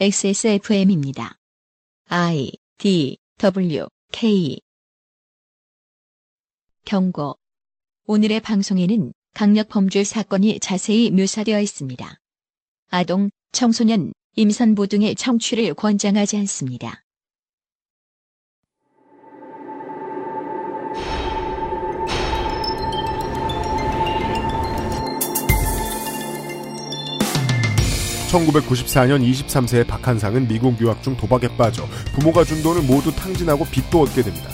XSFM입니다. I D W K 경고. 오늘의 방송에는 강력 범죄 사건이 자세히 묘사되어 있습니다. 아동, 청소년, 임산부 등의 청취를 권장하지 않습니다. (1994년) (23세의) 박한상은 미국 유학 중 도박에 빠져 부모가 준 돈을 모두 탕진하고 빚도 얻게 됩니다.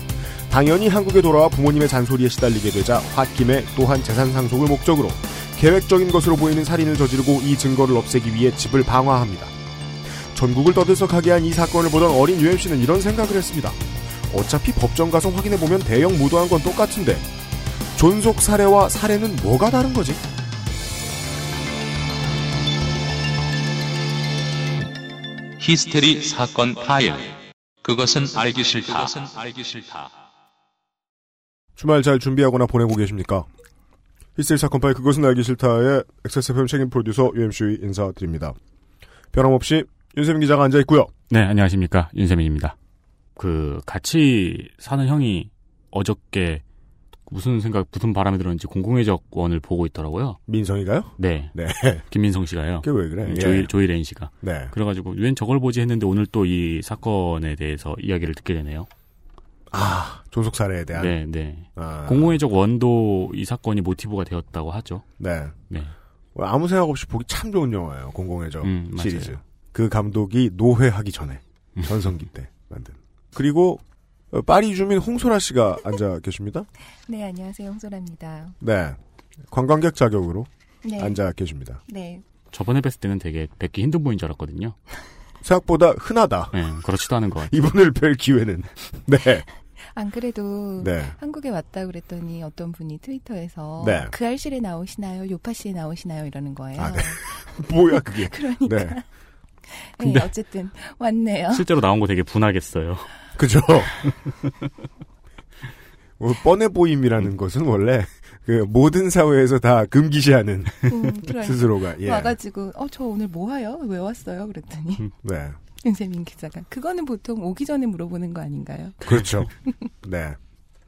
당연히 한국에 돌아와 부모님의 잔소리에 시달리게 되자 홧김에 또한 재산 상속을 목적으로 계획적인 것으로 보이는 살인을 저지르고 이 증거를 없애기 위해 집을 방화합니다. 전국을 떠들썩하게 한 이 사건을 보던 어린 UMC는 이런 생각을 했습니다. 어차피 법정 가서 확인해보면 대형 무도한 건 똑같은데 존속 살해와 살해는 뭐가 다른 거지? 히스테리 사건 파일. 그것은 알기 싫다. 주말 잘 준비하거나 보내고 계십니까? 히스테리 사건 파일 그것은 알기 싫다의 XSFM 책임 프로듀서 UMC 인사드립니다. 변함없이 윤세민 기자가 앉아 있고요. 네, 안녕하십니까. 윤세민입니다. 그, 같이 사는 형이 어저께 무슨 생각, 무슨 바람이 들었는지 공공의 적 one을 보고 있더라고요. 민성이가요? 네. 네. 김민성 씨가요. 그게 왜 그래? 음, 예. 조이, 조이레인 씨가. 네. 그래가지고, 웬 저걸 보지 했는데 오늘 또 이 사건에 대해서 이야기를 듣게 되네요. 아, 존속 살해에 대한. 네, 네. 아, 공공의적 원도 이 사건이 모티브가 되었다고 하죠. 네. 네. 아무 생각 없이 보기 참 좋은 영화예요. 공공의적 음, 맞아요. 시리즈. 그 감독이 노회하기 전에 음. 전성기 때 만든. 그리고 어, 파리 주민 홍소라 씨가 앉아 계십니다. 네, 안녕하세요. 홍소라입니다. 네. 관광객 자격으로 네. 앉아 계십니다. 네. 저번에 뵀을 때는 되게 뵙기 힘든 분인 줄 알았거든요. 생각보다 흔하다. 네, 그렇지도 않은 것 같아요. 이분을 뵐 기회는. 네. 안 그래도 네. 한국에 왔다 그랬더니 어떤 분이 트위터에서 네. 그 알실에 나오시나요? 요파시에 나오시나요? 이러는 거예요. 아, 네. 뭐야, 그게. 그러니까. 네. 네. 근데- 어쨌든 왔네요. 실제로 나온 거 되게 분하겠어요. 그죠? 어, 뻔해 보임이라는 것은 원래 그 모든 사회에서 다 금기시하는 음, 그러니까 스스로가 예. 와가지고 어 저 오늘 뭐 해요? 왜 왔어요? 그랬더니 네. 윤세민 기자가 그거는 보통 오기 전에 물어보는 거 아닌가요? 그렇죠. 네.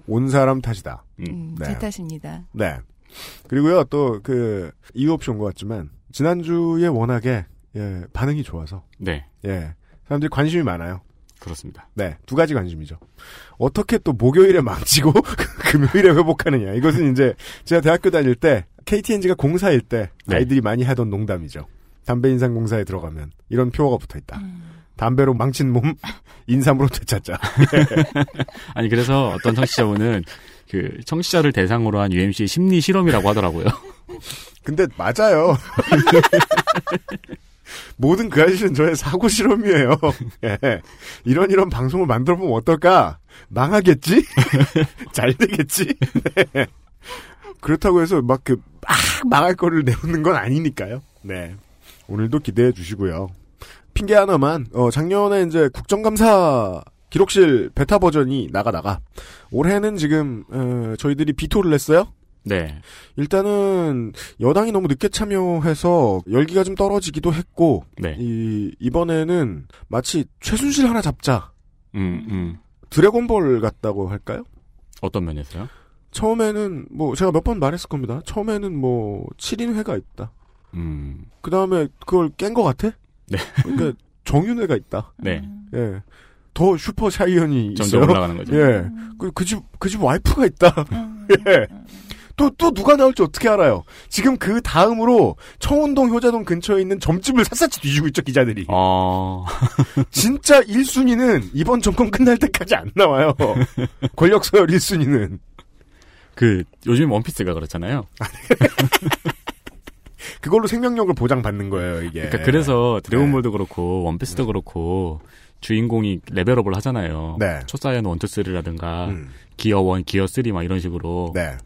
온 사람 탓이다. 음, 네. 제 탓입니다. 네. 그리고요, 또, 그, 이유 없이 온 것 같지만, 지난주에 워낙에, 예, 반응이 좋아서, 네, 예, 사람들이 관심이 많아요. 그렇습니다. 네, 두 가지 관심이죠. 어떻게 또 목요일에 망치고, 금요일에 회복하느냐. 이것은 이제, 제가 대학교 다닐 때, KTNG가 공사일 때, 네. 아이들이 많이 하던 농담이죠. 담배 인상 공사에 들어가면, 이런 표어가 붙어 있다. 음. 담배로 망친 몸, 인삼으로 되찾자. 아니 그래서 어떤 청취자분은 그 청취자를 대상으로 한 UMC의 심리 실험이라고 하더라고요. 근데 맞아요. 모든 그 아저씨는 저의 사고 실험이에요. 예. 이런 이런 방송을 만들어 보면 어떨까? 망하겠지? 잘 되겠지? 네. 그렇다고 해서 막 그 막 망할 거를 내놓는 건 아니니까요. 네. 오늘도 기대해 주시고요. 핑계 하나만 어 작년에 이제 국정감사 기록실 베타 버전이 나가다가 올해는 지금 어, 저희들이 비토를 냈어요. 네, 일단은 여당이 너무 늦게 참여해서 열기가 좀 떨어지기도 했고 네, 이 이번에는 마치 최순실 하나 잡자 음, 음. 드래곤볼 같다고 할까요? 어떤 면에서요? 처음에는 뭐 제가 몇 번 말했을 겁니다. 처음에는 뭐 7인회가 있다. 음, 그 다음에 그걸 깬 것 같아? 네. 그러니까 정윤회가 있다. 네, 음. 예. 더 슈퍼 사이언이 점점 있어요. 올라가는 거죠. 예. 그, 그 집, 그 집 와이프가 있다. 음. 예. 또, 또 누가 나올지 어떻게 알아요? 지금 그 다음으로 청운동 효자동 근처에 있는 점집을 샅샅이 뒤지고 있죠, 기자들이. 어, 진짜 1순위는 이번 정권 끝날 때까지 안 나와요. 권력 서열 1순위는. 그 요즘 원피스가 그렇잖아요. 그걸로 생명력을 보장받는 거예요, 이게. 그러니까 그래서 드래곤볼도 그렇고 원피스도 그렇고 주인공이 level up을 하잖아요. 네. 초사이언 one two three라든가 음, gear one, gear three 막 이런 식으로. 네.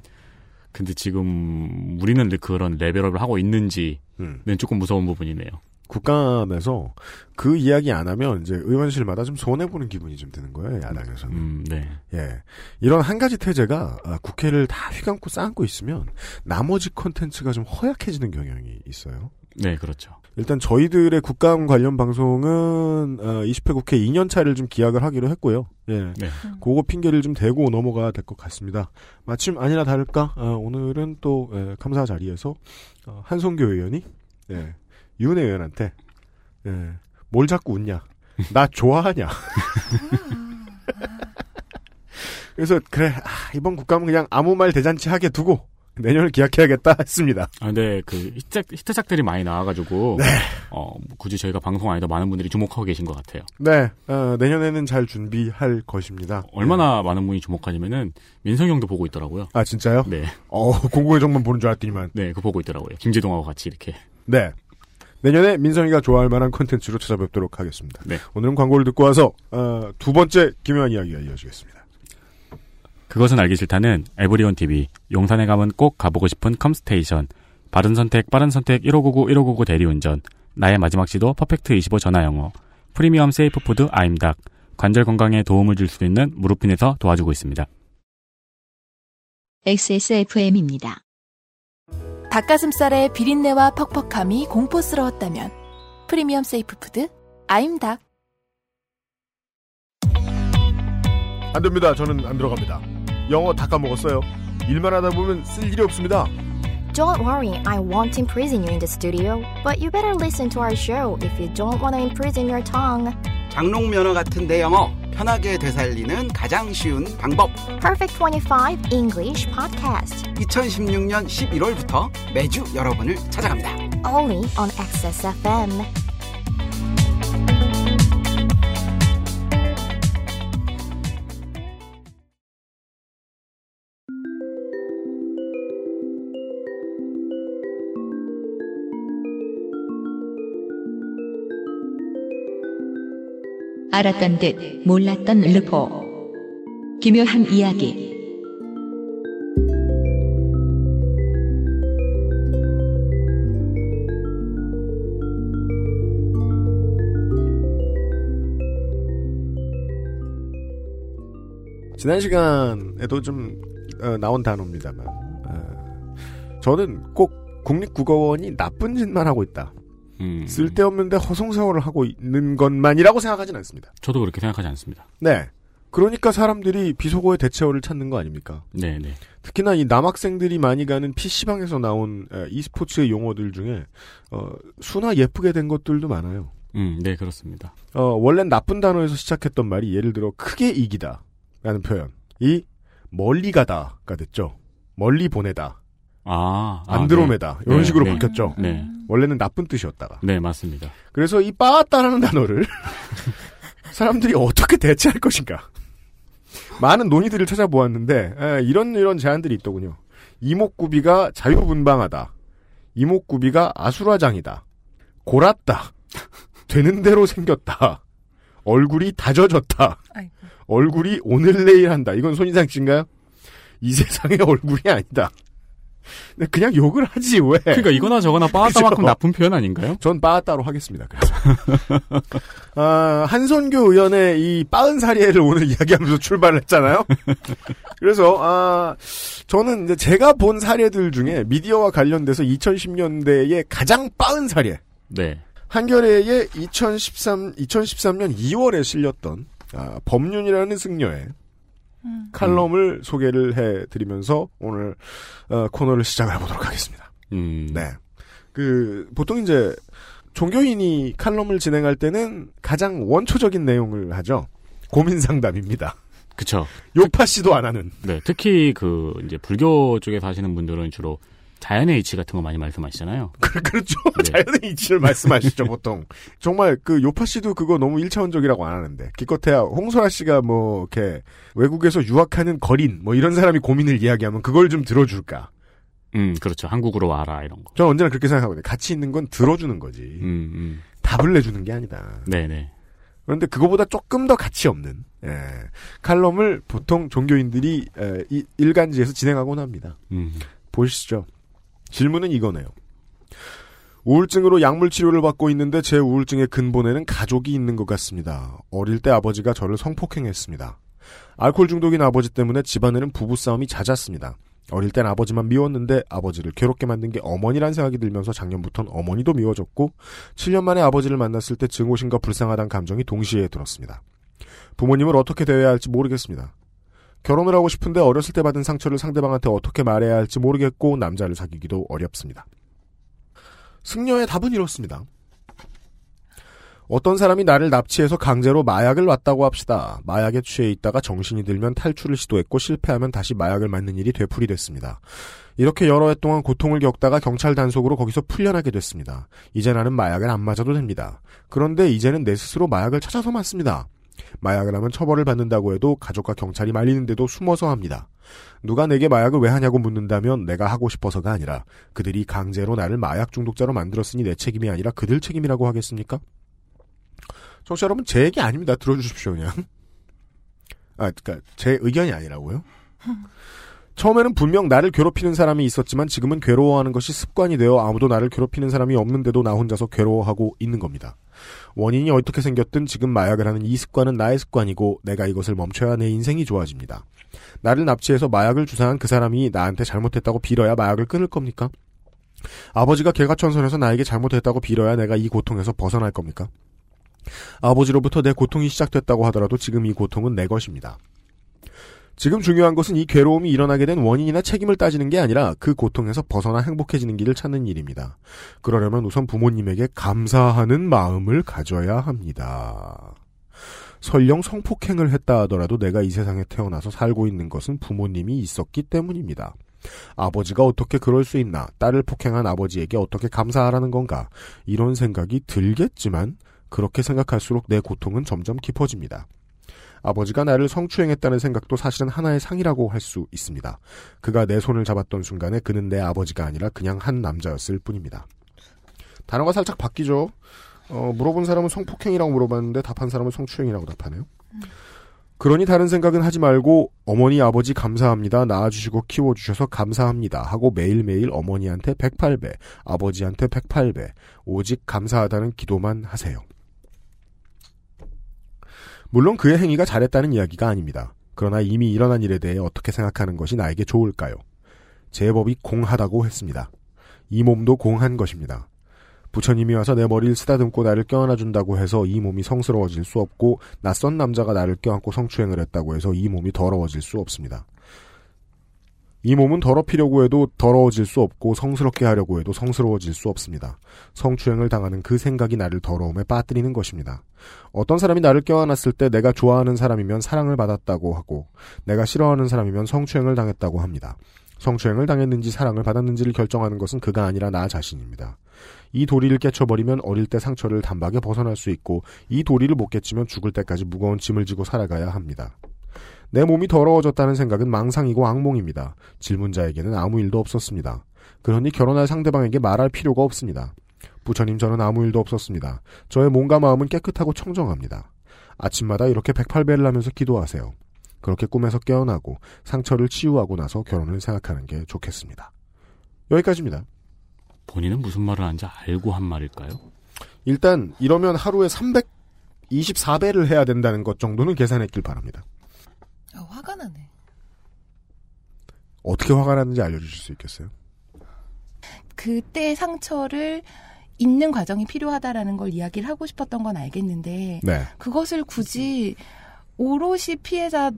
근데 지금 우리는 그런 level up을 하고 있는지는 음. 조금 무서운 부분이네요. 국감에서 그 이야기 안 하면 이제 의원실마다 좀 손해 보는 기분이 좀 드는 거예요, 야당에서는. 음, 네. 예. 이런 한 가지 태제가 아, 국회를 다 휘감고 쌓고 있으면 나머지 콘텐츠가 좀 허약해지는 경향이 있어요. 네, 그렇죠. 일단 저희들의 국감 관련 방송은 어, 20회 국회 2년 차를 좀 기약을 하기로 했고요. 예. 네. 그거 핑계를 좀 대고 넘어가야 될 것 같습니다. 마침 아니나 다를까 어, 오늘은 또 예, 감사 자리에서 어, 한송교 의원이 예, 윤 의원한테 예, 뭘 자꾸 웃냐? 나 좋아하냐? 그래서 그래 아, 이번 국감은 그냥 아무 말 대잔치 하게 두고 내년을 기약해야겠다 했습니다. 아, 근데 그 히트작, 히트작들이 많이 나와가지고 네. 어, 굳이 저희가 방송 안에도 많은 분들이 주목하고 계신 것 같아요. 네, 어, 내년에는 잘 준비할 것입니다. 얼마나 많은 분이 주목하냐면은 민성이 형도 보고 있더라고요. 아 진짜요? 네, 어 공공의 적만 보는 줄 알았더니만. 네, 그 보고 있더라고요. 김재동하고 같이 이렇게. 네. 내년에 민성이가 좋아할 만한 콘텐츠로 찾아뵙도록 하겠습니다. 네. 오늘은 광고를 듣고 와서 어, 두 번째 기묘한 이야기가 이어지겠습니다. 그것은 알기 싫다는 에브리온 TV, 용산에 가면 꼭 가보고 싶은 컴스테이션, 바른 선택, 빠른 선택 1599, 1599 대리운전, 나의 마지막 시도 퍼펙트 25 전화 영어, 프리미엄 safe food 아임닭, 관절 건강에 도움을 줄 수 있는 무릎핀에서 도와주고 있습니다. XSFM입니다. 닭가슴살의 비린내와 퍽퍽함이 공포스러웠다면 프리미엄 safe food 아임닭 안 됩니다. 저는 안 들어갑니다. 영어 다 까먹었어요. 일만 하다 보면 쓸 일이 없습니다. Don't worry, I won't imprison you in the studio, but you better listen to our show if you don't want to imprison your tongue. 장롱 면허 같은 내 영어 편하게 되살리는 가장 쉬운 방법. Perfect 25 English Podcast, 2016년 11월부터 매주 여러분을 찾아갑니다. only on XSFM. 알았던 듯 몰랐던 르포. 기묘한 이야기. 지난 시간에도 좀 어, 나온 단어입니다만 어, 저는 꼭 국립국어원이 나쁜 짓만 하고 있다. 음, 쓸데없는데 허송세월을 하고 있는 것만이라고 생각하진 않습니다. 저도 그렇게 생각하지 않습니다. 네. 그러니까 사람들이 비속어의 대체어를 찾는 거 아닙니까? 네, 네. 특히나 이 남학생들이 많이 가는 PC방에서 나온 에, e스포츠의 용어들 중에 어, 수나 예쁘게 된 것들도 많아요. 음, 네, 그렇습니다. 어, 원래 나쁜 단어에서 시작했던 말이 예를 들어 크게 이기다 라는 표현. 이 멀리 가다가 됐죠. 멀리 보내다. 아, 아, 안드로메다. 이런 네, 식으로 네. 바뀌었죠. 네. 원래는 나쁜 뜻이었다가. 네, 맞습니다. 그래서 이 빠따라는 단어를 사람들이 어떻게 대체할 것인가. 많은 논의들을 찾아보았는데 에, 이런 이런 제안들이 있더군요. 이목구비가 자유분방하다. 이목구비가 아수라장이다. 골았다. 되는 대로 생겼다. 얼굴이 다져졌다. 아이고. 얼굴이 오늘 내일 한다. 이건 손이상 씨인가요? 이 세상의 얼굴이 아니다. 그냥 욕을 하지 왜? 그러니까 이거나 저거나 빠따만큼? 나쁜 표현 아닌가요? 전 빠따로 하겠습니다. 그래서 아, 한선교 의원의 이 빠은 사례를 오늘 이야기하면서 출발을 했잖아요. 그래서 아, 저는 이제 제가 본 사례들 중에 미디어와 관련돼서 2010년대의 가장 빠은 사례 네. 한겨레의 2013 2013년 2월에 실렸던 아, 법륜이라는 승려의 칼럼을 소개를 해드리면서 오늘 어, 코너를 시작을 해보도록 하겠습니다. 음, 네. 그, 보통 이제, 종교인이 칼럼을 진행할 때는 가장 원초적인 내용을 하죠. 고민 상담입니다. 그쵸. 요파 씨도 안 하는. 네, 특히 그 이제 불교 쪽에 사시는 분들은 주로 자연의 이치 같은 거 많이 말씀하시잖아요. 그, 그렇죠. 네. 자연의 이치를 말씀하시죠, 보통. 정말 그 요파 씨도 그거 너무 일차원적이라고 안 하는데. 기껏해야 홍소라 씨가 뭐, 이렇게 외국에서 유학하는 거린, 뭐 이런 사람이 고민을 이야기하면 그걸 좀 들어줄까. 음, 그렇죠. 한국으로 와라 이런 거. 저는 언제나 그렇게 생각하거든요. 가치 있는 건 들어주는 거지. 음, 음. 답을 내주는 게 아니다. 네, 네. 그런데 그거보다 조금 더 가치 없는 예, 칼럼을 보통 종교인들이 에, 이- 일간지에서 진행하곤 합니다. 음. 보시죠. 질문은 이거네요. 우울증으로 약물 치료를 받고 있는데 제 우울증의 근본에는 가족이 있는 것 같습니다. 어릴 때 아버지가 저를 성폭행했습니다. 알코올 중독인 아버지 때문에 집안에는 부부싸움이 잦았습니다. 어릴 땐 아버지만 미웠는데 아버지를 괴롭게 만든 게 어머니란 생각이 들면서 작년부터는 어머니도 미워졌고 7년 만에 아버지를 만났을 때 증오심과 불쌍하다는 감정이 동시에 들었습니다. 부모님을 어떻게 대해야 할지 모르겠습니다. 결혼을 하고 싶은데 어렸을 때 받은 상처를 상대방한테 어떻게 말해야 할지 모르겠고 남자를 사귀기도 어렵습니다. 승려의 답은 이렇습니다. 어떤 사람이 나를 납치해서 강제로 마약을 왔다고 합시다. 마약에 취해 있다가 정신이 들면 탈출을 시도했고 실패하면 다시 마약을 맞는 일이 되풀이됐습니다. 이렇게 여러 해 동안 고통을 겪다가 경찰 단속으로 거기서 풀려나게 됐습니다. 이제 나는 마약을 안 맞아도 됩니다. 그런데 이제는 내 스스로 마약을 찾아서 맞습니다. 마약을 하면 처벌을 받는다고 해도 가족과 경찰이 말리는데도 숨어서 합니다. 누가 내게 마약을 왜 하냐고 묻는다면 내가 하고 싶어서가 아니라 그들이 강제로 나를 마약 중독자로 만들었으니 내 책임이 아니라 그들 책임이라고 하겠습니까? 청취자 여러분, 제 얘기 아닙니다. 들어주십시오, 그냥. 아, 그니까, 제 의견이 아니라고요? 처음에는 분명 나를 괴롭히는 사람이 있었지만 지금은 괴로워하는 것이 습관이 되어 아무도 나를 괴롭히는 사람이 없는데도 나 혼자서 괴로워하고 있는 겁니다. 원인이 어떻게 생겼든 지금 마약을 하는 이 습관은 나의 습관이고 내가 이것을 멈춰야 내 인생이 좋아집니다. 나를 납치해서 마약을 주사한 그 사람이 나한테 잘못했다고 빌어야 마약을 끊을 겁니까? 아버지가 개가천선에서 나에게 잘못했다고 빌어야 내가 이 고통에서 벗어날 겁니까? 아버지로부터 내 고통이 시작됐다고 하더라도 지금 이 고통은 내 것입니다. 지금 중요한 것은 이 괴로움이 일어나게 된 원인이나 책임을 따지는 게 아니라 그 고통에서 벗어나 행복해지는 길을 찾는 일입니다. 그러려면 우선 부모님에게 감사하는 마음을 가져야 합니다. 설령 성폭행을 했다 하더라도 내가 이 세상에 태어나서 살고 있는 것은 부모님이 있었기 때문입니다. 아버지가 어떻게 그럴 수 있나? 딸을 폭행한 아버지에게 어떻게 감사하라는 건가? 이런 생각이 들겠지만 그렇게 생각할수록 내 고통은 점점 깊어집니다. 아버지가 나를 성추행했다는 생각도 사실은 하나의 상이라고 할 수 있습니다. 그가 내 손을 잡았던 순간에 그는 내 아버지가 아니라 그냥 한 남자였을 뿐입니다. 단어가 살짝 바뀌죠. 어, 물어본 사람은 성폭행이라고 물어봤는데 답한 사람은 성추행이라고 답하네요. 그러니 다른 생각은 하지 말고 어머니 아버지 감사합니다. 낳아주시고 키워주셔서 감사합니다. 하고 매일매일 어머니한테 108배, 아버지한테 108배, 오직 감사하다는 기도만 하세요. 물론 그의 행위가 잘했다는 이야기가 아닙니다. 그러나 이미 일어난 일에 대해 어떻게 생각하는 것이 나에게 좋을까요? 제법이 공하다고 했습니다. 이 몸도 공한 것입니다. 부처님이 와서 내 머리를 쓰다듬고 나를 껴안아준다고 해서 이 몸이 성스러워질 수 없고 낯선 남자가 나를 껴안고 성추행을 했다고 해서 이 몸이 더러워질 수 없습니다. 이 몸은 더럽히려고 해도 더러워질 수 없고 성스럽게 하려고 해도 성스러워질 수 없습니다. 성추행을 당하는 그 생각이 나를 더러움에 빠뜨리는 것입니다. 어떤 사람이 나를 껴안았을 때 내가 좋아하는 사람이면 사랑을 받았다고 하고 내가 싫어하는 사람이면 성추행을 당했다고 합니다. 성추행을 당했는지 사랑을 받았는지를 결정하는 것은 그가 아니라 나 자신입니다. 이 도리를 깨쳐버리면 어릴 때 상처를 단박에 벗어날 수 있고 이 도리를 못 깨치면 죽을 때까지 무거운 짐을 지고 살아가야 합니다. 내 몸이 더러워졌다는 생각은 망상이고 악몽입니다. 질문자에게는 아무 일도 없었습니다. 그러니 결혼할 상대방에게 말할 필요가 없습니다. 부처님 저는 아무 일도 없었습니다. 저의 몸과 마음은 깨끗하고 청정합니다. 아침마다 이렇게 108배를 하면서 기도하세요. 그렇게 꿈에서 깨어나고 상처를 치유하고 나서 결혼을 생각하는 게 좋겠습니다. 여기까지입니다. 본인은 무슨 말을 하는지 알고 한 말일까요? 일단 이러면 하루에 324배를 해야 된다는 것 정도는 계산했길 바랍니다. 아, 화가 나네. 어떻게 화가 나는지 알려주실 수 있겠어요? 그때 상처를 잊는 과정이 필요하다라는 걸 이야기를 하고 싶었던 건 알겠는데 네. 그것을 굳이 오롯이 피해자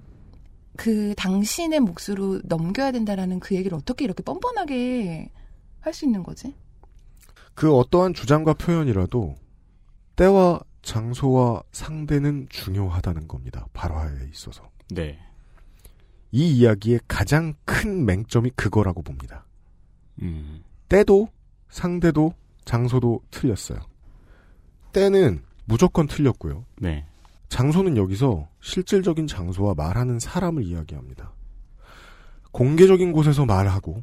그 당신의 몫으로 넘겨야 된다라는 그 얘기를 어떻게 이렇게 뻔뻔하게 할 수 있는 거지? 그 어떠한 주장과 표현이라도 때와 장소와 상대는 중요하다는 겁니다. 발화에 있어서. 네. 이 이야기의 가장 큰 맹점이 그거라고 봅니다. 음. 때도 상대도 장소도 틀렸어요. 때는 무조건 틀렸고요. 네. 장소는 여기서 실질적인 장소와 말하는 사람을 이야기합니다. 공개적인 곳에서 말하고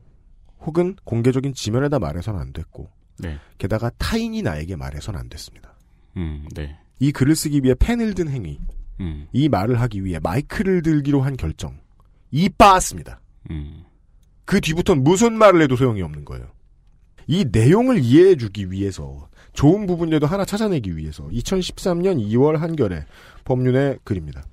혹은 공개적인 지면에다 말해서는 안 됐고 네. 게다가 타인이 나에게 말해서는 안 됐습니다. 음. 네. 이 글을 쓰기 위해 펜을 든 행위, 음. 이 말을 하기 위해 마이크를 들기로 한 결정, 이 빠았습니다. 음. 그 뒤부터는 무슨 말을 해도 소용이 없는 거예요. 이 내용을 이해해주기 위해서 좋은 부분이라도 하나 찾아내기 위해서 2013년 2월 한겨레 법률의 글입니다.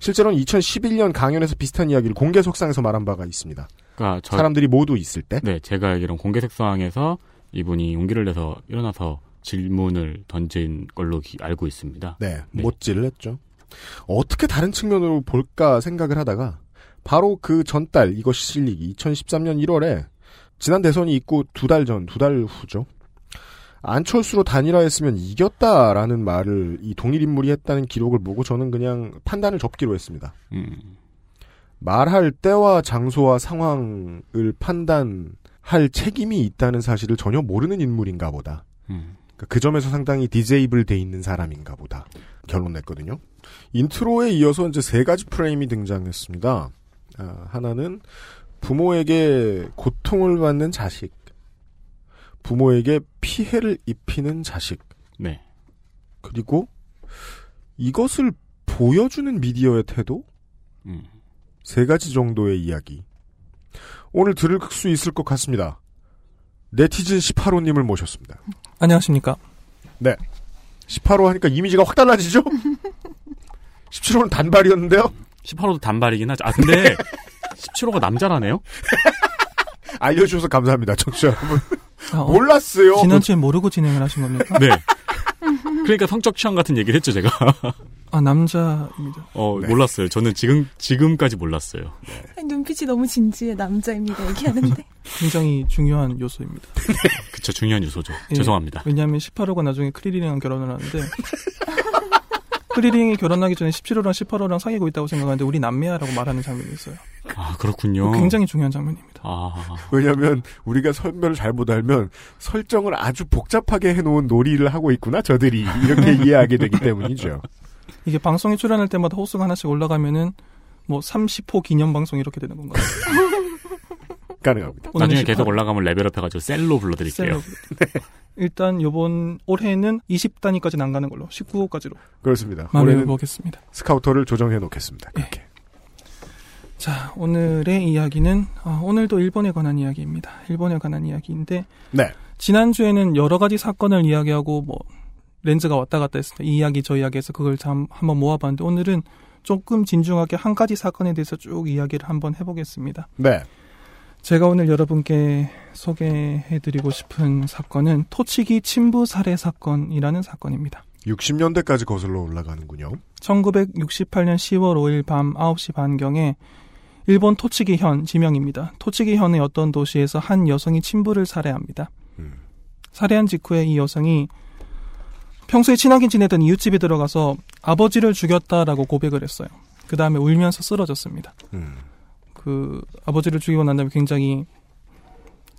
실제로는 2011년 강연에서 비슷한 이야기를 공개 석상에서 말한 바가 있습니다. 그러니까 저, 사람들이 모두 있을 때. 네, 제가 알기로는 공개 색상에서 이분이 용기를 내서 일어나서 질문을 던진 걸로 기- 알고 있습니다. 네, 네. 못질을 했죠. 어떻게 다른 측면으로 볼까 생각을 하다가 바로 그 전달 이것이 실리기 2013년 1월에 지난 대선이 있고 두 달 전, 두 달 후죠. 안철수로 단일화했으면 이겼다라는 말을 이 동일 인물이 했다는 기록을 보고 저는 그냥 판단을 접기로 했습니다. 음, 말할 때와 장소와 상황을 판단할 책임이 있다는 사실을 전혀 모르는 인물인가 보다. 음. 그러니까 그 점에서 상당히 디제이블 돼 있는 사람인가 보다. 결론 냈거든요. intro에 이어서 이제 세 가지 프레임이 등장했습니다. 아, 하나는 부모에게 고통을 받는 자식, 부모에게 피해를 입히는 자식, 네. 그리고 이것을 보여주는 미디어의 태도? 음. 세 가지 정도의 이야기. 오늘 들을 수 있을 것 같습니다. 네티즌 18호님을 모셨습니다. 안녕하십니까. 18호 하니까 이미지가 확 달라지죠? 17호는 단발이었는데요? 18호도 단발이긴 하죠. 아, 근데 17호가 남자라네요? 알려주셔서 감사합니다, 청취자 여러분. 아, 어, 몰랐어요. 지난주에 모르고 진행을 하신 겁니까? 네. 그러니까 성적 취향 같은 얘기를 했죠, 제가. 아, 남자입니다. 어, 네. 몰랐어요. 저는 지금, 지금까지 몰랐어요. 눈빛이 너무 진지해 남자입니다 얘기하는데. 굉장히 중요한 요소입니다. 그쵸, 중요한 요소죠. 예. 죄송합니다. 왜냐하면 18호가 나중에 크리링이랑 결혼을 하는데 크리링이 결혼하기 전에 17호랑 18호랑 사귀고 있다고 생각하는데 우리 남매야라고 말하는 장면이 있어요. 아, 그렇군요. 굉장히 중요한 장면입니다. 아, 왜냐면, 우리가 설명을 잘못 알면, 설정을 아주 복잡하게 해놓은 놀이를 하고 있구나, 저들이. 이렇게 이해하게 되기 때문이죠. 이게 방송에 출연할 때마다 호수가 하나씩 올라가면은 뭐 30호 기념 방송 이렇게 되는 건가요? 가능합니다. 나중에 오늘은 계속 18호. 올라가면 레벨업 해가지고 셀로 불러드릴게요. 셀럽. 일단 요번 올해는 20단위까지는 안 가는 걸로 19호까지로 그렇습니다. 올해는 보겠습니다. 스카우터를 조정해 놓겠습니다. 그렇게. 자, 오늘의 이야기는 아, 오늘도 일본에 관한 이야기입니다. 일본에 관한 이야기인데 네. 지난주에는 여러 가지 사건을 이야기하고 뭐 렌즈가 왔다 갔다 했을 때 이 이야기 저 이야기해서 그걸 참 한번 모아봤는데 오늘은 조금 진중하게 한 가지 사건에 대해서 쭉 이야기를 한번 해보겠습니다. 네. 제가 오늘 여러분께 소개해드리고 싶은 사건은 토치기 친부 살해 사건이라는 사건입니다. 60년대까지 거슬러 올라가는군요. 1968년 10월 5일 밤 9시 반경에 일본 토치기현 지명입니다. 토치기현의 어떤 도시에서 한 여성이 친부를 살해합니다. 음. 살해한 직후에 이 여성이 평소에 친하게 지내던 이웃집에 들어가서 아버지를 죽였다라고 고백을 했어요. 그 다음에 울면서 쓰러졌습니다. 음. 그 아버지를 죽이고 난 다음에 굉장히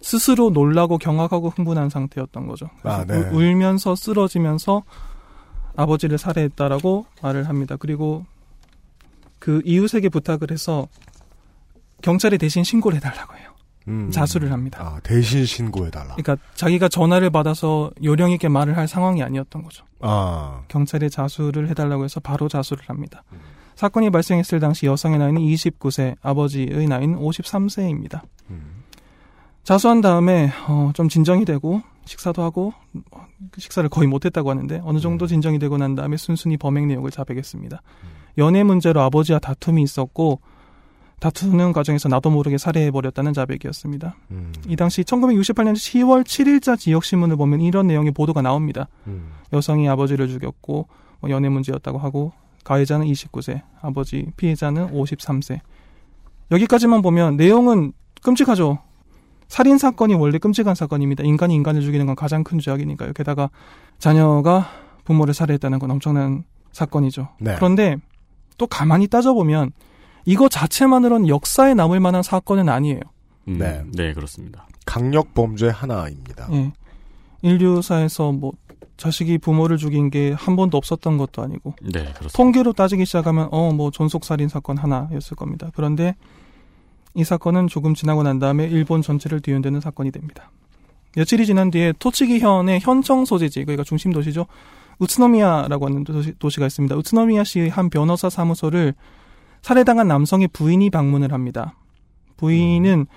스스로 놀라고 경악하고 흥분한 상태였던 거죠. 아, 네. 울- 울면서 쓰러지면서 아버지를 살해했다라고 말을 합니다. 그리고 그 이웃에게 부탁을 해서 경찰에 대신 신고를 해달라고 해요. 음. 자수를 합니다. 아, 대신 신고해달라. 그러니까 자기가 전화를 받아서 요령 있게 말을 할 상황이 아니었던 거죠. 아, 경찰에 자수를 해달라고 해서 바로 자수를 합니다. 사건이 발생했을 당시 여성의 나이는 29세, 아버지의 나이는 53세입니다. 음. 자수한 다음에 어, 좀 진정이 되고 식사도 하고 식사를 거의 못했다고 하는데 어느 정도 진정이 되고 난 다음에 순순히 범행 내용을 자백했습니다. 연애 문제로 아버지와 다툼이 있었고 다투는 과정에서 나도 모르게 살해해버렸다는 자백이었습니다. 음. 이 당시 1968년 10월 7일자 지역신문을 보면 이런 내용의 보도가 나옵니다. 음. 여성이 아버지를 죽였고 뭐 연애 문제였다고 하고 가해자는 29세, 아버지 피해자는 53세. 여기까지만 보면 내용은 끔찍하죠. 살인 사건이 원래 끔찍한 사건입니다. 인간이 인간을 죽이는 건 가장 큰 죄악이니까요. 게다가 자녀가 부모를 살해했다는 건 엄청난 사건이죠. 네. 그런데 또 가만히 따져보면 이거 자체만으로는 역사에 남을 만한 사건은 아니에요. 음, 네. 네. 그렇습니다. 강력 범죄 하나입니다. 예. 인류사에서 뭐 자식이 부모를 죽인 게 한 번도 없었던 것도 아니고 네, 그렇습니다. 통계로 따지기 시작하면 어뭐 존속 살인 사건 하나였을 겁니다. 그런데 이 사건은 조금 지나고 난 다음에 일본 전체를 뒤흔드는 사건이 됩니다. 며칠이 지난 뒤에 토치기 현의 현청 소재지 그러니까 중심 도시죠. 우츠노미야라고 하는 도시, 도시가 있습니다. 우츠노미야시의 한 변호사 사무소를 살해당한 남성의 부인이 방문을 합니다. 부인은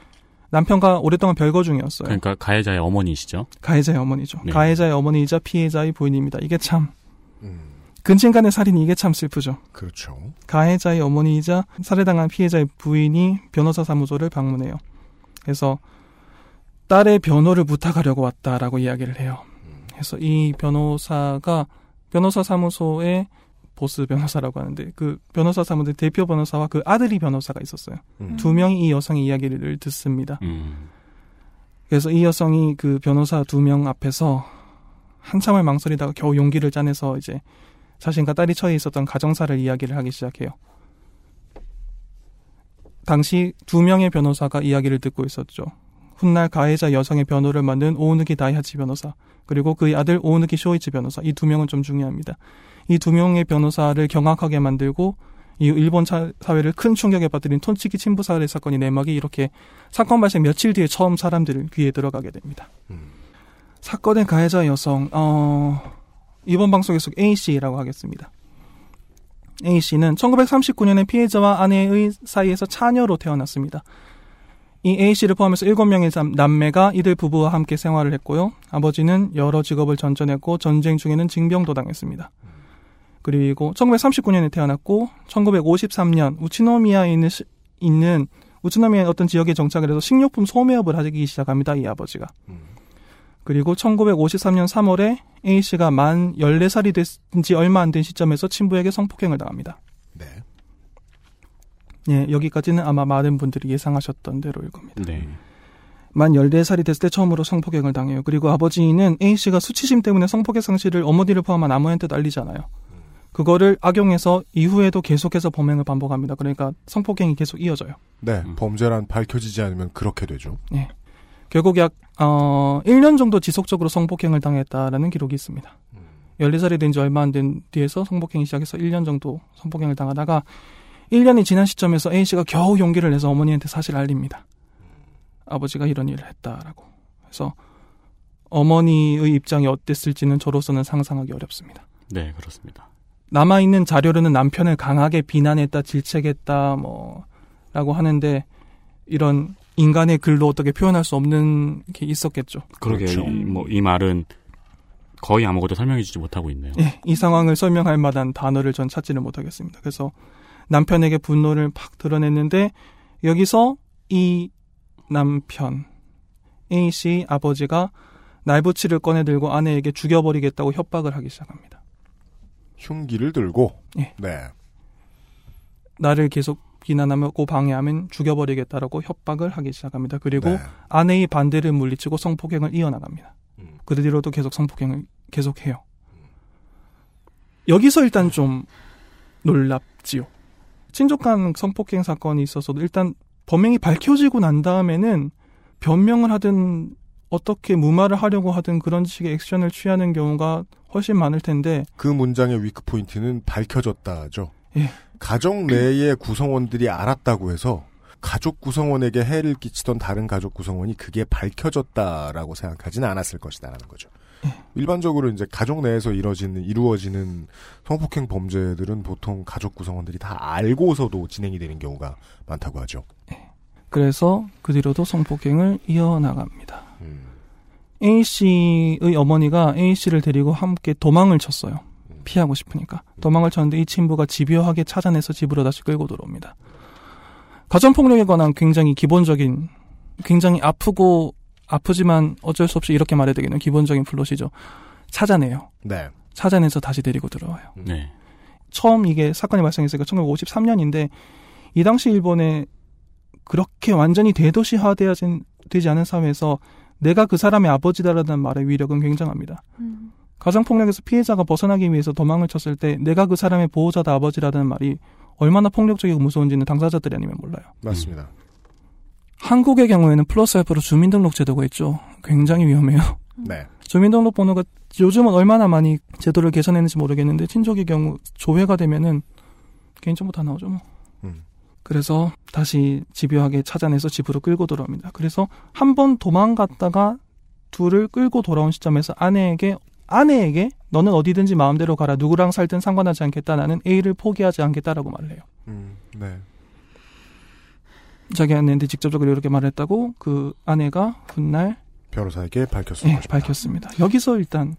남편과 오랫동안 별거 중이었어요. 그러니까 가해자의 어머니시죠? 가해자의 어머니죠. 네. 가해자의 어머니이자 피해자의 부인입니다. 이게 참 음. 근친간의 살인이 이게 참 슬프죠. 그렇죠. 가해자의 어머니이자 살해당한 피해자의 부인이 변호사 사무소를 방문해요. 그래서 딸의 변호를 부탁하려고 왔다라고 이야기를 해요. 그래서 이 변호사가 변호사 사무소의 보스 변호사라고 하는데 그 변호사 사무소 대표 변호사와 그 아들이 변호사가 있었어요. 음. 두 명이 이 여성의 이야기를 듣습니다. 음. 그래서 이 여성이 그 변호사 두 명 앞에서 한참을 망설이다가 겨우 용기를 짜내서 이제 자신과 딸이 처해 있었던 가정사를 이야기를 하기 시작해요. 당시 두 명의 변호사가 이야기를 듣고 있었죠. 훗날 가해자 여성의 변호를 맡는 오우누기 다이하치 변호사 그리고 그의 아들 오우누기 쇼이치 변호사 이 두 명은 좀 중요합니다. 이 두 명의 변호사를 경악하게 만들고 이 일본 차- 사회를 큰 충격에 빠뜨린 톤치키 친부 살해 사건이 내막이 이렇게 사건 발생 며칠 뒤에 처음 사람들 귀에 들어가게 됩니다. 음. 사건의 가해자 여성 어 이번 방송에서 A 씨라고 하겠습니다. A 씨는 1939년에 피해자와 아내의 사이에서 차녀로 태어났습니다. 이 A 씨를 포함해서 7명의 남- 남매가 이들 부부와 함께 생활을 했고요. 아버지는 여러 직업을 전전했고 전쟁 중에는 징병도 당했습니다. 그리고 1939년에 태어났고 1953년 우치노미아에 있는 시- 있는 우치노미아의 어떤 지역에 정착을 해서 식료품 소매업을 하기 시작합니다. 이 아버지가. 그리고 1953년 3월에 A 씨가 만 14살이 된 지 얼마 안 된 시점에서 친부에게 성폭행을 당합니다. 네. 예, 여기까지는 아마 많은 분들이 예상하셨던 대로일 겁니다. 네. 만 14살이 됐을 때 처음으로 성폭행을 당해요. 그리고 아버지는 A 씨가 수치심 때문에 성폭행 상실을 어머니를 포함한 아무한테도 알리잖아요. 그거를 악용해서 이후에도 계속해서 범행을 반복합니다. 그러니까 성폭행이 계속 이어져요. 네. 범죄란 밝혀지지 않으면 그렇게 되죠. 예. 결국 약, 어, 1년 정도 지속적으로 성폭행을 당했다라는 기록이 있습니다. 14살이 된 지 얼마 안 된 뒤에서 성폭행이 시작해서 1년 정도 성폭행을 당하다가 1년이 지난 시점에서 A씨가 겨우 용기를 내서 어머니한테 사실을 알립니다. 아버지가 이런 일을 했다라고. 그래서 어머니의 입장이 어땠을지는 저로서는 상상하기 어렵습니다. 네, 그렇습니다. 남아있는 자료로는 남편을 강하게 비난했다, 질책했다, 뭐, 라고 하는데, 이런 인간의 글로 어떻게 표현할 수 없는 게 있었겠죠. 그러게 그렇죠. 뭐이 말은 거의 아무것도 설명해주지 못하고 있네요. 예, 이 상황을 설명할 만한 단어를 전 찾지를 못하겠습니다. 그래서 남편에게 분노를 팍 드러냈는데, 여기서 이 남편, A씨 아버지가 날부치를 꺼내들고 아내에게 죽여버리겠다고 협박을 하기 시작합니다. 흉기를 들고. 예. 네. 나를 계속 비난하고 방해하면 죽여버리겠다라고 협박을 하기 시작합니다. 그리고 네. 아내의 반대를 물리치고 성폭행을 이어나갑니다. 음. 그 뒤로도 계속 성폭행을 계속해요. 여기서 일단 좀 놀랍지요. 친족간 성폭행 사건이 있어서도 일단 범행이 밝혀지고 난 다음에는 변명을 하든 어떻게 무마를 하려고 하든 그런 식의 액션을 취하는 경우가 훨씬 많을 텐데 그 문장의 위크 포인트는 밝혀졌다죠. 예. 가족 내의 구성원들이 알았다고 해서 가족 구성원에게 해를 끼치던 다른 가족 구성원이 그게 밝혀졌다라고 생각하지는 않았을 것이다라는 거죠. 일반적으로 이제 가족 내에서 이루어지는 이루어지는 성폭행 범죄들은 보통 가족 구성원들이 다 알고서도 진행이 되는 경우가 많다고 하죠. 그래서 그 뒤로도 성폭행을 이어나갑니다. 음. A 씨의 어머니가 A 씨를 데리고 함께 도망을 쳤어요. 피하고 싶으니까. 도망을 쳤는데 이 친부가 집요하게 찾아내서 집으로 다시 끌고 들어옵니다. 가정폭력에 관한 굉장히 기본적인, 굉장히 아프고, 아프지만 어쩔 수 없이 이렇게 말해야 되겠네요. 기본적인 플롯이죠. 찾아내요. 네. 찾아내서 다시 데리고 들어와요. 네. 처음 이게 사건이 발생했으니까 1953년인데 이 당시 일본에 그렇게 완전히 대도시화되어진 되지 않은 사회에서 내가 그 사람의 아버지다라는 말의 위력은 굉장합니다. 가정폭력에서 피해자가 벗어나기 위해서 도망을 쳤을 때 내가 그 사람의 보호자다 아버지라는 말이 얼마나 폭력적이고 무서운지는 당사자들이 아니면 몰라요. 맞습니다. 한국의 경우에는 플러스 알파로 주민등록 제도가 있죠. 굉장히 위험해요. 네. 주민등록 번호가 요즘은 얼마나 많이 제도를 개선했는지 모르겠는데 친족의 경우 조회가 되면은 개인정보 다 나오죠 뭐. 음. 그래서 다시 집요하게 찾아내서 집으로 끌고 돌아옵니다. 그래서 한 번 도망갔다가 둘을 끌고 돌아온 시점에서 아내에게 아내에게 너는 어디든지 마음대로 가라 누구랑 살든 상관하지 않겠다 나는 A를 포기하지 않겠다라고 말을 해요. 음, 네. 자기 아내한테 직접적으로 이렇게 말했다고 그 아내가 훗날 변호사에게 밝혔습니다. 예, 밝혔습니다. 여기서 일단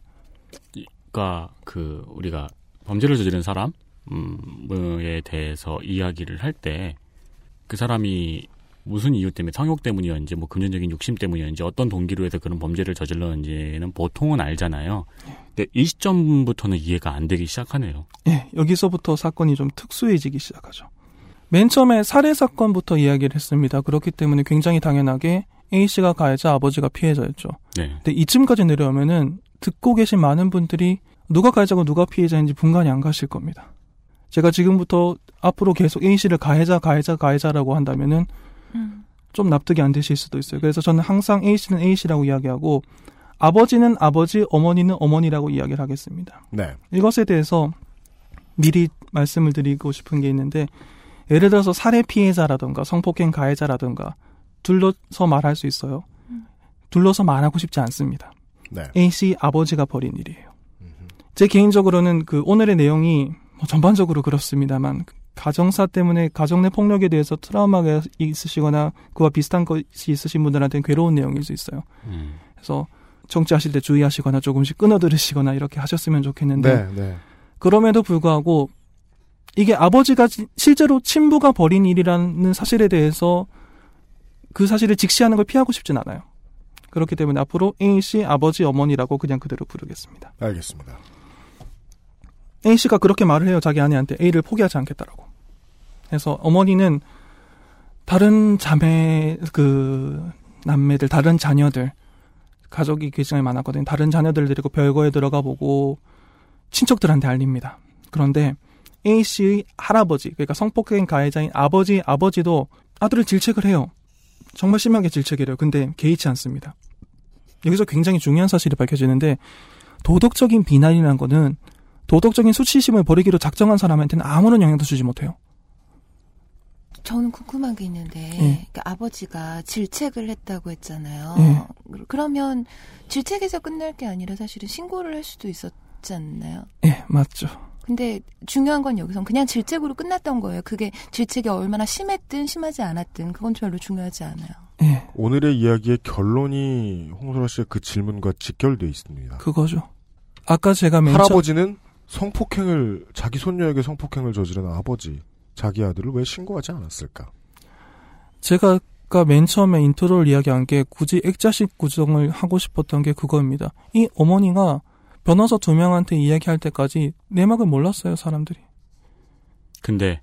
그러니까 그 우리가 범죄를 저지른 사람 에 대해서 이야기를 할 때 그 사람이 무슨 이유 때문에 성욕 때문이었는지 뭐 금전적인 욕심 때문이었는지 어떤 동기로 해서 그런 범죄를 저질렀는지는 보통은 알잖아요. 근데 이 시점부터는 이해가 안 되기 시작하네요. 예, 여기서부터 사건이 좀 특수해지기 시작하죠. 맨 처음에 살해 사건부터 이야기를 했습니다. 그렇기 때문에 굉장히 당연하게 A 씨가 가해자, 아버지가 피해자였죠. 네. 근데 이쯤까지 내려오면은 듣고 계신 많은 분들이 누가 가해자고 누가 피해자인지 분간이 안 가실 겁니다. 제가 지금부터 앞으로 계속 A 씨를 가해자, 가해자, 가해자라고 한다면은 음. 좀 납득이 안 되실 수도 있어요. 그래서 저는 항상 A 씨는 A 씨라고 이야기하고 아버지는 아버지, 어머니는 어머니라고 이야기를 하겠습니다. 네. 이것에 대해서 미리 말씀을 드리고 싶은 게 있는데 예를 들어서 살해 피해자라든가 성폭행 가해자라든가 둘러서 말할 수 있어요. 둘러서 말하고 싶지 않습니다. 네. A 씨 아버지가 벌인 일이에요. 제 개인적으로는 그 오늘의 내용이 뭐 전반적으로 그렇습니다만 가정사 때문에 가정 내 폭력에 대해서 트라우마가 있으시거나 그와 비슷한 것이 있으신 분들한테는 괴로운 내용일 수 있어요. 음. 그래서 정치하실 때 주의하시거나 조금씩 끊어 들으시거나 이렇게 하셨으면 좋겠는데 네, 네. 그럼에도 불구하고 이게 아버지가 지- 실제로 친부가 벌인 일이라는 사실에 대해서 그 사실을 직시하는 걸 피하고 싶진 않아요. 그렇기 때문에 앞으로 A 씨 아버지 어머니라고 그냥 그대로 부르겠습니다. 알겠습니다. A 씨가 그렇게 말을 해요. 자기 아내한테 A를 포기하지 않겠다라고. 그래서 어머니는 다른 자매 그 남매들 다른 자녀들 가족이 굉장히 많았거든요. 다른 자녀들 데리고 별거에 들어가 보고 친척들한테 알립니다. 그런데 A 씨의 할아버지 그러니까 성폭행 가해자인 아버지 아버지도 아들을 질책을 해요. 정말 심하게 질책해요. 근데 개의치 않습니다. 여기서 굉장히 중요한 사실이 밝혀지는데 도덕적인 비난이라는 거는 도덕적인 수치심을 버리기로 작정한 사람한테는 아무런 영향도 주지 못해요. 저는 궁금한 게 있는데 예. 그 아버지가 질책을 했다고 했잖아요. 예. 그- 그러면 질책에서 끝날 게 아니라 사실은 신고를 할 수도 있었지 않나요? 예, 맞죠. 근데 중요한 건 여기선 그냥 질책으로 끝났던 거예요. 그게 질책이 얼마나 심했든 심하지 않았든 그건 별로 중요하지 않아요. 예, 오늘의 이야기의 결론이 홍소라 씨의 그 질문과 직결돼 있습니다. 그거죠. 아까 제가 맨 할아버지는 성폭행을 자기 손녀에게 성폭행을 저지른 아버지 자기 아들을 왜 신고하지 않았을까? 제가 아까 맨 처음에 intro를 이야기한 게 굳이 액자식 구성을 하고 싶었던 게 그거입니다. 이 어머니가 변호사 두 명한테 이야기할 때까지 내막을 몰랐어요, 사람들이. 근데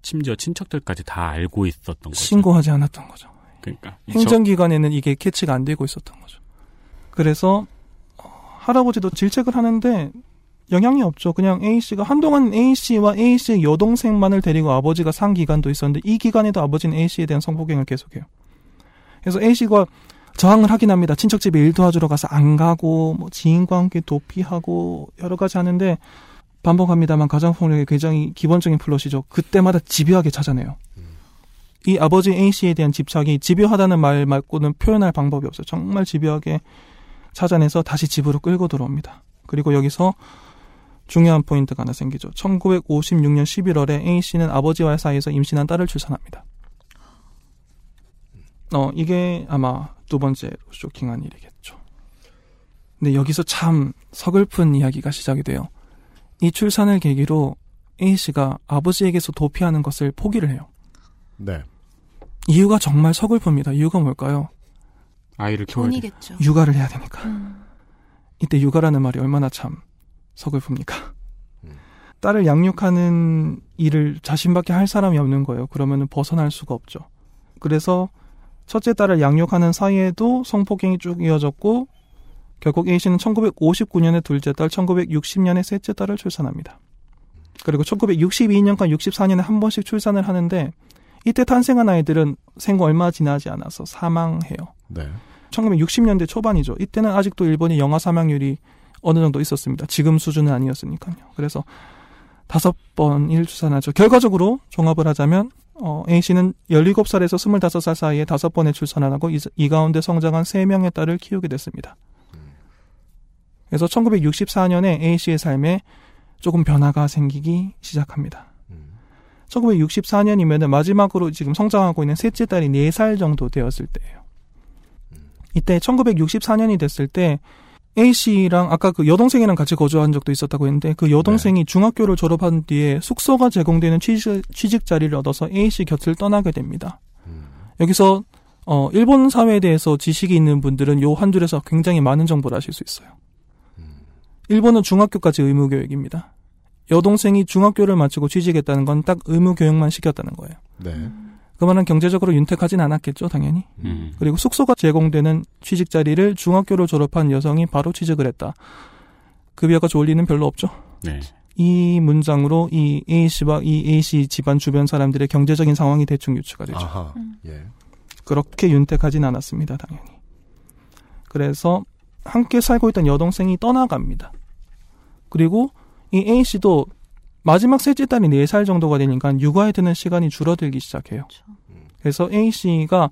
심지어 친척들까지 다 알고 있었던 거죠. 신고하지 않았던 거죠. 그러니까 이 행정기관에는 이게 catch가 안 되고 있었던 거죠. 그래서 어, 할아버지도 질책을 하는데 영향이 없죠. 그냥 A 씨가 한동안 A 씨와 A 씨의 여동생만을 데리고 아버지가 산 기간도 있었는데 이 기간에도 아버지는 A 씨에 대한 성폭행을 계속해요. 그래서 A 씨가 저항을 하긴 합니다. 친척 집에 일 도와주러 가서 안 가고 뭐 지인과 함께 도피하고 여러 가지 하는데 반복합니다만 가정폭력의 굉장히 기본적인 플롯이죠. 그때마다 집요하게 찾아내요. 이 아버지 A 씨에 대한 집착이 집요하다는 말 말고는 표현할 방법이 없어요. 정말 집요하게 찾아내서 다시 집으로 끌고 들어옵니다. 그리고 여기서 중요한 포인트가 하나 생기죠. 1956년 11월에 A 씨는 아버지와의 사이에서 임신한 딸을 출산합니다. 어, 이게 아마 두 번째로 쇼킹한 일이겠죠. 근데 여기서 참 서글픈 이야기가 시작이 돼요. 이 출산을 계기로 A 씨가 아버지에게서 도피하는 것을 포기를 해요. 네. 이유가 정말 서글픕니다. 이유가 뭘까요? 아이를 키워야 돼. 돈이겠죠. 육아를 해야 되니까. 음. 이때 육아라는 말이 얼마나 참 서글픕니까? 딸을 양육하는 일을 자신밖에 할 사람이 없는 거예요. 그러면은 벗어날 수가 없죠. 그래서 첫째 딸을 양육하는 사이에도 성폭행이 쭉 이어졌고 결국 A 씨는 1959년에 둘째 딸, 1960년에 셋째 딸을 출산합니다. 그리고 1962년과 64년에 한 번씩 출산을 하는데 이때 탄생한 아이들은 생후 얼마 지나지 않아서 사망해요. 네. 1960년대 초반이죠. 이때는 아직도 일본이 영아 사망률이 어느 정도 있었습니다. 지금 수준은 아니었으니까요. 그래서 다섯 번일 출산하죠. 결과적으로 종합을 하자면 어, A 씨는 17살에서 25살 사이에 다섯 번의 출산을 하고 이, 이 가운데 성장한 세명의 딸을 키우게 됐습니다. 그래서 1964년에 A 씨의 삶에 조금 변화가 생기기 시작합니다. 1964년이면 마지막으로 지금 성장하고 있는 셋째 딸이 4살 정도 되었을 때예요. 이때 1964년이 됐을 때 A 씨랑 아까 그 여동생이랑 같이 거주한 적도 있었다고 했는데 그 여동생이 중학교를 졸업한 뒤에 숙소가 제공되는 취직, 취직 자리를 얻어서 A 씨 곁을 떠나게 됩니다. 여기서 어, 일본 사회에 대해서 지식이 있는 분들은 요 한 줄에서 굉장히 많은 정보를 아실 수 있어요. 일본은 중학교까지 의무 교육입니다. 여동생이 중학교를 마치고 취직했다는 건 딱 의무 교육만 시켰다는 거예요. 네. 그 말은 경제적으로 윤택하진 않았겠죠, 당연히. 음. 그리고 숙소가 제공되는 취직 자리를 중학교를 졸업한 여성이 바로 취직을 했다. 급여가 좋을 리는 별로 없죠. 네. 이 문장으로 이 A 씨와 이 A 씨 집안 주변 사람들의 경제적인 상황이 대충 유추가 되죠. 아하. 예. 그렇게 윤택하진 않았습니다, 당연히. 그래서 함께 살고 있던 여동생이 떠나갑니다. 그리고 이 A 씨도 마지막 셋째 딸이 4살 정도가 되니까 육아에 드는 시간이 줄어들기 시작해요. 그래서 A 씨가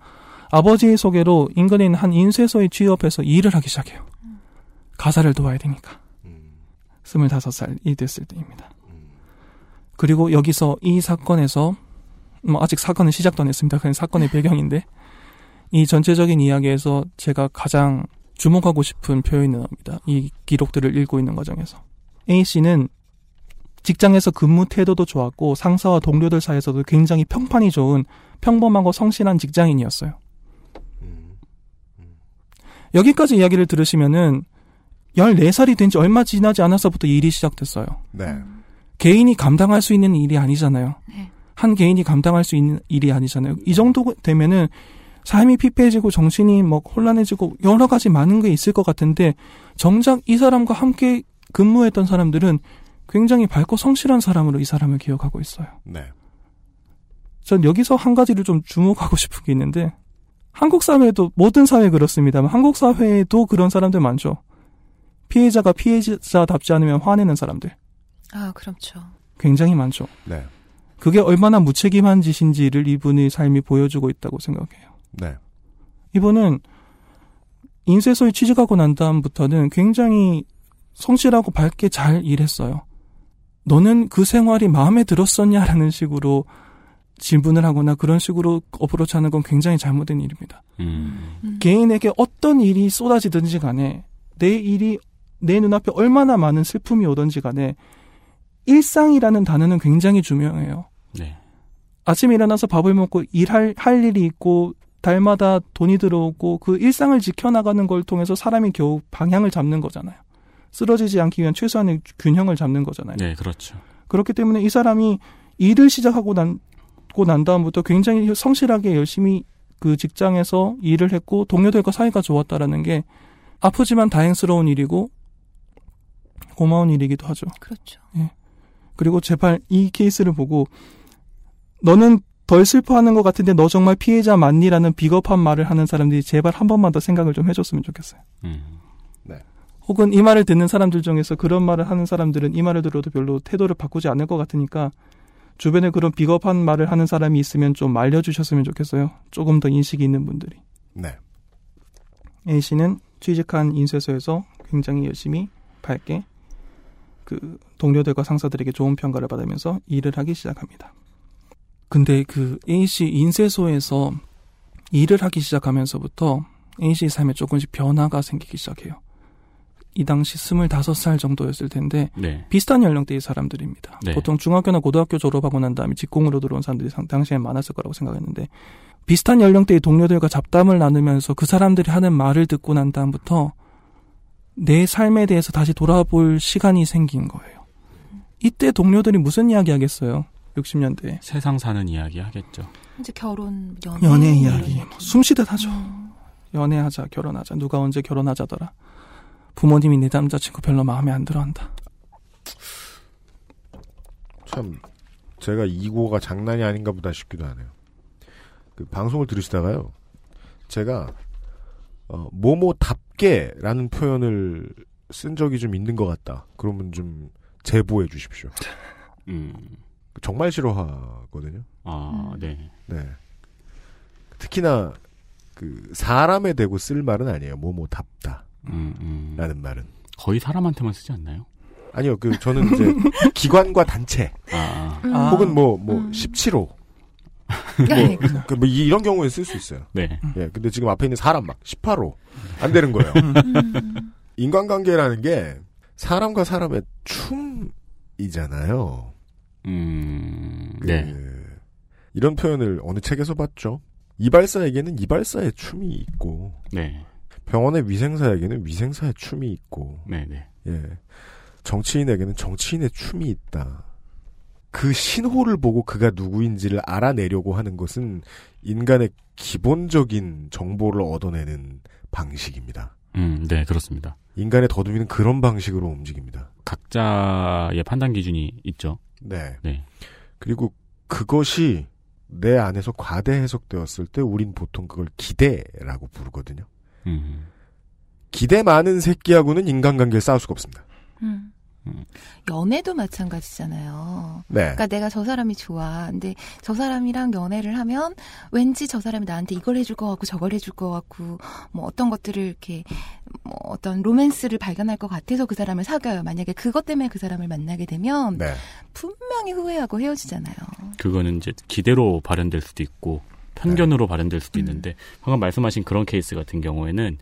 아버지의 소개로 있는 한 인쇄소에 취업해서 일을 하기 시작해요. 가사를 도와야 되니까. 25살이 됐을 때입니다. 그리고 여기서 이 사건에서 뭐 아직 사건은 시작도 안 했습니다. 그냥 사건의 배경인데 이 전체적인 이야기에서 제가 가장 주목하고 싶은 표현이 나옵니다. 이 기록들을 읽고 있는 과정에서 A 씨는 직장에서 근무 태도도 좋았고 상사와 동료들 사이에서도 굉장히 평판이 좋은 평범하고 성실한 직장인이었어요. 여기까지 이야기를 들으시면은 14살이 된 지 얼마 지나지 않아서부터 일이 시작됐어요. 네. 개인이 감당할 수 있는 일이 아니잖아요. 네. 한 개인이 감당할 수 있는 일이 아니잖아요. 이 정도 되면은 삶이 피폐해지고 정신이 뭐 혼란해지고 여러 가지 많은 게 있을 것 같은데 정작 이 사람과 함께 근무했던 사람들은 굉장히 밝고 성실한 사람으로 이 사람을 기억하고 있어요. 네. 전 여기서 한 가지를 좀 주목하고 싶은 게 있는데 한국 사회도 모든 사회 그렇습니다만 한국 사회에도 그런 사람들 많죠. 피해자가 피해자답지 않으면 화내는 사람들 아, 그렇죠. 굉장히 많죠. 네. 그게 얼마나 무책임한 짓인지를 이분의 삶이 보여주고 있다고 생각해요. 네. 이분은 인쇄소에 취직하고 난 다음부터는 굉장히 성실하고 밝게 잘 일했어요. 너는 그 생활이 마음에 들었었냐라는 식으로 질문을 하거나 그런 식으로 어프로치 하는 건 굉장히 잘못된 일입니다. 음. 개인에게 어떤 일이 쏟아지든지 간에 내 일이 내 눈앞에 얼마나 많은 슬픔이 오든지 간에 일상이라는 단어는 굉장히 중요해요. 네. 아침에 일어나서 밥을 먹고 일할 할 일이 있고 달마다 돈이 들어오고 그 일상을 지켜나가는 걸 통해서 사람이 겨우 방향을 잡는 거잖아요. 쓰러지지 않기 위한 최소한의 균형을 잡는 거잖아요. 네, 그렇죠. 그렇기 때문에 이 사람이 일을 시작하고 난, 고난 다음부터 굉장히 성실하게 열심히 그 직장에서 일을 했고 동료들과 사이가 좋았다라는 게 아프지만 다행스러운 일이고 고마운 일이기도 하죠. 그렇죠. 그리고 제발 이 케이스를 보고 너는 덜 슬퍼하는 것 같은데 너 정말 피해자 맞니라는 비겁한 말을 하는 사람들이 제발 한 번만 더 생각을 좀 해줬으면 좋겠어요. 음. 혹은 이 말을 듣는 사람들 중에서 그런 말을 하는 사람들은 이 말을 들어도 별로 태도를 바꾸지 않을 것 같으니까 주변에 그런 비겁한 말을 하는 사람이 있으면 좀 알려주셨으면 좋겠어요. 조금 더 인식이 있는 분들이. 네. A 씨는 취직한 인쇄소에서 굉장히 열심히 밝게 그 동료들과 상사들에게 좋은 평가를 받으면서 일을 하기 시작합니다. 근데 그 A 씨 인쇄소에서 일을 하기 시작하면서부터 A 씨의 삶에 조금씩 변화가 생기기 시작해요. 이 당시 25살 정도였을 텐데 네. 비슷한 연령대의 사람들입니다. 네. 보통 중학교나 고등학교 졸업하고 난 다음에 직공으로 들어온 사람들이 상- 당시엔 많았을 거라고 생각했는데 비슷한 연령대의 동료들과 잡담을 나누면서 그 사람들이 하는 말을 듣고 난 다음부터 내 삶에 대해서 다시 돌아볼 시간이 생긴 거예요. 이때 동료들이 무슨 이야기 하겠어요? 60년대에. 세상 사는 이야기 하겠죠. 이제 결혼, 연애, 연애 뭐 이야기. 뭐 숨쉬듯 하죠. 음. 연애하자, 결혼하자. 누가 언제 결혼하자더라. 부모님이 내 남자친구 별로 마음에 안 들어 한다. 참 제가 이고가 장난이 아닌가 보다 싶기도 하네요. 그 방송을 들으시다가요. 제가 어, 모모답게라는 표현을 쓴 적이 좀 있는 것 같다. 그러면 좀 제보해 주십시오. 음. 정말 싫어하거든요. 아, 네. 네. 특히나 그 사람에 대고 쓸 말은 아니에요. 모모답다 라는 음, 음. 말은. 거의 사람한테만 쓰지 않나요? 아니요. 그 저는 이제 기관과 단체 아, 음. 아. 혹은 뭐뭐 음. 17호 네. 그뭐 이런 경우에 쓸 수 있어요. 네. 예. 근데 지금 앞에 있는 사람 막 18호 안 되는 거예요. 음. 인간관계라는 게 사람과 사람의 춤이잖아요. 음, 그 네. 이런 표현을 어느 책에서 봤죠? 이발사에게는 이발사의 춤이 있고 네. 병원의 위생사에게는 위생사의 춤이 있고 네, 네. 예. 정치인에게는 정치인의 춤이 있다. 그 신호를 보고 그가 누구인지를 알아내려고 하는 것은 인간의 기본적인 정보를 얻어내는 방식입니다. 음, 네, 그렇습니다. 인간의 더듬이는 그런 방식으로 움직입니다. 각자의 판단 기준이 있죠. 네. 네. 그리고 그것이 내 안에서 과대 해석되었을 때 우린 보통 그걸 기대라고 부르거든요. 음. 기대 많은 새끼하고는 인간관계를 쌓을 수가 없습니다. 음. 연애도 마찬가지잖아요. 네. 그러니까 내가 저 사람이 좋아. 근데 저 사람이랑 연애를 하면 왠지 저 사람이 나한테 이걸 해줄 것 같고 저걸 해줄 것 같고 뭐 어떤 것들을 이렇게 뭐 어떤 로맨스를 발견할 것 같아서 그 사람을 사귀어요. 만약에 그것 때문에 그 사람을 만나게 되면 네. 분명히 후회하고 헤어지잖아요. 그거는 이제 기대로 발현될 수도 있고 편견으로 발현될 수도 있는데 방금 말씀하신 그런 케이스 같은 경우에는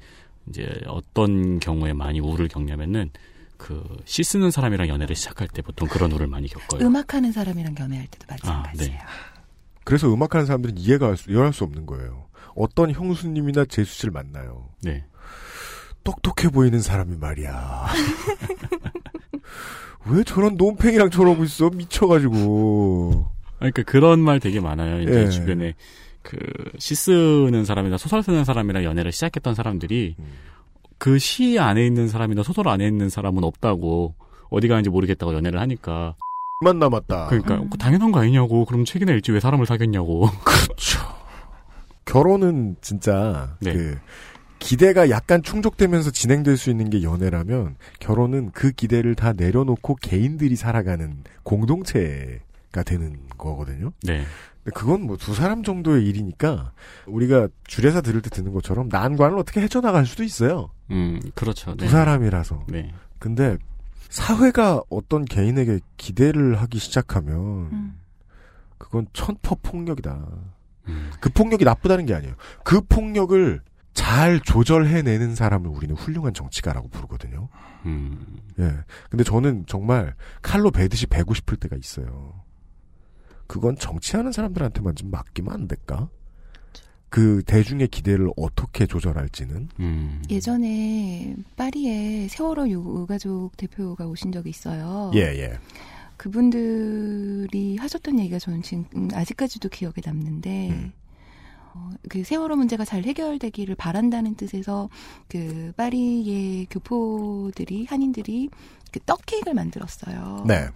이제 어떤 경우에 많이 우를 겪냐면은 그 시 쓰는 사람이랑 연애를 시작할 때 보통 그런 우를 많이 겪어요. 음악하는 사람이랑 연애할 때도 마찬가지예요. 아, 네. 그래서 음악하는 사람들은 이해가 할 수, 이해할 수 없는 거예요. 어떤 형수님이나 제수 씨를 만나요. 네. 똑똑해 보이는 사람이 말이야. 왜 저런 논팽이랑 저러고 있어? 미쳐가지고. 그러니까 그런 말 되게 많아요. 이제 예. 주변에 그 시 쓰는 사람이나 소설 쓰는 사람이랑 연애를 시작했던 사람들이 음. 그시 안에 있는 사람이나 소설 안에 있는 사람은 없다고 어디 가는지 모르겠다고 연애를 하니까 만 남았다. 그러니까 그 당연한 거 아니냐고 그럼 책이나 읽지 왜 사람을 사귀었냐고 그렇죠. 결혼은 진짜 네. 그 기대가 약간 충족되면서 진행될 수 있는 게 연애라면 결혼은 그 기대를 다 내려놓고 개인들이 살아가는 공동체가 되는 거거든요. 네. 근데 그건 뭐 두 사람 정도의 일이니까 우리가 줄여서 들을 때 듣는 것처럼 난관을 어떻게 헤쳐나갈 수도 있어요. 음 그렇죠 두 네. 사람이라서. 네. 근데 사회가 어떤 개인에게 기대를 하기 시작하면 음. 그건 천퍼 폭력이다. 음. 그 폭력이 나쁘다는 게 아니에요. 그 폭력을 잘 조절해내는 사람을 우리는 훌륭한 정치가라고 부르거든요. 음. 예. 근데 저는 정말 칼로 베듯이 베고 싶을 때가 있어요. 그건 정치하는 사람들한테만 좀 맡기면 안 될까? 그 대중의 기대를 어떻게 조절할지는. 음. 예전에 파리에 세월호 유가족 대표가 오신 적이 있어요. 예, 예. 그분들이 하셨던 얘기가 저는 지금 음, 아직까지도 기억에 남는데 음. 어, 그 세월호 문제가 잘 해결되기를 바란다는 뜻에서 그 파리의 교포들이 한인들이 그 떡케이크를 만들었어요. 네.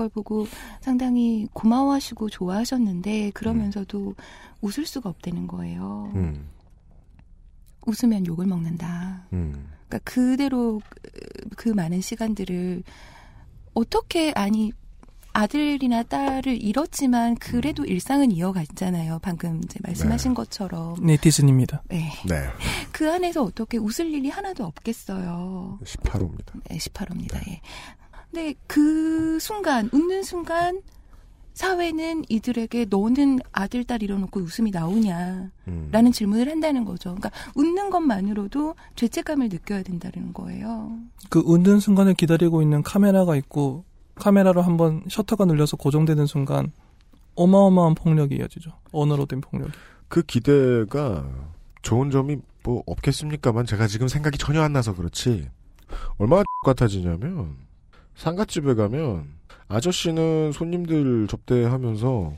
그걸 보고 상당히 고마워하시고 좋아하셨는데 그러면서도 웃을 수가 없다는 거예요. 음, 웃으면 욕을 먹는다. 음. 그러니까 그대로 그- 그 많은 시간들을 어떻게 아니 아들이나 딸을 잃었지만 그래도 일상은 이어갔잖아요. 방금 이제 말씀하신 것처럼. 네티즌입니다. 네. 네. 그 안에서 어떻게 웃을 일이 하나도 없겠어요. 18호입니다. 네, 18호입니다. 예. 근데 그 순간 웃는 순간 사회는 이들에게 너는 아들 딸 잃어놓고 웃음이 나오냐 음. 라는 질문을 한다는 거죠. 그러니까 웃는 것만으로도 죄책감을 느껴야 된다는 거예요. 그 웃는 순간을 기다리고 있는 카메라가 있고 카메라로 한번 셔터가 눌려서 고정되는 순간 어마어마한 폭력이 이어지죠. 언어로 된 폭력이. 그 기대가 좋은 점이 뭐 없겠습니까만 제가 지금 생각이 전혀 안 나서 그렇지 얼마나 같아지냐면 상가집에 가면 아저씨는 손님들 접대하면서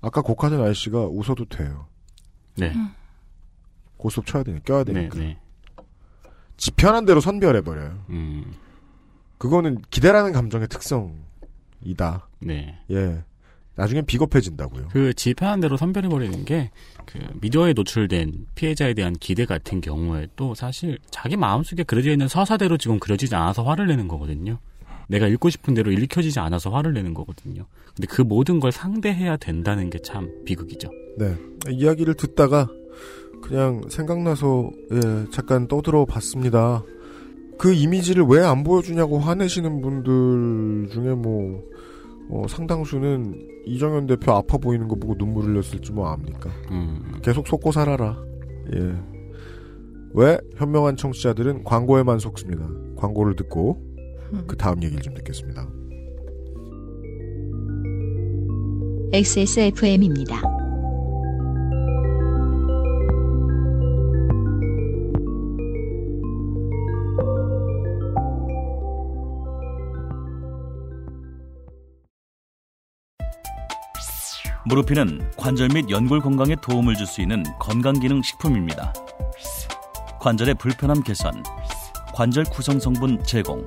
아까 곡하는 아저씨가 웃어도 돼요. 네. 고스톱 쳐야 되니 껴야 네. 되니까 네. 지 편한 대로 선별해 버려요. 음. 그거는 기대라는 감정의 특성이다. 네. 예. 나중엔 비겁해진다고요. 그 지편한 대로 선별해 버리는 게, 그, 미디어에 노출된 피해자에 대한 기대 같은 경우에 또 사실 자기 마음속에 그려져 있는 서사대로 지금 그려지지 않아서 화를 내는 거거든요. 내가 읽고 싶은 대로 읽혀지지 않아서 화를 내는 거거든요. 근데 그 모든 걸 상대해야 된다는 게 참 비극이죠. 네. 이야기를 듣다가 그냥 생각나서 예, 잠깐 떠들어 봤습니다. 그 이미지를 왜 안 보여주냐고 화내시는 분들 중에 뭐 어, 상당수는 이정현 대표 아파 보이는 거 보고 눈물 흘렸을지 뭐 압니까? 음. 계속 속고 살아라. 예. 왜 현명한 청취자들은 광고에만 속습니다. 광고를 듣고 음. 그 다음 얘기를 좀 듣겠습니다. XSFM입니다. 무르피는 관절 및 연골 건강에 도움을 줄 수 있는 건강기능 식품입니다. 관절의 불편함 개선, 관절 구성 성분 제공,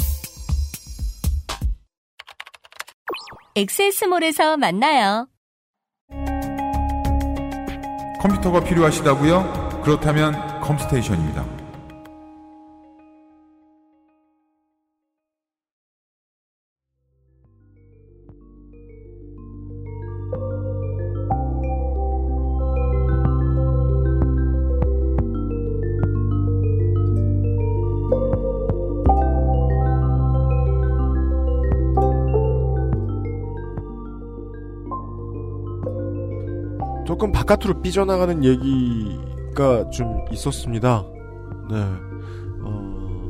엑세스몰에서 만나요. 컴퓨터가 필요하시다고요? 그렇다면 컴스테이션입니다. 바깥으로 삐져나가는 얘기가 좀 있었습니다. 네. 어,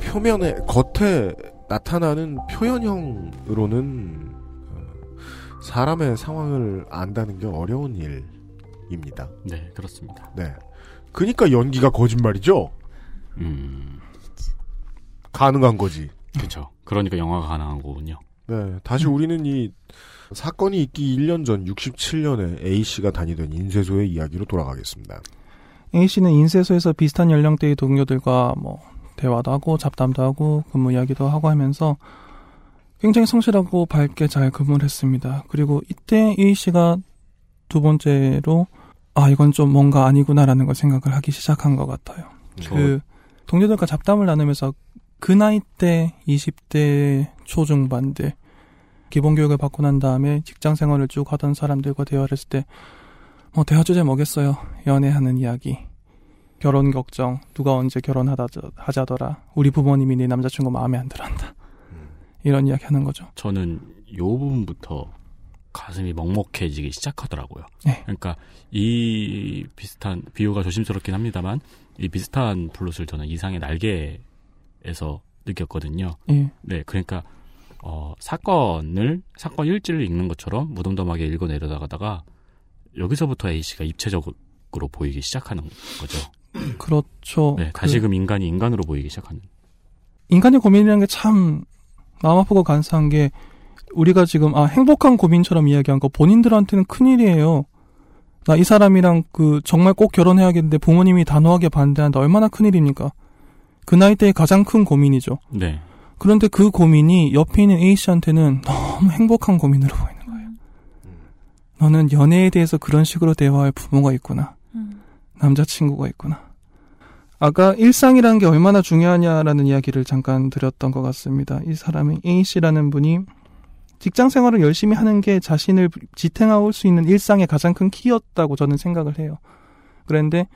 표면에, 겉에 나타나는 표현형으로는 어, 사람의 상황을 안다는 게 어려운 일입니다. 네, 그렇습니다. 네. 그니까 연기가 거짓말이죠? 음. 가능한 거지. 그렇죠. 그러니까 영화가 가능한 거군요. 네. 다시 우리는 이 사건이 있기 1년 전 67년에 A씨가 다니던 인쇄소의 이야기로 돌아가겠습니다. A씨는 인쇄소에서 비슷한 연령대의 동료들과 뭐 대화도 하고 잡담도 하고 근무 이야기도 하고 하면서 굉장히 성실하고 밝게 잘 근무를 했습니다. 그리고 이때 A씨가 두 번째로 아 이건 좀 뭔가 아니구나라는 걸 생각을 하기 시작한 것 같아요. 그 동료들과 잡담을 나누면서 그 나이 때 20대 초중반들 기본 교육을 받고 난 다음에 직장 생활을 쭉 하던 사람들과 대화를 했을 때, 뭐, 대화 주제 뭐겠어요? 연애하는 이야기. 결혼 걱정. 누가 언제 결혼하다, 하자더라. 우리 부모님이 네 남자친구 마음에 안 들어 한다. 이런 이야기 하는 거죠. 저는 요 부분부터 가슴이 먹먹해지기 시작하더라고요. 네. 그러니까 이 비슷한 비유가 조심스럽긴 합니다만 이 비슷한 플롯을 저는 이상의 날개에서 느꼈거든요. 예. 네, 그러니까 어, 사건을 사건 일지를 읽는 것처럼 무덤덤하게 읽어 내려다가다가 여기서부터 A 씨가 입체적으로 보이기 시작하는 거죠. 그렇죠. 네, 다시금 인간이 인간으로 보이기 시작하는. 인간의 고민이라는 게 참 마음 아프고 간사한 게 우리가 지금 아 행복한 고민처럼 이야기한 거 본인들한테는 큰 일이에요. 나 이 사람이랑 그 정말 꼭 결혼해야겠는데 부모님이 단호하게 반대한다. 얼마나 큰 일입니까? 그 나이 때의 가장 큰 고민이죠. 네. 그런데 그 고민이 옆에 있는 A 씨한테는 너무 행복한 고민으로 보이는 거예요. 너는 연애에 대해서 그런 식으로 대화할 부모가 있구나. 남자친구가 있구나. 아까 일상이라는 게 얼마나 중요하냐라는 이야기를 잠깐 드렸던 것 같습니다. 이 사람이 A 씨라는 분이 직장 생활을 열심히 하는 게 자신을 지탱할 수 있는 일상의 가장 큰 키였다고 저는 생각을 해요. 그런데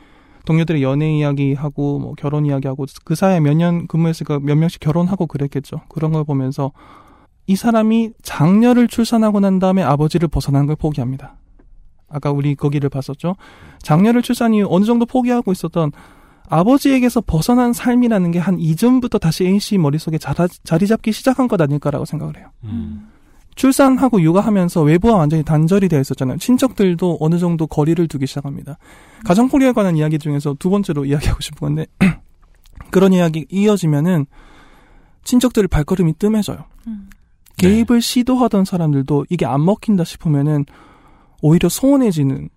동료들의 연애 이야기하고 뭐 결혼 이야기하고 그 사이에 몇 년 근무했으니까 몇 명씩 결혼하고 그랬겠죠. 그런 걸 보면서 이 사람이 장녀를 출산하고 난 다음에 아버지를 벗어난 걸 포기합니다. 아까 우리 거기를 봤었죠. 장녀를 출산 이후 어느 정도 포기하고 있었던 아버지에게서 벗어난 삶이라는 게 한 이전부터 다시 A씨 머릿속에 자라, 자리 잡기 시작한 것 아닐까라고 생각을 해요. 음. 출산하고 육아하면서 외부와 완전히 단절이 되어 있었잖아요. 친척들도 어느 정도 거리를 두기 시작합니다. 가정 폭력에 관한 이야기 중에서 두 번째로 이야기하고 싶은 건데 그런 이야기 이어지면은 친척들 발걸음이 뜸해져요. 음. 개입을 시도하던 사람들도 이게 안 먹힌다 싶으면은 오히려 소원해지는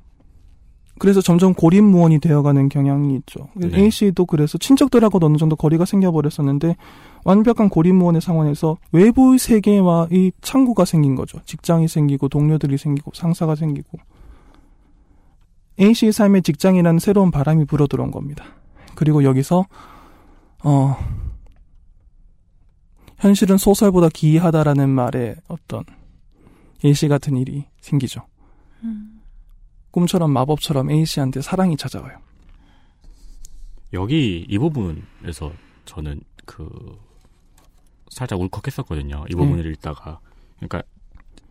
그래서 점점 고립무원이 되어가는 경향이 있죠. 네. A 씨도 그래서 친척들하고 어느 정도 거리가 생겨버렸었는데 완벽한 고립무원의 상황에서 외부의 세계와 이 창구가 생긴 거죠. 직장이 생기고 동료들이 생기고 상사가 생기고 A 씨의 삶에 직장이라는 새로운 바람이 불어 들어온 겁니다. 그리고 여기서 어 현실은 소설보다 기이하다라는 말에 어떤 A 씨 같은 일이 생기죠. 꿈처럼 마법처럼 A 씨한테 사랑이 찾아와요. 여기 이 부분에서 저는 그 살짝 울컥했었거든요. 이 부분을 읽다가 그러니까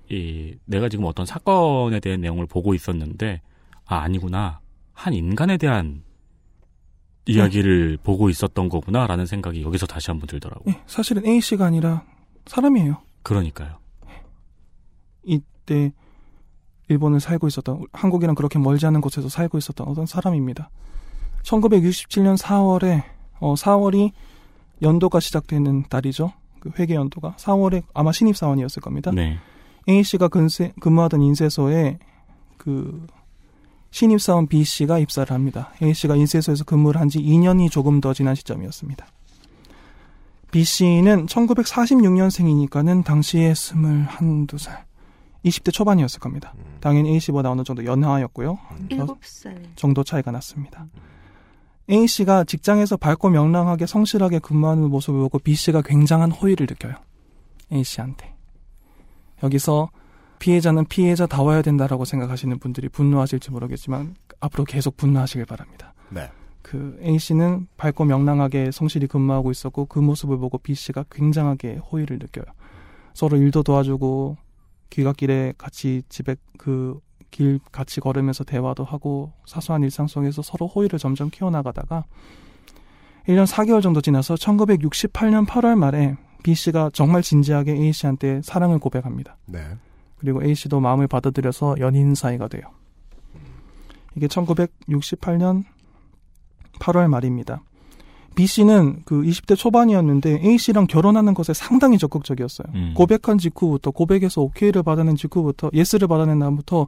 이 내가 지금 어떤 사건에 대한 내용을 보고 있었는데 아 아니구나 한 인간에 대한 이야기를 보고 있었던 거구나라는 생각이 여기서 다시 한번 들더라고. 예, 사실은 A 씨가 아니라 사람이에요. 그러니까요. 이때 일본을 살고 있었던 한국이랑 그렇게 멀지 않은 곳에서 살고 있었던 어떤 사람입니다. 1967년 4월에 어 4월이 연도가 시작되는 달이죠. 그 회계 연도가 4월에 아마 신입 사원이었을 겁니다. 네. A 씨가 근세, 근무하던 인쇄소에 그 신입 사원 B 씨가 입사를 합니다. A 씨가 인쇄소에서 근무를 한 지 2년이 조금 더 지난 시점이었습니다. B 씨는 1946년생이니까는 당시에 21살, 20대 초반이었을 겁니다. 당연히 A 씨보다 어느 정도 연하였고요. 일곱 살. 정도 차이가 났습니다. A 씨가 직장에서 밝고 명랑하게 성실하게 근무하는 모습을 보고 B 씨가 굉장한 호의를 느껴요. A 씨한테. 여기서 피해자는 피해자다워야 된다라고 생각하시는 분들이 분노하실지 모르겠지만 앞으로 계속 분노하시길 바랍니다. 네. 그 A 씨는 밝고 명랑하게 성실히 근무하고 있었고 그 모습을 보고 B 씨가 굉장하게 호의를 느껴요. 서로 일도 도와주고 귀갓길에 같이 집에 그 길 같이 걸으면서 대화도 하고 사소한 일상 속에서 서로 호의를 점점 키워나가다가 1년 4개월 정도 지나서 1968년 8월 말에 B 씨가 정말 진지하게 A 씨한테 사랑을 고백합니다. 네. 그리고 A 씨도 마음을 받아들여서 연인 사이가 돼요. 이게 1968년 8월 말입니다. B 씨는 그 20대 초반이었는데 A 씨랑 결혼하는 것에 상당히 적극적이었어요. 음. 고백한 직후부터 고백에서 오케이를 받아낸 직후부터 예스를 받아낸 다음부터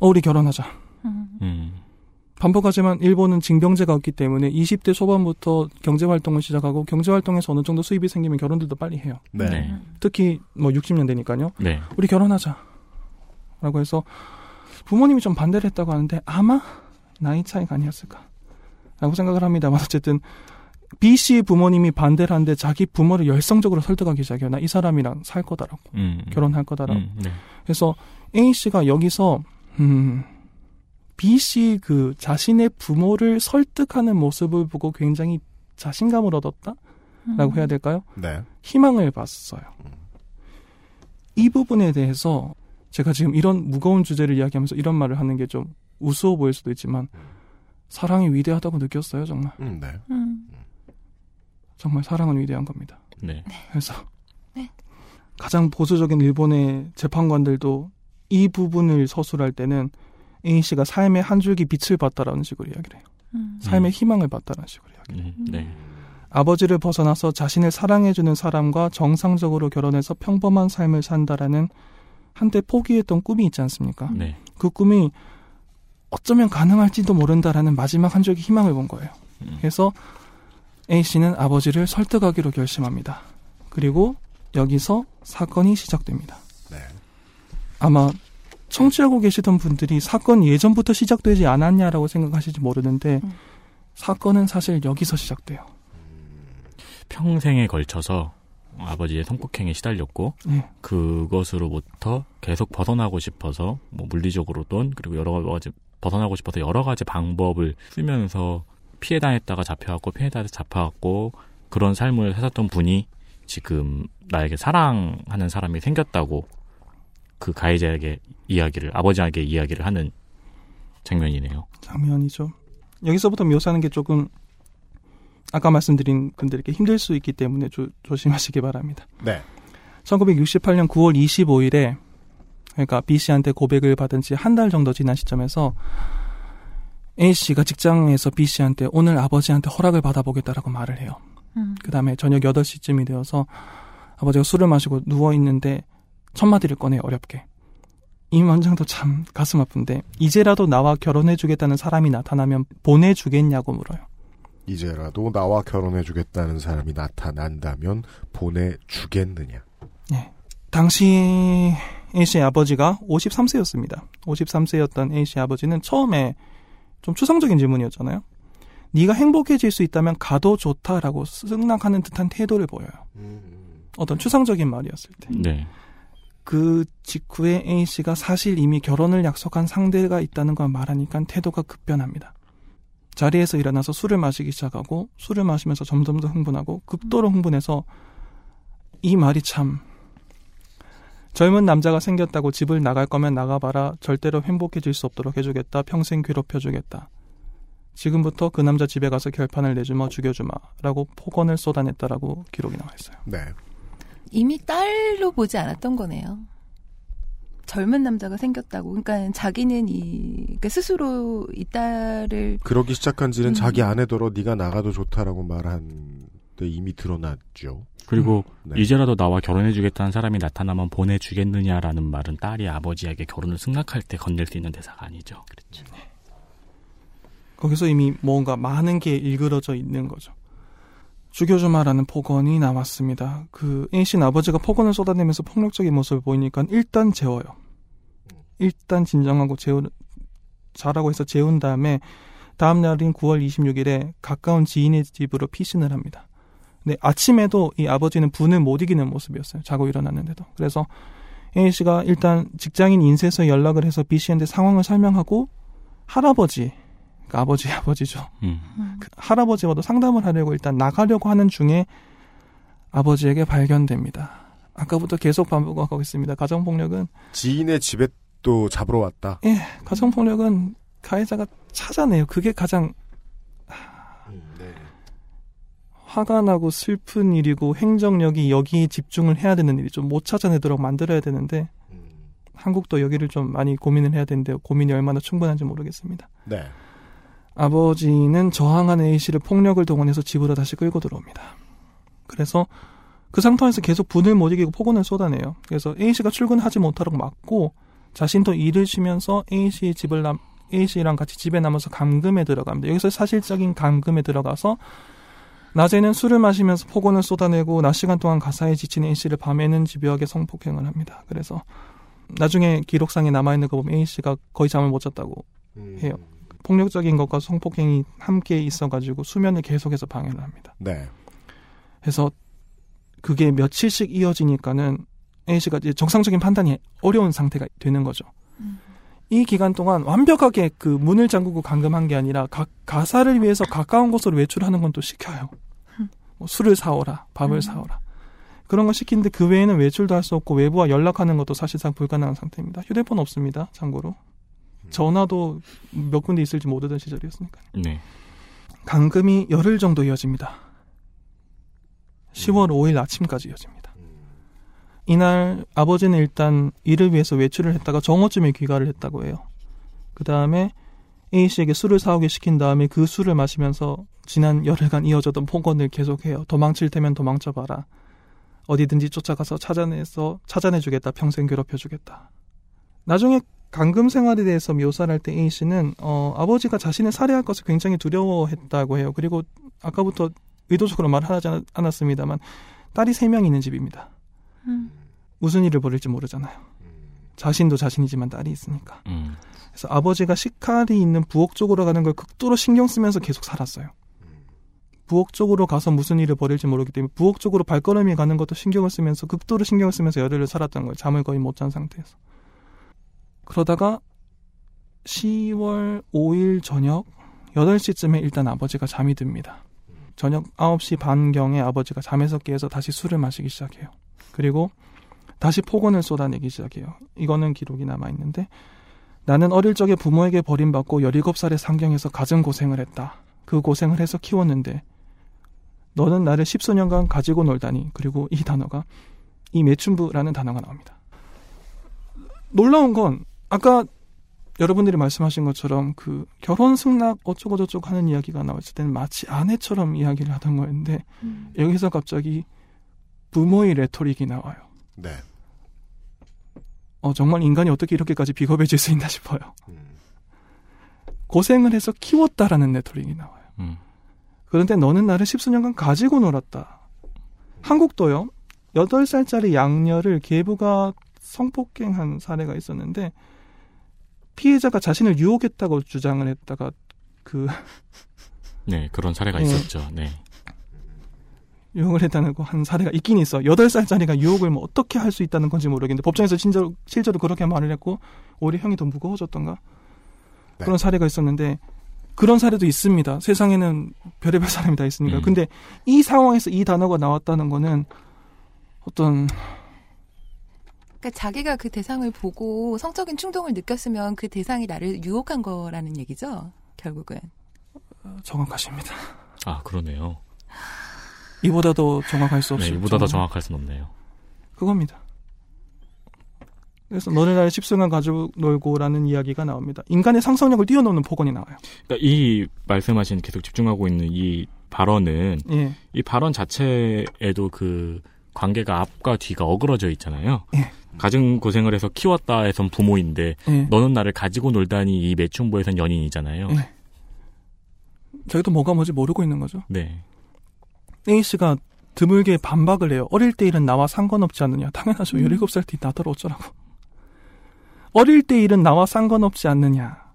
어 우리 결혼하자. 음. 반복하지만 일본은 징병제가 없기 때문에 20대 초반부터 경제 활동을 시작하고 경제 활동에서 어느 정도 수입이 생기면 결혼들도 빨리 해요. 네. 네. 특히 뭐 60년대니까요. 네. 우리 결혼하자. 라고 해서 부모님이 좀 반대를 했다고 하는데 아마 나이 차이가 아니었을까. 라고 생각을 합니다만 어쨌든 B 씨 부모님이 반대를 하는데 자기 부모를 열성적으로 설득하기 시작해요. 나 이 사람이랑 살 거다라고. 음. 결혼할 거다라고. 음, 네. 그래서 A 씨가 여기서 음 B 씨 그 자신의 부모를 설득하는 모습을 보고 굉장히 자신감을 얻었다 라고 해야 될까요? 네. 희망을 봤어요. 이 부분에 대해서 제가 지금 이런 무거운 주제를 이야기하면서 이런 말을 하는 게 좀 우스워 보일 수도 있지만 사랑이 위대하다고 느꼈어요, 정말. 음, 네. 음. 정말 사랑은 위대한 겁니다. 네. 그래서 네. 가장 보수적인 일본의 재판관들도 이 부분을 서술할 때는 A 씨가 삶의 한 줄기 빛을 봤다라는 식으로 이야기를 해요. 음. 삶의 희망을 봤다는 식으로 이야기. 음, 네. 아버지를 벗어나서 자신을 사랑해주는 사람과 정상적으로 결혼해서 평범한 삶을 산다라는 한때 포기했던 꿈이 있지 않습니까? 네. 그 꿈이 어쩌면 가능할지도 모른다라는 마지막 한 줄기 희망을 본 거예요. 음. 그래서 A 씨는 아버지를 설득하기로 결심합니다. 그리고 여기서 사건이 시작됩니다. 네. 아마 청취하고 계시던 분들이 사건 예전부터 시작되지 않았냐라고 생각하실지 모르는데 음. 사건은 사실 여기서 시작돼요. 평생에 걸쳐서 아버지의 성폭행에 시달렸고 예. 그것으로부터 계속 벗어나고 싶어서 뭐 물리적으로든 그리고 여러 가지 벗어나고 싶어서 여러 가지 방법을 쓰면서 피해 당했다가 잡혀왔고 피해 당해서 잡혀왔고 그런 삶을 살았던 분이 지금 나에게 사랑하는 사람이 생겼다고 그 가해자에게 이야기를 아버지에게 이야기를 하는 장면이네요. 장면이죠. 여기서부터 묘사하는 게 조금 아까 말씀드린 분들에게 힘들 수 있기 때문에 조, 조심하시기 바랍니다. 네. 1968년 9월 25일에 그러니까 B 씨한테 고백을 받은 지 한 달 정도 지난 시점에서 A 씨가 직장에서 B 씨한테 오늘 아버지한테 허락을 받아보겠다라고 말을 해요. 음. 그 다음에 저녁 8시쯤이 되어서 아버지가 술을 마시고 누워있는데 첫 마디를 꺼내요, 어렵게. 이 원장도 참 가슴 아픈데, 이제라도 나와 결혼해주겠다는 사람이 나타나면 보내주겠냐고 물어요. 이제라도 나와 결혼해주겠다는 사람이 나타난다면 보내주겠느냐. 네. 당시 A씨의 아버지가 53세였습니다. 53세였던 A씨의 아버지는 처음에 좀 추상적인 질문이었잖아요. 네가 행복해질 수 있다면 가도 좋다라고 승낙하는 듯한 태도를 보여요. 어떤 추상적인 말이었을 때. 네. 그 직후에 A 씨가 사실 이미 결혼을 약속한 상대가 있다는 걸 말하니까 태도가 급변합니다. 자리에서 일어나서 술을 마시기 시작하고 술을 마시면서 점점 더 흥분하고 극도로 흥분해서 이 말이 참 젊은 남자가 생겼다고 집을 나갈 거면 나가봐라. 절대로 행복해질 수 없도록 해주겠다. 평생 괴롭혀주겠다. 지금부터 그 남자 집에 가서 결판을 내주마 죽여주마 라고 폭언을 쏟아냈다라고 기록이 나와 있어요. 네. 이미 딸로 보지 않았던 거네요. 젊은 남자가 생겼다고. 그러니까 자기는 이 그러니까 스스로 이 딸을 그러기 시작한 지는 음. 자기 아내더러 네가 나가도 좋다라고 말한 데 이미 드러났죠. 그리고 네. 이제라도 나와 결혼해주겠다는 사람이 나타나면 보내주겠느냐라는 말은 딸이 아버지에게 결혼을 승낙할 때 건넬 수 있는 대사가 아니죠. 그렇죠. 거기서 이미 뭔가 많은 게 일그러져 있는 거죠. 죽여주마라는 폭언이 나왔습니다. 그 A씨는 아버지가 폭언을 쏟아내면서 폭력적인 모습을 보이니까 일단 재워요. 일단 진정하고 재우 자라고 해서 재운 다음에 다음 날인 9월 26일에 가까운 지인의 집으로 피신을 합니다. 근데 아침에도 이 아버지는 분을 못 이기는 모습이었어요. 자고 일어났는데도. 그래서 A 씨가 일단 직장인 인쇄소에 연락을 해서 B 씨한테 상황을 설명하고 할아버지, 그러니까 아버지 아버지죠. 음. 그 할아버지와도 상담을 하려고 일단 나가려고 하는 중에 아버지에게 발견됩니다. 아까부터 계속 반복하고 있습니다. 가정폭력은 지인의 집에 또 잡으러 왔다. 예, 가정폭력은 가해자가 찾아내요. 그게 가장 네. 화가 나고 슬픈 일이고 행정력이 여기에 집중을 해야 되는 일이죠. 못 찾아내도록 만들어야 되는데 한국도 여기를 좀 많이 고민을 해야 되는데 고민이 얼마나 충분한지 모르겠습니다. 네. 아버지는 저항한 A씨를 폭력을 동원해서 집으로 다시 끌고 들어옵니다. 그래서 그 상태에서 계속 분을 못 이기고 폭언을 쏟아내요. 그래서 A씨가 출근하지 못하도록 막고 자신도 일을 쉬면서 A씨의 집을 남, A씨랑 같이 집에 남아서 감금에 들어갑니다. 여기서 사실적인 감금에 들어가서 낮에는 술을 마시면서 폭언을 쏟아내고 낮 시간 동안 가사에 지친 A씨를 밤에는 집요하게 성폭행을 합니다. 그래서 나중에 기록상에 남아있는 거 보면 A씨가 거의 잠을 못 잤다고 해요. 폭력적인 것과 성폭행이 함께 있어가지고 수면을 계속해서 방해를 합니다. 네. 그래서 그게 며칠씩 이어지니까는 A 씨가 이제 정상적인 판단이 어려운 상태가 되는 거죠. 이 기간 동안 완벽하게 그 문을 잠그고 감금한 게 아니라 가, 가사를 위해서 가까운 곳으로 외출하는 건 또 시켜요. 뭐 술을 사오라, 밥을 사오라. 그런 거 시키는데 그 외에는 외출도 할 수 없고 외부와 연락하는 것도 사실상 불가능한 상태입니다. 휴대폰 없습니다. 참고로. 전화도 몇 군데 있을지 모르던 시절이었으니까. 네. 감금이 열흘 정도 이어집니다. 10월 5일 아침까지 이어집니다. 이날 아버지는 일단 일을 위해서 외출을 했다가 정오쯤에 귀가를 했다고 해요. 그 다음에 A 씨에게 술을 사오게 시킨 다음에 그 술을 마시면서 지난 열흘간 이어졌던 폭언을 계속해요. 도망칠 테면 도망쳐봐라. 어디든지 쫓아가서 찾아내서 찾아내주겠다. 평생 괴롭혀주겠다. 나중에 감금 생활에 대해서 묘사를 할 때 A 씨는 어, 아버지가 자신을 살해할 것을 굉장히 두려워했다고 해요. 그리고 아까부터 의도적으로 말하지 않- 않았습니다만 딸이 세 명 있는 집입니다. 음. 무슨 일을 벌일지 모르잖아요. 자신도 자신이지만 딸이 있으니까. 음. 그래서 아버지가 식칼이 있는 부엌 쪽으로 가는 걸 극도로 신경 쓰면서 계속 살았어요. 부엌 쪽으로 가서 무슨 일을 벌일지 모르기 때문에 부엌 쪽으로 발걸음이 가는 것도 신경을 쓰면서 극도로 신경을 쓰면서 열흘을 살았던 거예요. 잠을 거의 못 잔 상태에서. 그러다가 10월 5일 저녁 8시쯤에 일단 아버지가 잠이 듭니다. 저녁 9시 반경에 아버지가 잠에서 깨서 다시 술을 마시기 시작해요. 그리고 다시 폭언을 쏟아내기 시작해요. 이거는 기록이 남아 있는데 나는 어릴 적에 부모에게 버림받고 17살의 상경에서 가진 고생을 했다. 그 고생을 해서 키웠는데 너는 나를 십수년간 가지고 놀다니 그리고 이 단어가 이 매춘부라는 단어가 나옵니다. 놀라운 건 아까 여러분들이 말씀하신 것처럼 그 결혼 승낙 어쩌고 저쩌고 하는 이야기가 나왔을 때는 마치 아내처럼 이야기를 하던 거였는데 음. 여기서 갑자기 부모의 레토릭이 나와요. 네. 어, 정말 인간이 어떻게 이렇게까지 비겁해질 수 있나 싶어요. 고생을 해서 키웠다라는 레토릭이 나와요. 음. 그런데 너는 나를 십수년간 가지고 놀았다. 한국도요. 8살짜리 양녀를 계부가 성폭행한 사례가 있었는데 피해자가 자신을 유혹했다고 주장을 했다가 그 네, 그런 사례가 네. 있었죠. 네. 유혹을 했다는 거한 사례가 있긴 있어. 8살짜리가 유혹을 뭐 어떻게 할 수 있다는 건지 모르겠는데 법정에서 실제로, 실제로 그렇게 말을 했고 오히려 형이 더 무거워졌던가? 네. 그런 사례가 있었는데 그런 사례도 있습니다. 세상에는 별의별 사람이 다 있으니까. 음. 근데 이 상황에서 이 단어가 나왔다는 거는 어떤 그러니까 자기가 그 대상을 보고 성적인 충동을 느꼈으면 그 대상이 나를 유혹한 거라는 얘기죠. 결국은. 정확하십니다. 아, 그러네요. 이보다 더 정확할 수 네, 없이. 이보다 더 정확할 순 없네요. 그겁니다. 그래서 너네 나의 십승을 가지고 놀고라는 이야기가 나옵니다. 인간의 상상력을 뛰어넘는 폭언이 나와요. 그러니까 이 말씀하신 계속 집중하고 있는 이 발언은 예. 이 발언 자체에도 그 관계가 앞과 뒤가 어그러져 있잖아요. 예. 가진 고생을 해서 키웠다에선 부모인데 예. 너는 나를 가지고 놀다니 이 매춘부에선 연인이잖아요. 예. 자기도 뭐가 뭔지 모르고 있는 거죠. 네. 씨가 드물게 반박을 해요. 어릴 때 일은 나와 상관없지 않느냐. 당연하죠. 17살 때 나더러 어쩌라고. 어릴 때 일은 나와 상관없지 않느냐.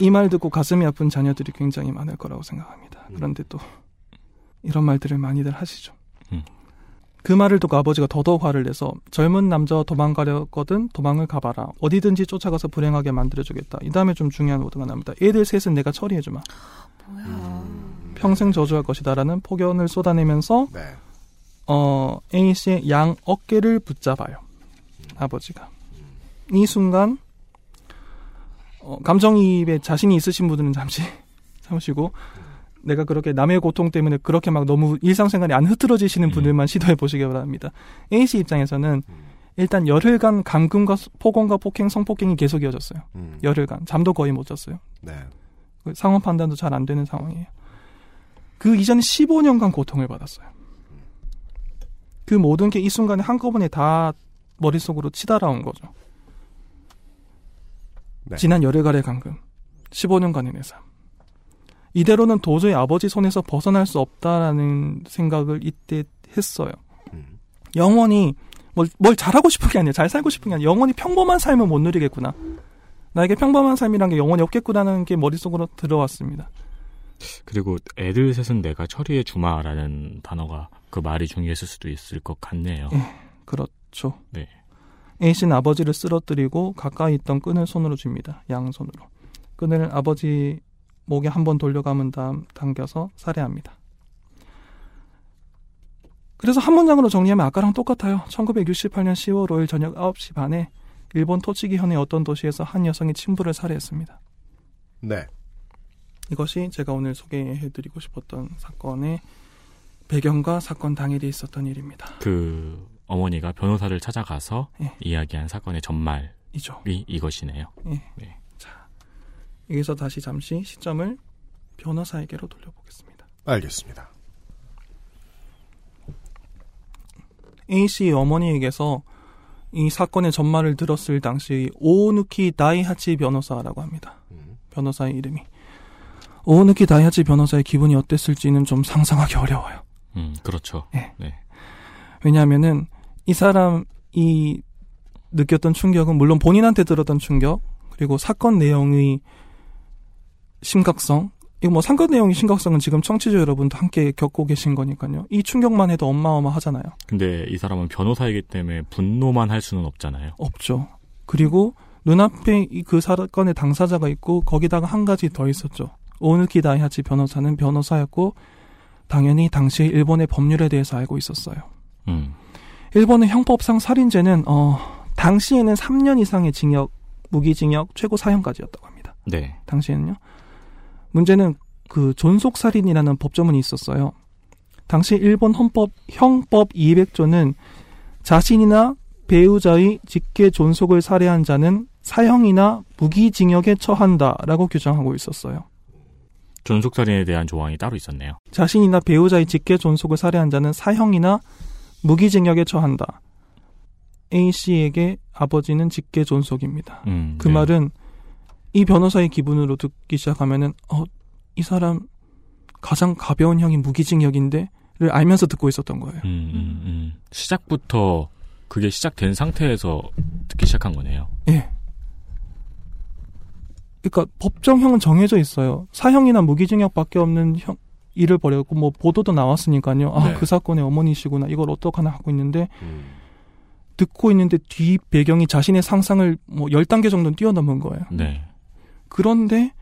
이 말 듣고 가슴이 아픈 자녀들이 굉장히 많을 거라고 생각합니다. 그런데 또 이런 말들을 많이들 하시죠. 음. 그 말을 듣고 아버지가 더더욱 화를 내서 젊은 남자와 도망가려거든 도망을 가봐라. 어디든지 쫓아가서 불행하게 만들어주겠다. 이 다음에 좀 중요한 오드가 납니다. 애들 셋은 내가 처리해주마. 평생 저주할 것이다라는 폭언을 쏟아내면서 네. 어, A 씨의 양 어깨를 붙잡아요. 아버지가. 이 순간 어, 감정이입에 자신이 있으신 분들은 잠시 참으시고 내가 그렇게 남의 고통 때문에 그렇게 막 너무 일상생활이 안 흐트러지시는 분들만 시도해 보시기 바랍니다. A 씨 입장에서는 일단 열흘간 감금과 폭언과 폭행, 성폭행이 계속 이어졌어요. 음. 열흘간 잠도 거의 못 잤어요. 네. 그 상황 판단도 잘 안 되는 상황이에요. 그 이전에 15년간 고통을 받았어요. 그 모든 게 이 순간에 한꺼번에 다 머릿속으로 치달아온 거죠. 네. 지난 열흘간의 감금, 15년간의 내 삶. 이대로는 도저히 아버지 손에서 벗어날 수 없다라는 생각을 이때 했어요. 음. 영원히 뭘, 뭘 잘하고 싶은 게 아니라 잘 살고 싶은 게 아니라 영원히 평범한 삶을 못 누리겠구나. 나에게 평범한 삶이란 게 영원히 없겠구나라는 게 머릿속으로 들어왔습니다. 그리고 애들 셋은 내가 처리해 주마라는 단어가 그 말이 중요했을 수도 있을 것 같네요. 예, 그렇죠. 네. A씨는 아버지를 쓰러뜨리고 가까이 있던 끈을 손으로 줍니다. 양손으로. 끈을 아버지 목에 한 번 돌려감은 다음 당겨서 살해합니다. 그래서 한 문장으로 정리하면 아까랑 똑같아요. 1968년 10월 5일 저녁 9시 반에 일본 토치기 현의 어떤 도시에서 한 여성이 친부를 살해했습니다. 네. 이것이 제가 오늘 소개해드리고 싶었던 사건의 배경과 사건 당일에 있었던 일입니다. 그 어머니가 변호사를 찾아가서 예. 이야기한 사건의 전말이 이죠. 이것이네요. 예. 네. 여기서 다시 잠시 시점을 변호사에게로 돌려보겠습니다. 알겠습니다. A씨 어머니에게서 이 사건의 전말을 들었을 당시 오누키 다이하치 변호사라고 합니다. 변호사의 이름이. 오누키 다이하치 변호사의 기분이 어땠을지는 좀 상상하기 어려워요. 음, 그렇죠. 예. 네. 왜냐하면은 이 사람이 느꼈던 충격은 물론 본인한테 들었던 충격 그리고 사건 내용의 심각성 이거 뭐 사건 내용의 심각성은 지금 청취자 여러분도 함께 겪고 계신 거니까요. 이 충격만 해도 어마어마하잖아요. 근데 이 사람은 변호사이기 때문에 분노만 할 수는 없잖아요. 없죠. 그리고 눈앞에 이그 사건의 당사자가 있고 거기다가 한 가지 더 있었죠. 오누키 다이하치 변호사는 변호사였고 당연히 당시 일본의 법률에 대해서 알고 있었어요. 음. 일본의 형법상 살인죄는 어 당시에는 3년 이상의 징역, 무기징역, 최고 사형까지였다고 합니다. 네. 당시에는요. 문제는 그 존속 살인이라는 법조문이 있었어요. 당시 일본 헌법 형법 200조는 자신이나 배우자의 직계 존속을 살해한 자는 사형이나 무기징역에 처한다라고 규정하고 있었어요. 존속살인에 대한 조항이 따로 있었네요. 자신이나 배우자의 직계 존속을 살해한 자는 사형이나 무기징역에 처한다. A 씨에게 아버지는 직계 존속입니다. 음, 그 네. 말은 이 변호사의 기분으로 듣기 시작하면은 어, 이 사람 가장 가벼운 형이 무기징역인데를 알면서 듣고 있었던 거예요. 음, 음, 음. 시작부터 그게 시작된 상태에서 듣기 시작한 거네요. 예. 그러니까 법정형은 정해져 있어요. 사형이나 무기징역밖에 없는 형 일을 벌였고 뭐 보도도 나왔으니까요. 아, 네. 그 사건의 어머니시구나. 이걸 어떡하나 하고 있는데 듣고 있는데 뒤 배경이 자신의 상상을 뭐 10단계 정도는 뛰어넘은 거예요. 네. 그런데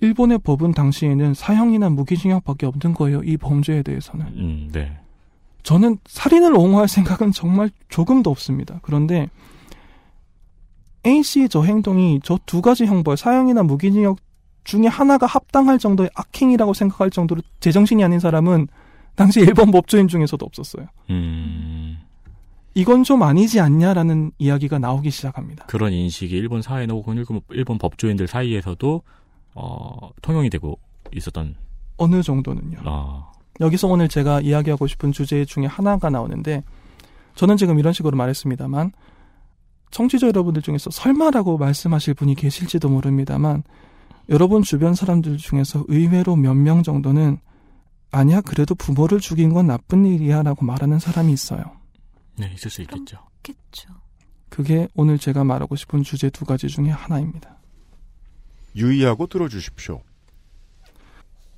일본의 법은 당시에는 사형이나 무기징역밖에 없는 거예요. 이 범죄에 대해서는. 음, 네. 저는 살인을 옹호할 생각은 정말 조금도 없습니다. 그런데 A 씨의 저 행동이 저 두 가지 형벌, 사형이나 무기징역 중에 하나가 합당할 정도의 악행이라고 생각할 정도로 제정신이 아닌 사람은 당시 일본 법조인 중에서도 없었어요. 음, 이건 좀 아니지 않냐라는 이야기가 나오기 시작합니다. 그런 인식이 일본 사회나 혹은 일본, 법조인들 사이에서도 어, 통용이 되고 있었던 어느 정도는요. 아, 여기서 오늘 제가 이야기하고 싶은 주제 중에 하나가 나오는데 저는 지금 이런 식으로 말했습니다만 청취자 여러분들 중에서 설마라고 말씀하실 분이 계실지도 모릅니다만 여러분 주변 사람들 중에서 의외로 몇 명 정도는 아니야 그래도 부모를 죽인 건 나쁜 일이야라고 말하는 사람이 있어요. 네 있을 수 있겠죠. 그렇겠죠. 그게 오늘 제가 말하고 싶은 주제 두 가지 중에 하나입니다. 유의하고 들어주십시오.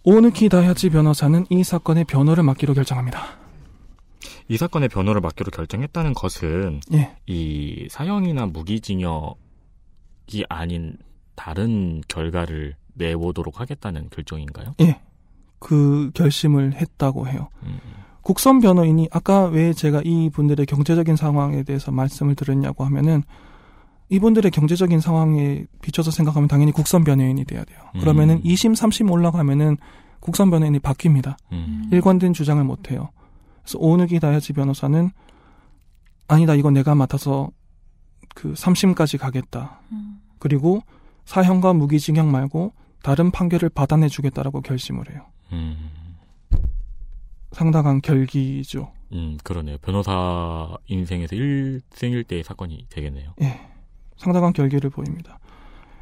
오누키 다야치 변호사는 이 사건의 변호를 맡기로 결정합니다. 이 사건의 변호를 맡기로 결정했다는 것은 예. 이 사형이나 무기징역이 아닌 다른 결과를 내보도록 하겠다는 결정인가요? 예. 그 결심을 했다고 해요. 음, 국선 변호인이 아까 왜 제가 이 분들의 경제적인 상황에 대해서 말씀을 드렸냐고 하면은 이분들의 경제적인 상황에 비춰서 생각하면 당연히 국선 변호인이 돼야 돼요. 그러면은 음. 2심, 3심 올라가면은 국선 변호인이 바뀝니다. 음, 일관된 주장을 못 해요. 그래서 오누기 다야지 변호사는 아니다 이건 내가 맡아서 그 3심까지 가겠다. 음. 그리고 사형과 무기징역 말고 다른 판결을 받아내 주겠다라고 결심을 해요. 음, 상당한 결기죠. 음, 그러네요. 변호사 인생에서 일생일대의 사건이 되겠네요. 예. 상당한 결기를 보입니다.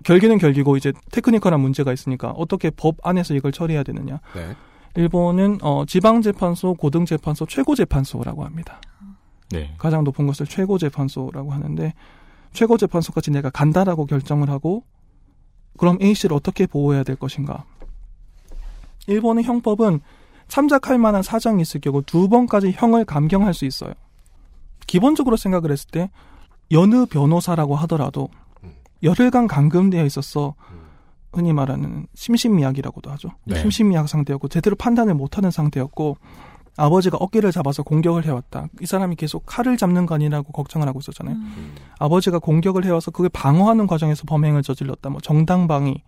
결기는 결기고 이제 테크니컬한 문제가 있으니까 어떻게 법 안에서 이걸 처리해야 되느냐. 네. 일본은 어, 지방재판소, 고등재판소, 최고재판소라고 합니다. 네. 가장 높은 것을 최고재판소라고 하는데 최고재판소까지 내가 간다라고 결정을 하고 그럼 A 씨를 어떻게 보호해야 될 것인가? 일본의 형법은 참작할 만한 사정이 있을 경우 두 번까지 형을 감경할 수 있어요. 기본적으로 생각을 했을 때 여느 변호사라고 하더라도 열흘간 감금되어 있었어 흔히 말하는 심신미약이라고도 하죠. 네. 심신미약 상태였고 제대로 판단을 못하는 상태였고 아버지가 어깨를 잡아서 공격을 해왔다. 이 사람이 계속 칼을 잡는 거 아니라고 걱정을 하고 있었잖아요. 아버지가 공격을 해와서 그걸 방어하는 과정에서 범행을 저질렀다. 뭐 정당방위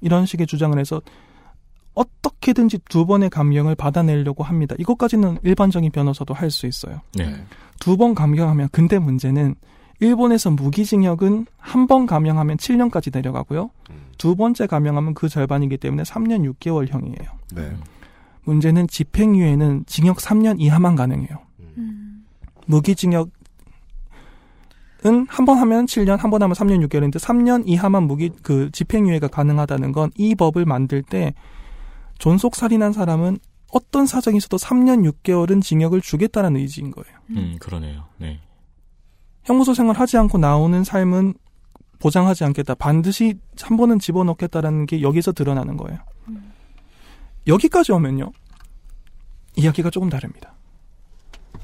이런 식의 주장을 해서 어떻게든지 두 번의 감경을 받아내려고 합니다. 이것까지는 일반적인 변호사도 할 수 있어요. 네. 두번 감경하면 근데 문제는 일본에서 무기징역은 한 번 감형하면 7년까지 내려가고요. 두 번째 감형하면 그 절반이기 때문에 3년 6개월형이에요. 네. 문제는 집행유예는 징역 3년 이하만 가능해요. 무기징역은 한 번 하면 7년, 한 번 하면 3년 6개월인데 3년 이하만 무기 그 집행유예가 가능하다는 건 이 법을 만들 때 존속 살인한 사람은 어떤 사정이 있어도 3년 6개월은 징역을 주겠다는 의지인 거예요. 음, 그러네요. 네. 형무소 생활 하지 않고 나오는 삶은 보장하지 않겠다. 반드시 한 번은 집어넣겠다라는 게 여기서 드러나는 거예요. 여기까지 오면요. 이야기가 조금 다릅니다.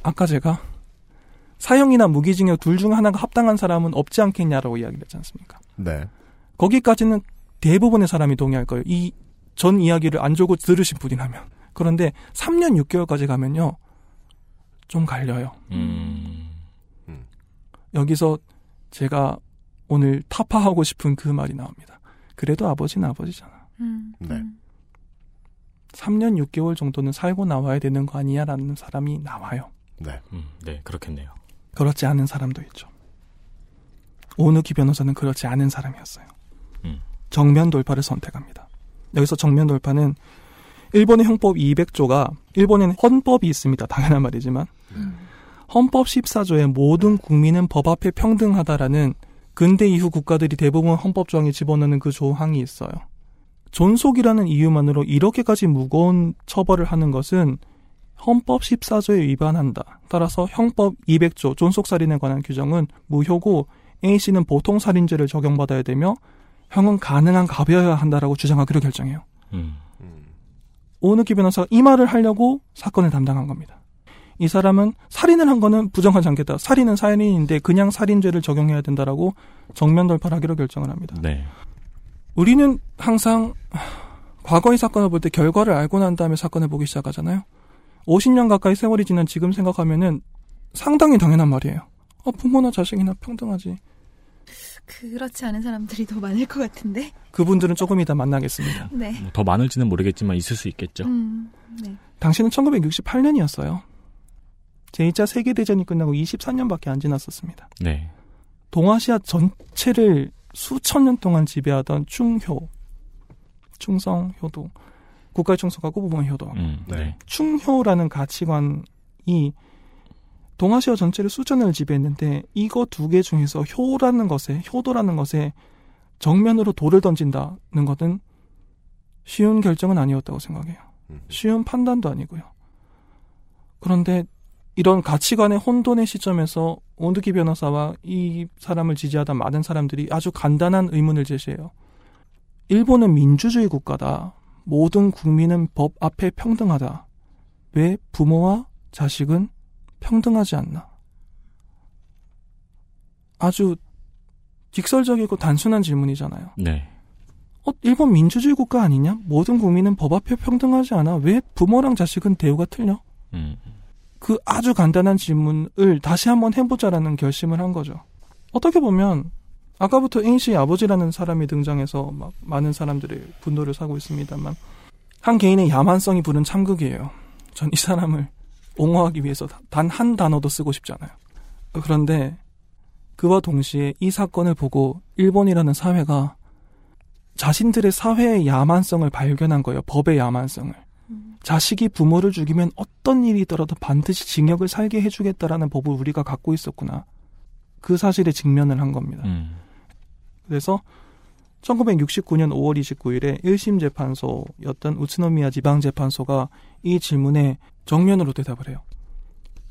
아까 제가 사형이나 무기징역 둘 중 하나가 합당한 사람은 없지 않겠냐라고 이야기를 했지 않습니까? 네. 거기까지는 대부분의 사람이 동의할 거예요. 이 전 이야기를 안 주고 들으신 분이라면. 그런데 3년 6개월까지 가면요. 좀 갈려요. 음, 여기서 제가 오늘 타파하고 싶은 그 말이 나옵니다. 그래도 아버지는 아버지잖아. 음. 네. 3년 6개월 정도는 살고 나와야 되는 거 아니야라는 사람이 나와요. 네. 음, 네, 그렇겠네요. 그렇지 않은 사람도 있죠. 오누키 변호사는 그렇지 않은 사람이었어요. 음. 정면 돌파를 선택합니다. 여기서 정면 돌파는 일본의 형법 200조가 일본에는 헌법이 있습니다. 당연한 말이지만 헌법 14조에 모든 국민은 법 앞에 평등하다라는 근대 이후 국가들이 대부분 헌법 조항에 집어넣는 그 조항이 있어요. 존속이라는 이유만으로 이렇게까지 무거운 처벌을 하는 것은 헌법 14조에 위반한다. 따라서 형법 200조 존속살인에 관한 규정은 무효고 A씨는 보통살인죄를 적용받아야 되며 형은 가능한 가벼워야 한다라고 주장하기로 결정해요. 음, 오누키 변호사가 이 말을 하려고 사건을 담당한 겁니다. 이 사람은 살인을 한 거는 부정하지 않겠다. 살인은 살인인데 그냥 살인죄를 적용해야 된다라고 정면 돌파를 하기로 결정을 합니다. 네. 우리는 항상 하, 과거의 사건을 볼 때 결과를 알고 난 다음에 사건을 보기 시작하잖아요. 50년 가까이 세월이 지난 지금 생각하면은 상당히 당연한 말이에요. 어, 부모나 자식이나 평등하지. 그렇지 않은 사람들이 더 많을 것 같은데. 그분들은 조금 이따 만나겠습니다. 네. 뭐더 많을지는 모르겠지만 있을 수 있겠죠. 음, 네. 당시는 1968년이었어요. 제2차 세계대전이 끝나고 24년밖에 안 지났었습니다. 네. 동아시아 전체를 수천 년 동안 지배하던 충효, 충성 효도, 국가의 충성하고 부모의 효도. 음, 네. 충효라는 가치관이 동아시아 전체를 수천 년을 지배했는데 이거 두 개 중에서 효라는 것에 효도라는 것에 정면으로 돌을 던진다는 것은 쉬운 결정은 아니었다고 생각해요. 쉬운 판단도 아니고요. 그런데 이런 가치관의 혼돈의 시점에서 온드기 변호사와 이 사람을 지지하던 많은 사람들이 아주 간단한 의문을 제시해요. 일본은 민주주의 국가다. 모든 국민은 법 앞에 평등하다. 왜 부모와 자식은 평등하지 않나? 아주 직설적이고 단순한 질문이잖아요. 네. 어, 일본 민주주의 국가 아니냐? 모든 국민은 법 앞에 평등하지 않아? 왜 부모랑 자식은 대우가 틀려? 음. 그 아주 간단한 질문을 다시 한번 해보자라는 결심을 한 거죠. 어떻게 보면 아까부터 A 씨의 아버지라는 사람이 등장해서 막 많은 사람들의 분노를 사고 있습니다만 한 개인의 야만성이 부른 참극이에요. 전 이 사람을 옹호하기 위해서 단 한 단어도 쓰고 싶지 않아요. 그런데 그와 동시에 이 사건을 보고 일본이라는 사회가 자신들의 사회의 야만성을 발견한 거예요. 법의 야만성을. 자식이 부모를 죽이면 어떤 일이 있더라도 반드시 징역을 살게 해주겠다라는 법을 우리가 갖고 있었구나. 그 사실에 직면을 한 겁니다. 음. 그래서 1969년 5월 29일에 1심 재판소였던 우츠노미야 지방재판소가 이 질문에 정면으로 대답을 해요.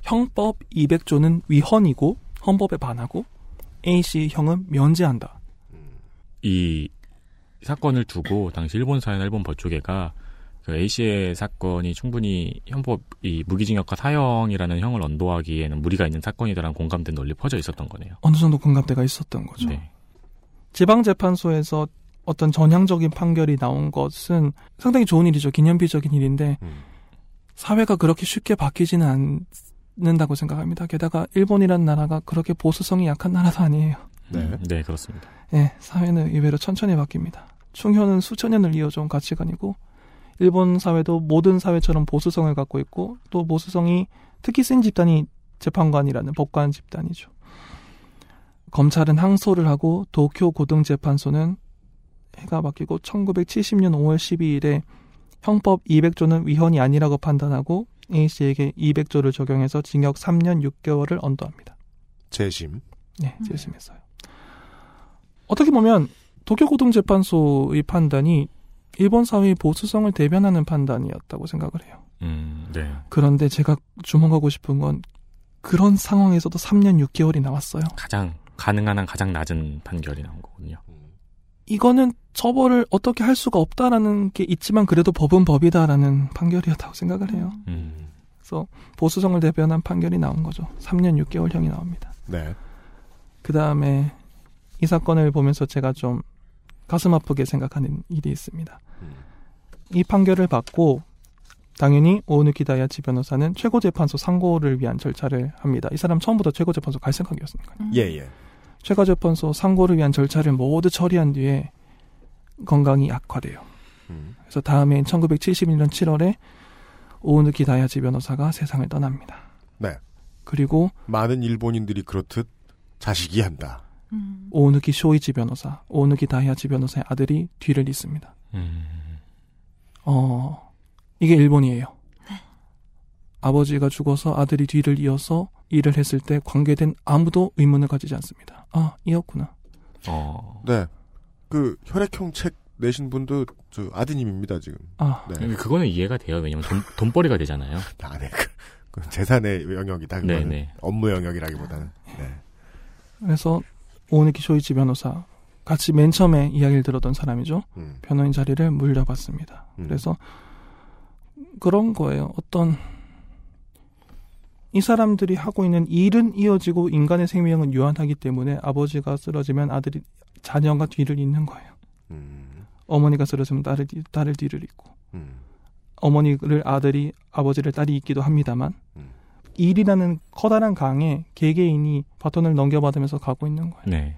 형법 200조는 위헌이고 헌법에 반하고 A씨 형은 면제한다. 이 사건을 두고 당시 일본 사회나 일본 법조계가 그 A씨의 사건이 충분히 헌법 이 무기징역과 사형이라는 형을 언도하기에는 무리가 있는 사건이다라는 공감대 널리 퍼져 있었던 거네요. 어느 정도 공감대가 있었던 거죠. 네. 지방재판소에서 어떤 전향적인 판결이 나온 것은 상당히 좋은 일이죠. 기념비적인 일인데 사회가 그렇게 쉽게 바뀌지는 않는다고 생각합니다. 게다가 일본이라는 나라가 그렇게 보수성이 약한 나라도 아니에요. 네. 네, 그렇습니다. 네, 사회는 의외로 천천히 바뀝니다. 충효는 수천 년을 이어져온 가치관이고 일본 사회도 모든 사회처럼 보수성을 갖고 있고 또 보수성이 특히 센 집단이 재판관이라는 법관 집단이죠. 검찰은 항소를 하고 도쿄 고등재판소는 해가 바뀌고 1970년 5월 12일에 형법 200조는 위헌이 아니라고 판단하고 A씨에게 200조를 적용해서 징역 3년 6개월을 언도합니다. 재심. 네, 재심했어요. 어떻게 보면 도쿄 고등재판소의 판단이 일본 사회의 보수성을 대변하는 판단이었다고 생각을 해요. 음, 네. 그런데 제가 주목하고 싶은 건 그런 상황에서도 3년 6개월이 나왔어요. 가장 가능한 한 가장 낮은 판결이 나온 거군요. 이거는 처벌을 어떻게 할 수가 없다라는 게 있지만 그래도 법은 법이다라는 판결이었다고 생각을 해요. 음. 그래서 보수성을 대변한 판결이 나온 거죠. 3년 6개월형이 나옵니다. 네. 그 다음에 이 사건을 보면서 제가 좀 가슴 아프게 생각하는 일이 있습니다. 이 판결을 받고 당연히 오누키 다야치 변호사는 최고재판소 상고를 위한 절차를 합니다. 이 사람 처음부터 최고재판소 갈 생각이었으니까요. 예, 예. 최고재판소 상고를 위한 절차를 모두 처리한 뒤에 건강이 악화돼요. 그래서 다음해인 1971년 7월에 오누키 다야치 변호사가 세상을 떠납니다. 네. 그리고 많은 일본인들이 그렇듯 자식이 한다. 오누키 쇼이치 변호사, 오누키 다야치 변호사의 아들이 뒤를 잇습니다. 음. 어, 이게 일본이에요. 아버지가 죽어서 아들이 뒤를 이어서 일을 했을 때 관계된 아무도 의문을 가지지 않습니다. 아, 이었구나. 어. 네. 그 혈액형 책 내신 분도 저 아드님입니다 지금. 아. 네. 그거는 이해가 돼요. 왜냐면 돈, 돈벌이가 되잖아요. 아, 네. 그, 그 재산의 영역이다. 그거는 네네. 업무 영역이라기보다는. 네. 그래서 오누키 쇼이치 변호사 같이 맨 처음에 이야기를 들었던 사람이죠. 음. 변호인 자리를 물려받습니다. 그래서 그런 거예요. 어떤 이 사람들이 하고 있는 일은 이어지고 인간의 생명은 유한하기 때문에 아버지가 쓰러지면 아들이 자녀가 뒤를 잇는 거예요. 어머니가 쓰러지면 딸을 뒤- 딸을 뒤를 잇고 어머니를 아들이 아버지를 딸이 있기도 합니다만 일이라는 커다란 강에 개개인이 바톤을 넘겨받으면서 가고 있는 거예요. 네.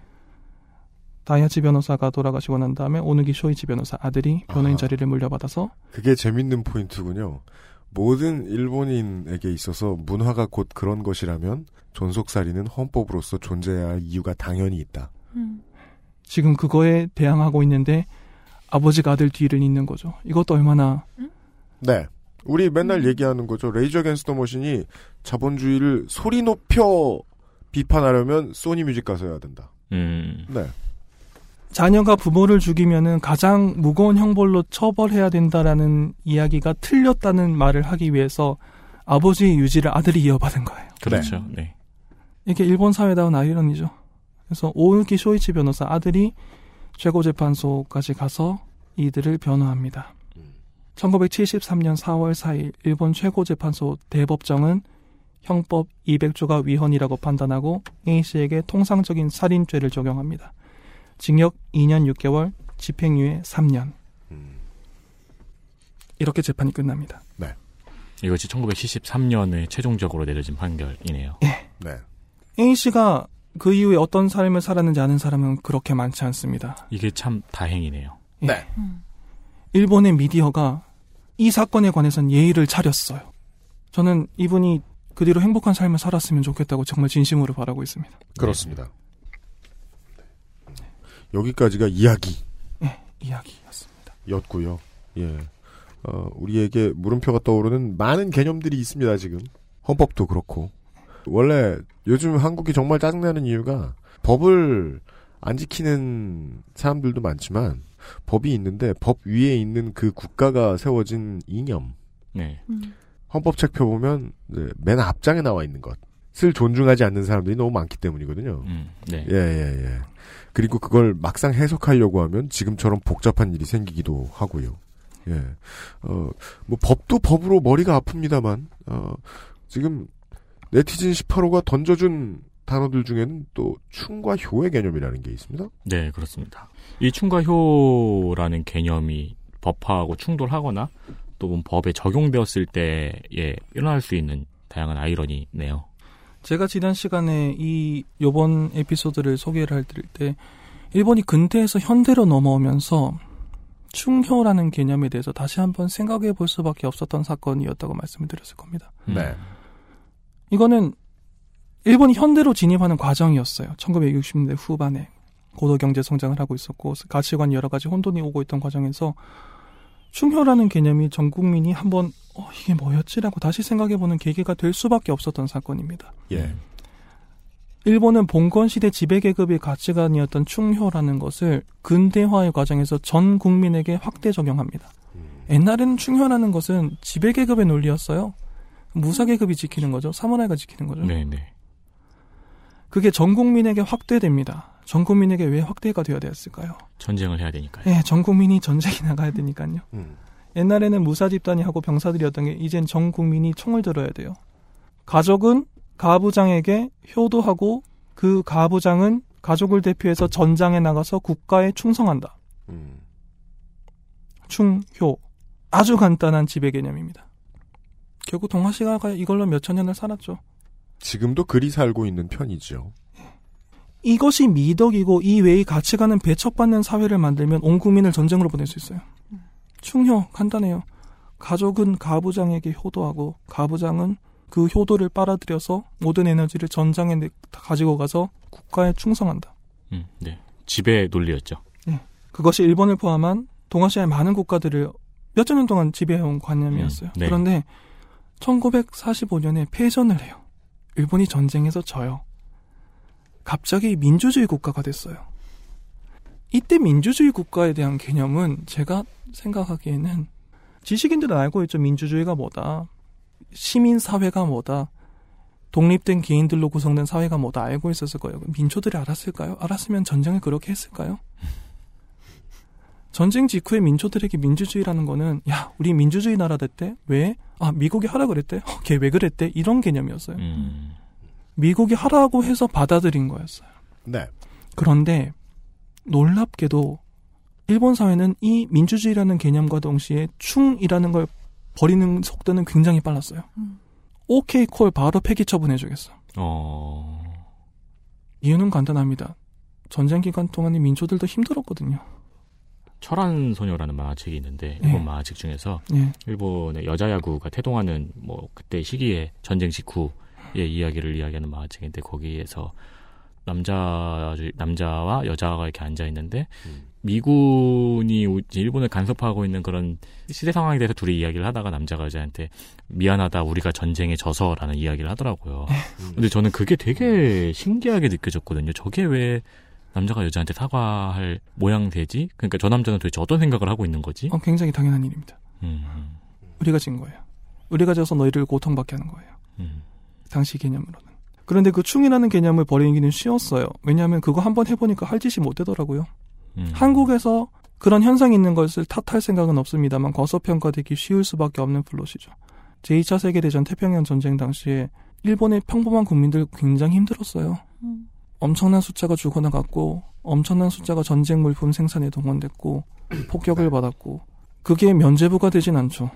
다이아치 변호사가 돌아가시고 난 다음에 오누기 쇼이치 변호사 아들이 변호인 아하. 자리를 물려받아서 그게 재밌는 포인트군요. 모든 일본인에게 있어서 문화가 곧 그런 것이라면 존속살인은 헌법으로서 존재해야 할 이유가 당연히 있다. 지금 그거에 대항하고 있는데 아버지가 아들 뒤를 잇는 거죠. 이것도 얼마나 네. 우리 맨날 음. 얘기하는 거죠. 레이저 겐스터 머신이 자본주의를 소리 높여 비판하려면 소니 뮤직 가서 해야 된다. 음. 네. 자녀가 부모를 죽이면은 가장 무거운 형벌로 처벌해야 된다라는 이야기가 틀렸다는 말을 하기 위해서 아버지의 유지를 아들이 이어받은 거예요. 그렇죠. 네. 이게 일본 사회다운 아이러니죠. 그래서 오은키 쇼이치 변호사 아들이 최고재판소까지 가서 이들을 변호합니다. 1973년 4월 4일 일본 최고재판소 대법정은 형법 200조가 위헌이라고 판단하고 A 씨에게 통상적인 살인죄를 적용합니다. 징역 2년 6개월, 집행유예 3년. 이렇게 재판이 끝납니다. 이것이 1973년에 최종적으로 내려진 판결이네요. 네. A 씨가 그 이후에 어떤 삶을 살았는지 아는 사람은 그렇게 많지 않습니다. 이게 참 다행이네요. 네. 일본의 미디어가 이 사건에 관해선 예의를 차렸어요. 저는 이분이 그 뒤로 행복한 삶을 살았으면 좋겠다고 정말 진심으로 바라고 있습니다. 그렇습니다. 여기까지가 이야기. 이야기였습니다. 였고요. 예. 어, 우리에게 물음표가 떠오르는 많은 개념들이 있습니다, 지금. 헌법도 그렇고. 원래 요즘 한국이 정말 짜증나는 이유가 법을 안 지키는 사람들도 많지만 법이 있는데 법 위에 있는 그 국가가 세워진 이념. 네. 헌법 책 펴보면 이제 맨 앞장에 나와 있는 것을 존중하지 않는 사람들이 너무 많기 때문이거든요. 네. 예, 예, 예. 그리고 그걸 막상 해석하려고 하면 지금처럼 복잡한 일이 생기기도 하고요. 예. 어, 뭐 법도 법으로 머리가 아픕니다만, 어, 지금 네티즌 18호가 던져준 단어들 중에는 또 충과 효의 개념이라는 게 있습니다. 네, 그렇습니다. 이 충과효라는 개념이 법하고 충돌하거나 또는 법에 적용되었을 때에 일어날 수 있는 다양한 아이러니네요. 제가 지난 시간에 이 요번 에피소드를 소개를 할 때 일본이 근대에서 현대로 넘어오면서 충효라는 개념에 대해서 다시 한번 생각해 볼 수밖에 없었던 사건이었다고 말씀을 드렸을 겁니다. 네. 이거는 일본이 현대로 진입하는 과정이었어요. 1960년대 후반에 고도 경제 성장을 하고 있었고 가치관 여러 가지 혼돈이 오고 있던 과정에서 충효라는 개념이 전 국민이 한번 어, 이게 뭐였지라고 다시 생각해보는 계기가 될 수밖에 없었던 사건입니다. 예. 일본은 봉건 시대 지배 계급의 가치관이었던 충효라는 것을 근대화의 과정에서 전 국민에게 확대 적용합니다. 옛날에는 충효라는 것은 지배 계급의 논리였어요. 무사 계급이 지키는 거죠. 사무라이가 지키는 거죠. 네, 네. 그게 전 국민에게 확대됩니다. 전 국민에게 왜 확대가 되어야 되었을까요? 전쟁을 해야 되니까요. 예, 전 국민이 전쟁에 나가야 되니까요. 음. 옛날에는 무사 집단이 하고 병사들이었던 게 이젠 전 국민이 총을 들어야 돼요. 가족은 가부장에게 효도하고 그 가부장은 가족을 대표해서 전장에 나가서 국가에 충성한다. 음. 충효. 아주 간단한 지배 개념입니다. 결국 동아시아가 이걸로 몇천 년을 살았죠. 지금도 그리 살고 있는 편이죠. 이것이 미덕이고 이 외의 가치관은 배척받는 사회를 만들면 온 국민을 전쟁으로 보낼 수 있어요. 충효 간단해요. 가족은 가부장에게 효도하고 가부장은 그 효도를 빨아들여서 모든 에너지를 전장에 내- 가지고 가서 국가에 충성한다. 음, 네. 지배 논리였죠. 그것이 일본을 포함한 동아시아의 많은 국가들을 몇천 년 동안 지배해온 관념이었어요. 음, 네. 그런데 1945년에 패전을 해요. 일본이 전쟁에서 져요. 갑자기 민주주의 국가가 됐어요. 이때 민주주의 국가에 대한 개념은 제가 생각하기에는 지식인들은 알고 있죠. 민주주의가 뭐다. 시민사회가 뭐다. 독립된 개인들로 구성된 사회가 뭐다 알고 있었을 거예요. 민초들이 알았을까요? 알았으면 전쟁을 그렇게 했을까요? 전쟁 직후에 민초들에게 민주주의라는 거는 야 우리 민주주의 나라 됐대 왜? 아 미국이 하라 그랬대? 어, 걔왜 그랬대? 이런 개념이었어요. 음. 미국이 하라고 해서 받아들인 거였어요. 네. 그런데 놀랍게도 일본 사회는 이 민주주의라는 개념과 동시에 충이라는 걸 버리는 속도는 굉장히 빨랐어요. 음. 오케이 콜 바로 폐기 처분해주겠어. 어. 이유는 간단합니다. 전쟁 기간 동안에 민초들도 힘들었거든요. 철한 소녀라는 만화책이 있는데 예. 일본 만화책 중에서 예. 일본의 여자 야구가 태동하는 뭐 그때 시기에 전쟁 직후 의 이야기를 이야기하는 만화책인데 거기에서 남자 남자와 여자가 이렇게 앉아 있는데 미군이 우- 이제 일본을 간섭하고 있는 그런 시대 상황에 대해서 둘이 이야기를 하다가 남자가 여자한테 미안하다 우리가 전쟁에 져서라는 이야기를 하더라고요. 근데 저는 그게 되게 신기하게 느껴졌거든요. 저게 왜 남자가 여자한테 사과할 모양새지? 그러니까 저 남자는 도대체 어떤 생각을 하고 있는 거지? 어, 굉장히 당연한 일입니다. 음, 우리가 진 거예요. 우리가 져서 너희를 고통받게 하는 거예요. 음. 당시 개념으로는. 그런데 그 충이라는 개념을 버리기는 쉬웠어요. 왜냐하면 그거 한번 해보니까 할 짓이 못 되더라고요. 음. 한국에서 그런 현상이 있는 것을 탓할 생각은 없습니다만 과소평가되기 쉬울 수밖에 없는 플롯이죠. 제2차 세계대전 태평양 전쟁 당시에 일본의 평범한 국민들 굉장히 힘들었어요. 음. 엄청난 숫자가 죽어나갔고 엄청난 숫자가 전쟁 물품 생산에 동원됐고 폭격을 받았고 그게 면제부가 되진 않죠.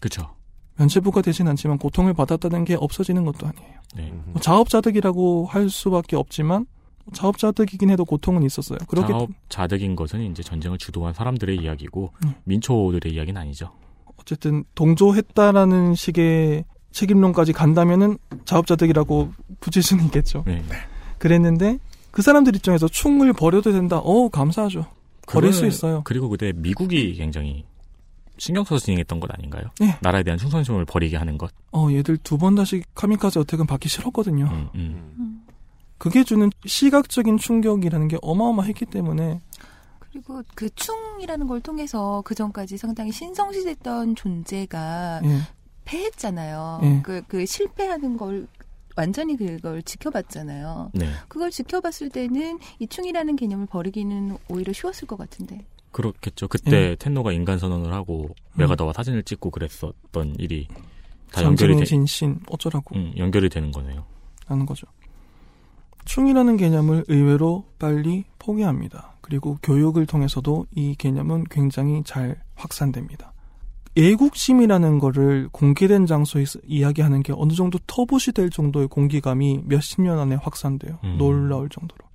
그쵸. 면제부가 되진 않지만 고통을 받았다는 게 없어지는 것도 아니에요. 네. 뭐 자업자득이라고 할 수밖에 없지만 자업자득이긴 해도 고통은 있었어요. 그렇게 자업 자득인 것은 이제 전쟁을 주도한 사람들의 이야기고 음. 민초들의 이야기는 아니죠. 어쨌든 동조했다라는 식의 책임론까지 간다면은 자업자득이라고 붙일 수는 있겠죠. 네. 그랬는데 그 사람들 입장에서 충을 버려도 된다. 어 감사하죠. 버릴 수 있어요. 그리고 그때 미국이 굉장히 신경 써서 진행했던 것 아닌가요? 네. 나라에 대한 충성심을 버리게 하는 것. 어 얘들 두 번 다시 카미카제 어택은 받기 싫었거든요. 음, 음. 그게 주는 시각적인 충격이라는 게 어마어마했기 때문에 그리고 그 충이라는 걸 통해서 그 전까지 상당히 신성시됐던 존재가 예. 패했잖아요. 예. 그, 그 실패하는 걸 완전히 그걸 지켜봤잖아요. 네. 그걸 지켜봤을 때는 이 충이라는 개념을 버리기는 오히려 쉬웠을 것 같은데. 그렇겠죠. 그때 예. 텐노가 인간 선언을 하고 음. 메가더와 사진을 찍고 그랬었던 일이 다 연결이 돼, 전쟁의 진신 어쩌라고 음, 연결이 되는 거네요. 하는 거죠. 충이라는 개념을 의외로 빨리 포기합니다. 그리고 교육을 통해서도 이 개념은 굉장히 잘 확산됩니다. 애국심이라는 거를 공개된 장소에서 이야기하는 게 어느 정도 터부시 될 정도의 공기감이 몇십 년 안에 확산돼요. 음. 놀라울 정도로.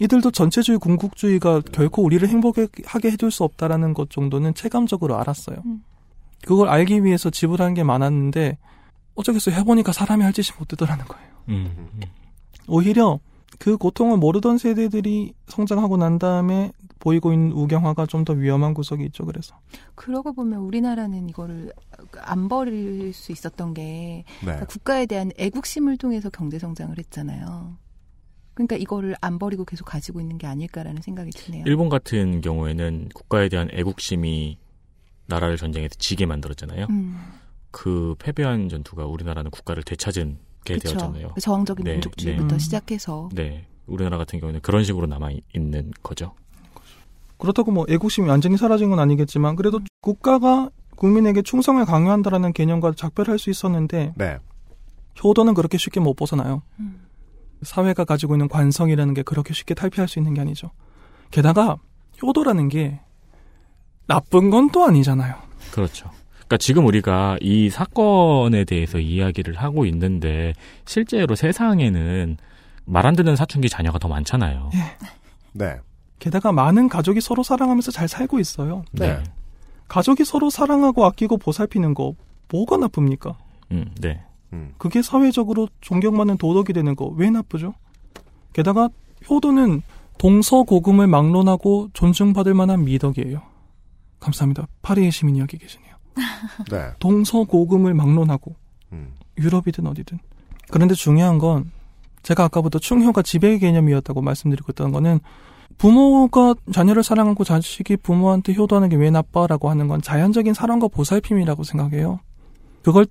이들도 전체주의 군국주의가 결코 우리를 행복하게 해줄 수 없다라는 것 정도는 체감적으로 알았어요. 음. 그걸 알기 위해서 지불한 게 많았는데 어쩌겠어 해보니까 사람이 할 짓이 못 되더라는 거예요. 음. 오히려 그 고통을 모르던 세대들이 성장하고 난 다음에 보이고 있는 우경화가 좀 더 위험한 구석이 있죠. 그래서 그러고 보면 우리나라는 이거를 안 버릴 수 있었던 게 네. 그러니까 국가에 대한 애국심을 통해서 경제 성장을 했잖아요. 그러니까 이거를 안 버리고 계속 가지고 있는 게 아닐까라는 생각이 드네요. 일본 같은 경우에는 국가에 대한 애국심이 나라를 전쟁에서 지게 만들었잖아요. 음. 그 패배한 전투가 우리나라는 국가를 되찾은 게 그쵸. 되었잖아요. 저항적인 네, 민족주의부터 네. 시작해서 네. 우리나라 같은 경우는 그런 식으로 남아 있는 거죠. 그렇다고 뭐 애국심이 완전히 사라진 건 아니겠지만 그래도 국가가 국민에게 충성을 강요한다라는 개념과 작별할 수 있었는데 네. 효도는 그렇게 쉽게 못 벗어나요. 음. 사회가 가지고 있는 관성이라는 게 그렇게 쉽게 탈피할 수 있는 게 아니죠. 게다가 효도라는 게 나쁜 건 또 아니잖아요. 그렇죠. 그러니까 지금 우리가 이 사건에 대해서 이야기를 하고 있는데 실제로 세상에는 말 안 듣는 사춘기 자녀가 더 많잖아요. 네. 게다가 많은 가족이 서로 사랑하면서 잘 살고 있어요. 네. 가족이 서로 사랑하고 아끼고 보살피는 거 뭐가 나쁩니까? 음, 네. 그게 사회적으로 존경받는 도덕이 되는 거 왜 나쁘죠? 게다가 효도는 동서고금을 막론하고 존중받을 만한 미덕이에요. 감사합니다. 파리의 시민이 여기 계시네요. 네. 동서고금을 막론하고 음. 유럽이든 어디든. 그런데 중요한 건 제가 아까부터 충효가 지배 개념이었다고 말씀드리고 있던 거는 부모가 자녀를 사랑하고 자식이 부모한테 효도하는 게 왜 나빠라고 하는 건 자연적인 사랑과 보살핌이라고 생각해요. 그걸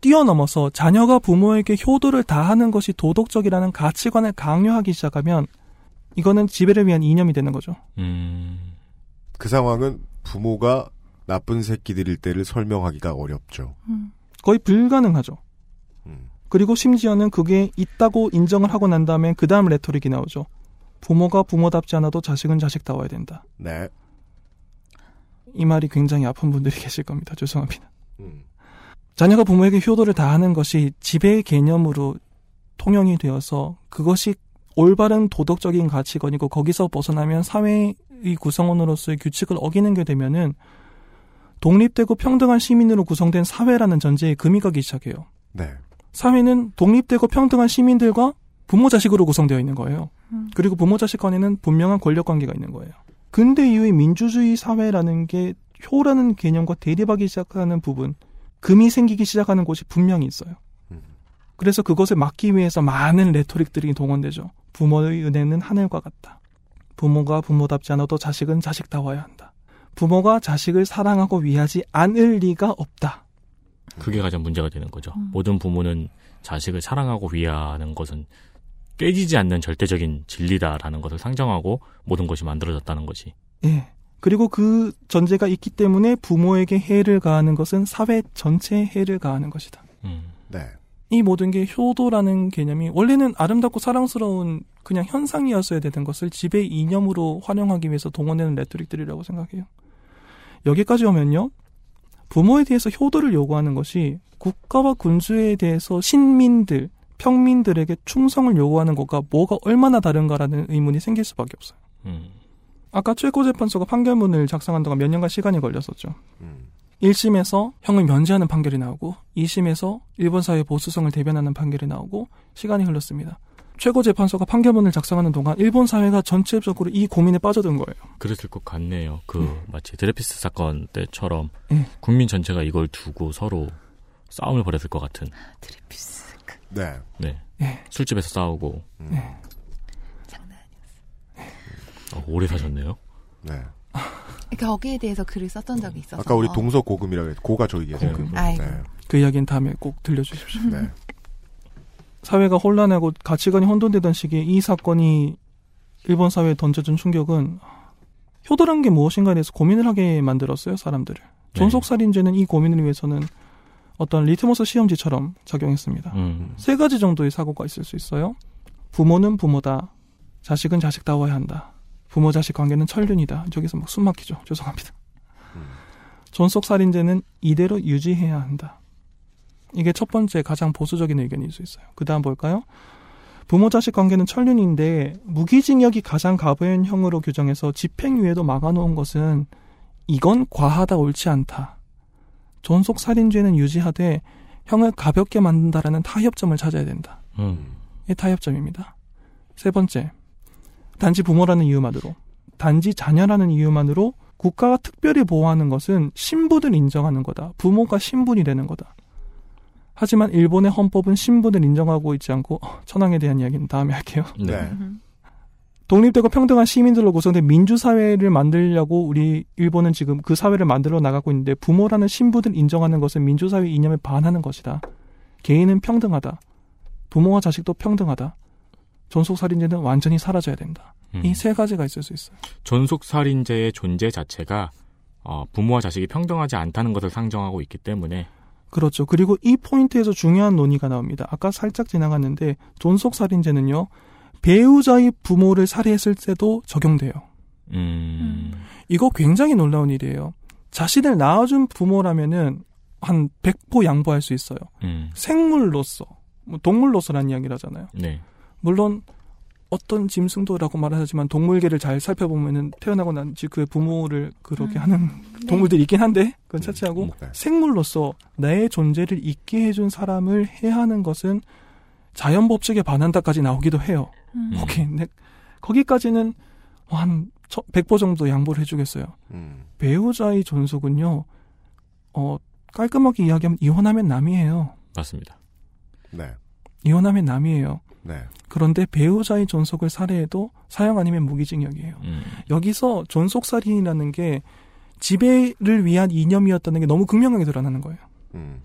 뛰어넘어서 자녀가 부모에게 효도를 다하는 것이 도덕적이라는 가치관을 강요하기 시작하면 이거는 지배를 위한 이념이 되는 거죠. 음, 그 상황은 부모가 나쁜 새끼들일 때를 설명하기가 어렵죠. 거의 불가능하죠. 그리고 심지어는 그게 있다고 인정을 하고 난 다음에 그 다음 레토릭이 나오죠. 부모가 부모답지 않아도 자식은 자식다워야 된다. 네. 이 말이 굉장히 아픈 분들이 계실 겁니다. 죄송합니다. 음. 자녀가 부모에게 효도를 다하는 것이 지배의 개념으로 통용이 되어서 그것이 올바른 도덕적인 가치관이고 거기서 벗어나면 사회의 구성원으로서의 규칙을 어기는 게 되면은 독립되고 평등한 시민으로 구성된 사회라는 전제에 금이 가기 시작해요. 네. 사회는 독립되고 평등한 시민들과 부모 자식으로 구성되어 있는 거예요. 그리고 부모 자식 간에는 분명한 권력 관계가 있는 거예요. 근대 이후의 민주주의 사회라는 게 효라는 개념과 대립하기 시작하는 부분, 금이 생기기 시작하는 곳이 분명히 있어요. 그래서 그것을 막기 위해서 많은 레토릭들이 동원되죠. 부모의 은혜는 하늘과 같다. 부모가 부모답지 않아도 자식은 자식다워야 한다. 부모가 자식을 사랑하고 위하지 않을 리가 없다. 그게 가장 문제가 되는 거죠. 모든 부모는 자식을 사랑하고 위하는 것은 깨지지 않는 절대적인 진리다라는 것을 상정하고 모든 것이 만들어졌다는 것이. 예. 그리고 그 전제가 있기 때문에 부모에게 해를 가하는 것은 사회 전체에 해를 가하는 것이다. 네. 이 모든 게 효도라는 개념이 원래는 아름답고 사랑스러운 그냥 현상이었어야 되는 것을 지배 이념으로 활용하기 위해서 동원되는 레토릭들이라고 생각해요. 여기까지 오면요. 부모에 대해서 효도를 요구하는 것이 국가와 군주에 대해서 신민들, 평민들에게 충성을 요구하는 것과 뭐가 얼마나 다른가라는 의문이 생길 수밖에 없어요. 음. 아까 최고재판소가 판결문을 작성한 동안 몇 년간 시간이 걸렸었죠. 1심에서 형을 면제하는 판결이 나오고 2심에서 일본 사회의 보수성을 대변하는 판결이 나오고 시간이 흘렀습니다. 최고재판소가 판결문을 작성하는 동안 일본 사회가 전체적으로 이 고민에 빠져든 거예요. 그랬을 것 같네요. 그 마치 드레피스 사건 때처럼 네. 국민 전체가 이걸 두고 서로 싸움을 벌였을 것 같은. 드레피스. 네. 네. 예. 술집에서 싸우고. 네. 어, 오래 사셨네요. 네. 거기에 대해서 글을 썼던 적이 있어서. 아까 우리 동서 고금이라고 했 고가 저기 계세요. 고금. 아이고. 네. 그 이야기는 다음에 꼭 들려주십시오. 네. 사회가 혼란하고 가치관이 혼돈되던 시기에 이 사건이 일본 사회에 던져준 충격은 효도란 게 무엇인가에 대해서 고민을 하게 만들었어요, 사람들을. 존속살인죄는 이 고민을 위해서는 어떤 리트머스 시험지처럼 작용했습니다. 음. 세 가지 정도의 사고가 있을 수 있어요. 부모는 부모다. 자식은 자식다워야 한다. 부모 자식 관계는 천륜이다. 저기서 막 숨 막히죠. 죄송합니다. 존속 살인죄는 이대로 유지해야 한다. 이게 첫 번째 가장 보수적인 의견일 수 있어요. 그 다음 볼까요? 부모 자식 관계는 천륜인데 무기징역이 가장 가벼운 형으로 규정해서 집행유예도 막아놓은 것은 이건 과하다 옳지 않다. 존속 살인죄는 유지하되 형을 가볍게 만든다라는 타협점을 찾아야 된다. 음. 이 타협점입니다. 세 번째, 단지 부모라는 이유만으로, 단지 자녀라는 이유만으로 국가가 특별히 보호하는 것은 신분을 인정하는 거다. 부모가 신분이 되는 거다. 하지만 일본의 헌법은 신분을 인정하고 있지 않고 어, 천황에 대한 이야기는 다음에 할게요. 네. 독립되고 평등한 시민들로 구성된 민주사회를 만들려고 우리 일본은 지금 그 사회를 만들어 나가고 있는데 부모라는 신분을 인정하는 것은 민주사회 이념에 반하는 것이다. 개인은 평등하다. 부모와 자식도 평등하다. 존속살인죄는 완전히 사라져야 된다. 음. 이세 가지가 있을 수 있어요. 존속살인죄의 존재 자체가 어, 부모와 자식이 평등하지 않다는 것을 상정하고 있기 때문에 그렇죠. 그리고 이 포인트에서 중요한 논의가 나옵니다. 아까 살짝 지나갔는데 존속 살인죄는요. 배우자의 부모를 살해했을 때도 적용돼요. 음. 이거 굉장히 놀라운 일이에요. 자신을 낳아준 부모라면은 한 100% 양보할 수 있어요. 음. 생물로서, 뭐 동물로서라는 이야기를 하잖아요. 네. 물론 어떤 짐승도라고 말하지만 동물계를 잘 살펴보면은 태어나고 난뒤그 부모를 그렇게 하는 동물들이 있긴 한데 그건 차치하고 생물로서 나의 존재를 있게 해준 사람을 해하는 것은 자연 법칙에 반한다까지 나오기도 해요. 음. 오케이, 네. 거기까지는 한 100% 정도 양보를 해주겠어요. 음. 배우자의 존속은요, 어, 깔끔하게 이야기하면 이혼하면 남이에요. 맞습니다. 네. 이혼하면 남이에요. 네. 그런데 배우자의 존속을 살해해도 사형 아니면 무기징역이에요. 음. 여기서 존속살인이라는 게 지배를 위한 이념이었다는 게 너무 극명하게 드러나는 거예요. 음.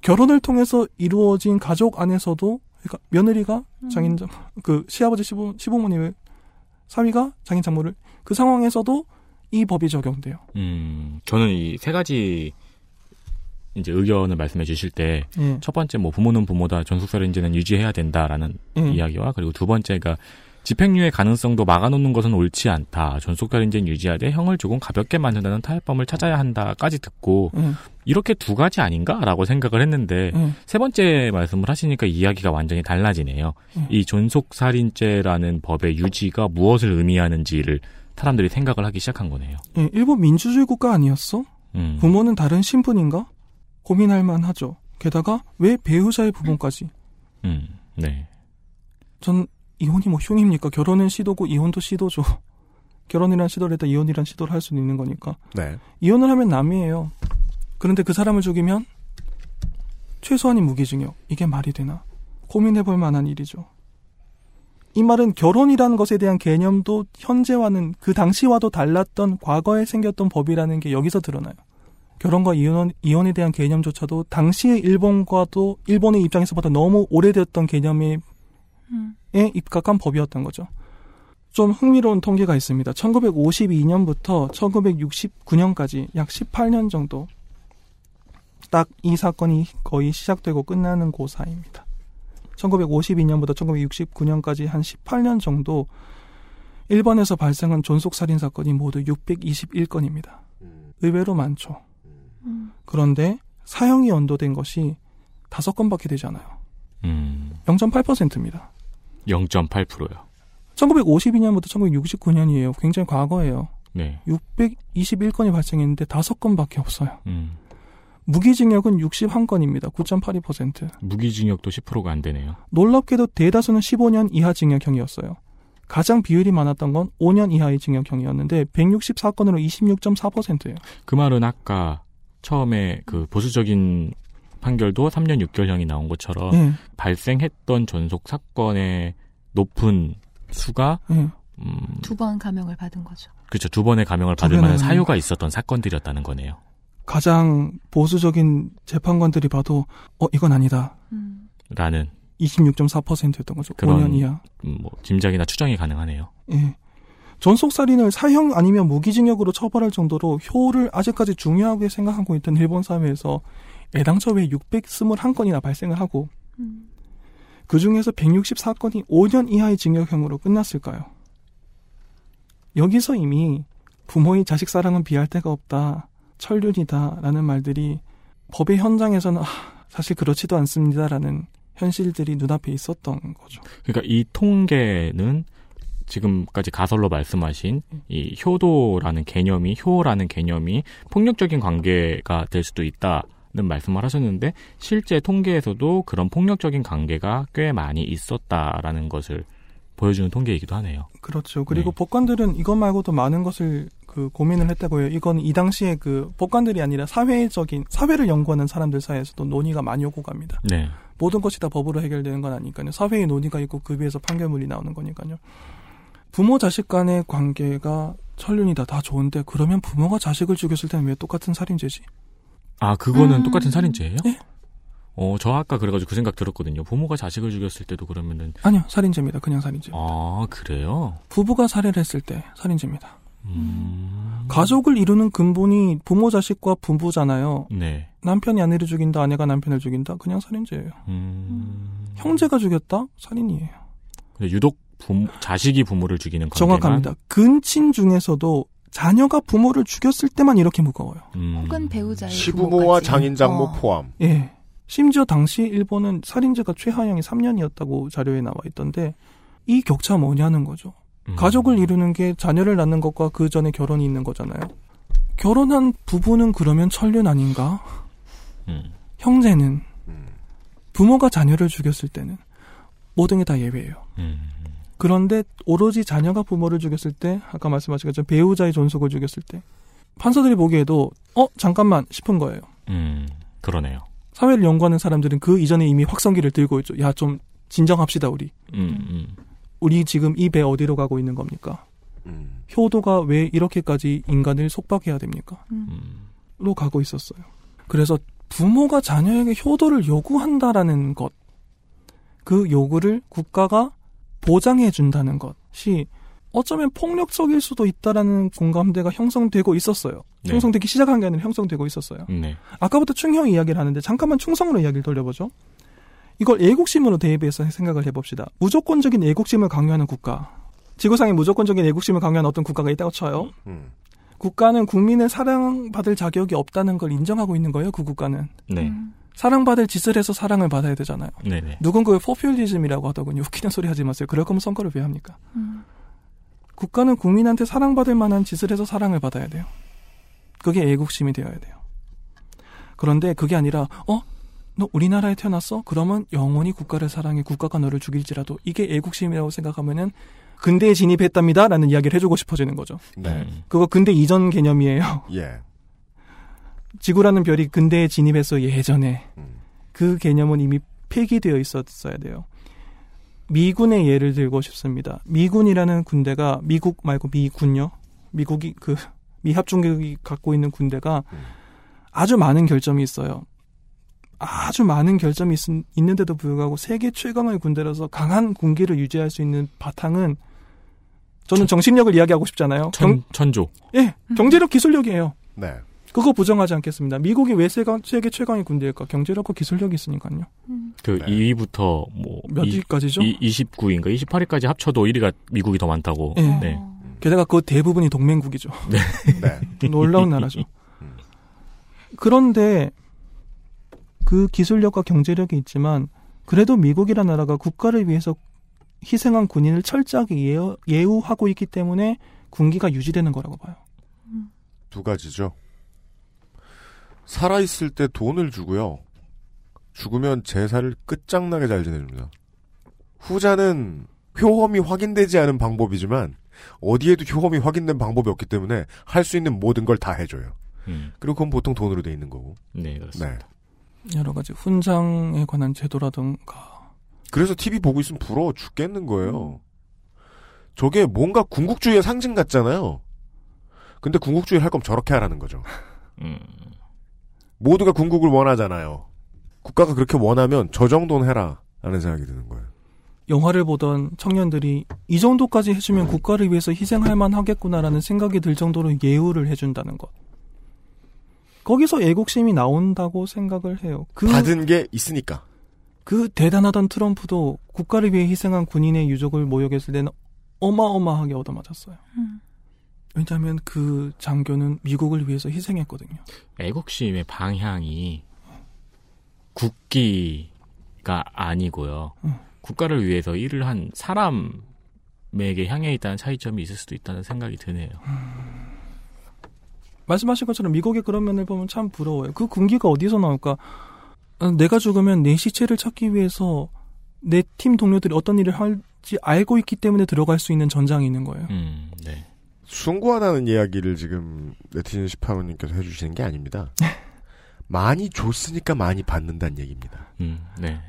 결혼을 통해서 이루어진 가족 안에서도 그러니까 며느리가 음. 장인 장, 그 시아버지 시부, 시부모님을 사위가 장인 장모를 그 상황에서도 이 법이 적용돼요. 음, 저는 이 세 가지 이제 의견을 말씀해 주실 때첫 예. 번째 뭐 부모는 부모다 존속살인죄는 유지해야 된다라는 예. 이야기와 그리고 두 번째가 집행유예 가능성도 막아놓는 것은 옳지 않다. 존속살인죄는 유지하되 형을 조금 가볍게 만든다는 타협범을 찾아야 한다까지 듣고 예. 이렇게 두 가지 아닌가라고 생각을 했는데 예. 세 번째 말씀을 하시니까 이야기가 완전히 달라지네요. 예. 이 존속살인죄라는 법의 유지가 무엇을 의미하는지를 사람들이 생각을 하기 시작한 거네요. 예, 일본 민주주의 국가 아니었어? 음. 부모는 다른 신분인가? 고민할 만하죠. 게다가 왜 배우자의 부모까지? 음, 네. 전 이혼이 뭐 흉입니까? 결혼은 시도고 이혼도 시도죠. 결혼이란 시도를 했다 이혼이란 시도를 할 수는 있는 거니까. 네. 이혼을 하면 남이에요. 그런데 그 사람을 죽이면 최소한의 무기징역. 이게 말이 되나? 고민해 볼 만한 일이죠. 이 말은 결혼이라는 것에 대한 개념도 현재와는 그 당시와도 달랐던 과거에 생겼던 법이라는 게 여기서 드러나요. 결혼과 이혼, 이혼에 대한 개념조차도 당시의 일본과도 일본의 입장에서보다 너무 오래되었던 개념에 에 입각한 법이었던 거죠. 좀 흥미로운 통계가 있습니다. 1952년부터 1969년까지 약 18년 정도 딱 이 사건이 거의 시작되고 끝나는 그 사이입니다. 1952년부터 1969년까지 한 18년 정도 일본에서 발생한 존속살인 사건이 모두 621건입니다. 의외로 많죠. 그런데 사형이 연도된 것이 다섯 건밖에 되지 않아요. 음, 0.8%입니다. 0.8%요. 1952년부터 1969년이에요. 굉장히 과거예요. 네. 621건이 발생했는데 다섯 건밖에 없어요. 음, 무기징역은 61건입니다. 9.82%. 무기징역도 10%가 안 되네요. 놀랍게도 대다수는 15년 이하 징역형이었어요. 가장 비율이 많았던 건 5년 이하의 징역형이었는데 164건으로 26.4%예요. 그 말은 아까 처음에 그 보수적인 판결도 3년 6개월형이 나온 것처럼 예. 발생했던 전속 사건의 높은 수가 예. 음, 두 번 감형을 받은 거죠. 그렇죠. 두 번의 감형을 두 받을 만한 사유가 있었던 사건들이었다는 거네요. 가장 보수적인 재판관들이 봐도 어 이건 아니다. 라는 26.4%였던 거죠. 그런 5년 이하. 음, 뭐 짐작이나 추정이 가능하네요. 예. 전속살인을 사형 아니면 무기징역으로 처벌할 정도로 효를 아직까지 중요하게 생각하고 있던 일본 사회에서 애당초 왜 621건이나 발생을 하고 그 중에서 164건이 5년 이하의 징역형으로 끝났을까요? 여기서 이미 부모의 자식 사랑은 비할 데가 없다, 천륜이다라는 말들이 법의 현장에서는 아, 사실 그렇지도 않습니다라는 현실들이 눈앞에 있었던 거죠. 그러니까 이 통계는 지금까지 가설로 말씀하신 이 효도라는 개념이 효라는 개념이 폭력적인 관계가 될 수도 있다 는 말씀을 하셨는데 실제 통계에서도 그런 폭력적인 관계가 꽤 많이 있었다라는 것을 보여주는 통계이기도 하네요. 그렇죠. 그리고 법관들은 이것 말고도 많은 것을 그 고민을 했다고 해요. 이건 이 당시에 그 법관들이 아니라 사회적인 사회를 연구하는 사람들 사이에서도 논의가 많이 오고 갑니다. 네. 모든 것이 다 법으로 해결되는 건 아니니까요. 사회의 논의가 있고 그 위에서 판결문이 나오는 거니까요. 부모 자식 간의 관계가 천륜이다 다 좋은데 그러면 부모가 자식을 죽였을 때는 왜 똑같은 살인죄지? 아 그거는 음. 똑같은 살인죄예요? 네. 어, 저 아까 그래가지고 그 생각 들었거든요. 부모가 자식을 죽였을 때도 그러면은 아니요 살인죄입니다. 그냥 살인죄. 아 그래요? 부부가 살해를 했을 때 살인죄입니다. 음. 가족을 이루는 근본이 부모 자식과 부부잖아요. 네. 남편이 아내를 죽인다, 아내가 남편을 죽인다, 그냥 살인죄예요. 음. 형제가 죽였다, 살인이에요. 근데 유독 부모, 자식이 부모를 죽이는 관계만 정확합니다. 근친 중에서도 자녀가 부모를 죽였을 때만 이렇게 무거워요. 음. 혹은 배우자의 시부모와 부모까지. 장인 장모 어. 포함. 예. 심지어 당시 일본은 살인죄가 최하형이 3년이었다고 자료에 나와 있던데 이 격차 뭐냐는 거죠. 음. 가족을 이루는 게 자녀를 낳는 것과 그 전에 결혼이 있는 거잖아요. 결혼한 부부는 그러면 천륜 아닌가? 음. 형제는 부모가 자녀를 죽였을 때는 모든 게 다 예외예요. 음. 그런데 오로지 자녀가 부모를 죽였을 때 아까 말씀하신 것처럼 배우자의 존속을 죽였을 때 판사들이 보기에도 어 잠깐만 싶은 거예요. 음. 그러네요. 사회를 연구하는 사람들은 그 이전에 이미 확성기를 들고 있죠. 야 좀 진정합시다 우리. 음. 음. 우리 지금 이 배 어디로 가고 있는 겁니까? 음. 효도가 왜 이렇게까지 인간을 속박해야 됩니까? 음. 로 가고 있었어요. 그래서 부모가 자녀에게 효도를 요구한다라는 것, 그 요구를 국가가 보장해 준다는 것이 어쩌면 폭력적일 수도 있다라는 공감대가 형성되고 있었어요. 네. 형성되기 시작한 게 아니라 형성되고 있었어요. 네. 아까부터 충형 이야기를 하는데 잠깐만 충성으로 이야기를 돌려보죠. 이걸 애국심으로 대입해서 생각을 해봅시다. 무조건적인 애국심을 강요하는 국가. 지구상에 무조건적인 애국심을 강요하는 어떤 국가가 있다고 쳐요. 음. 국가는 국민을 사랑받을 자격이 없다는 걸 인정하고 있는 거예요. 그 국가는. 네. 사랑받을 짓을 해서 사랑을 받아야 되잖아요. 네네. 누군가의 포퓰리즘이라고 하더군요. 웃기는 소리 하지 마세요. 그럴 거면 선거를 왜 합니까? 국가는 국민한테 사랑받을 만한 짓을 해서 사랑을 받아야 돼요. 그게 애국심이 되어야 돼요. 그런데 그게 아니라 어? 너 우리나라에 태어났어? 그러면 영원히 국가를 사랑해 국가가 너를 죽일지라도 이게 애국심이라고 생각하면은 근대에 진입했답니다 라는 이야기를 해주고 싶어지는 거죠. 네. 그거 근대 이전 개념이에요. 예. 지구라는 별이 근대에 진입해서 예전에 음. 그 개념은 이미 폐기되어 있었어야 돼요. 미군의 예를 들고 싶습니다. 미군이라는 군대가 미국 말고 미군요. 미국이 그 미합중국이 갖고 있는 군대가 아주 많은 결점이 있어요. 아주 많은 결점이 있, 있는데도 불구하고 세계 최강의 군대라서 강한 군기를 유지할 수 있는 바탕은 저는 정신력을 이야기하고 싶잖아요. 천, 천조. 예, 경제력 기술력이에요. 네. 그거 부정하지 않겠습니다. 미국이 왜 세가, 세계 최강의 군대일까? 경제력과 기술력이 있으니까요. 그 2위부터 뭐. 몇 이- 위까지죠? 이, 29위인가 28위까지 합쳐도 1위가 미국이 더 많다고. 예. 네. 게다가 그 대부분이 동맹국이죠. 네. 놀라운 나라죠. 그런데 그 기술력과 경제력이 있지만 그래도 미국이라는 나라가 국가를 위해서 희생한 군인을 철저하게 예우, 예우하고 있기 때문에 군기가 유지되는 거라고 봐요. 두 가지죠. 살아있을 때 돈을 주고요. 죽으면 제사를 끝장나게 잘 지내줍니다. 후자는 효험이 확인되지 않은 방법이지만 어디에도 효험이 확인된 방법이 없기 때문에 할 수 있는 모든 걸 다 해줘요. 음. 그리고 그건 보통 돈으로 돼 있는 거고. 네, 그렇습니다. 여러 가지 훈장에 관한 제도라든가 그래서 TV 보고 있으면 부러워 죽겠는 거예요. 저게 뭔가 군국주의의 상징 같잖아요. 근데 군국주의 할 거면 저렇게 하라는 거죠. 음. 모두가 군국을 원하잖아요. 국가가 그렇게 원하면 저 정도는 해라. 라는 생각이 드는 거예요. 영화를 보던 청년들이 이 정도까지 해주면 국가를 위해서 희생할 만하겠구나라는 생각이 들 정도로 예우를 해준다는 것. 거기서 애국심이 나온다고 생각을 해요. 그, 받은 게 있으니까. 그 대단하던 트럼프도 국가를 위해 희생한 군인의 유족을 모욕했을 때는 어마어마하게 얻어맞았어요. 왜냐하면 그 장교는 미국을 위해서 희생했거든요. 애국심의 방향이 국기가 아니고요. 국가를 위해서 일을 한 사람에게 향해 있다는 차이점이 있을 수도 있다는 생각이 드네요. 말씀하신 것처럼 미국의 그런 면을 보면 참 부러워요. 그 군기가 어디서 나올까? 아, 내가 죽으면 내 시체를 찾기 위해서 내 팀 동료들이 어떤 일을 할지 알고 있기 때문에 들어갈 수 있는 전장이 있는 거예요. 음, 네. 숭고하다는 이야기를 지금 네티즌 18호님께서 해주시는 게 아닙니다. 많이 줬으니까 많이 받는다는 얘기입니다. 음, 네.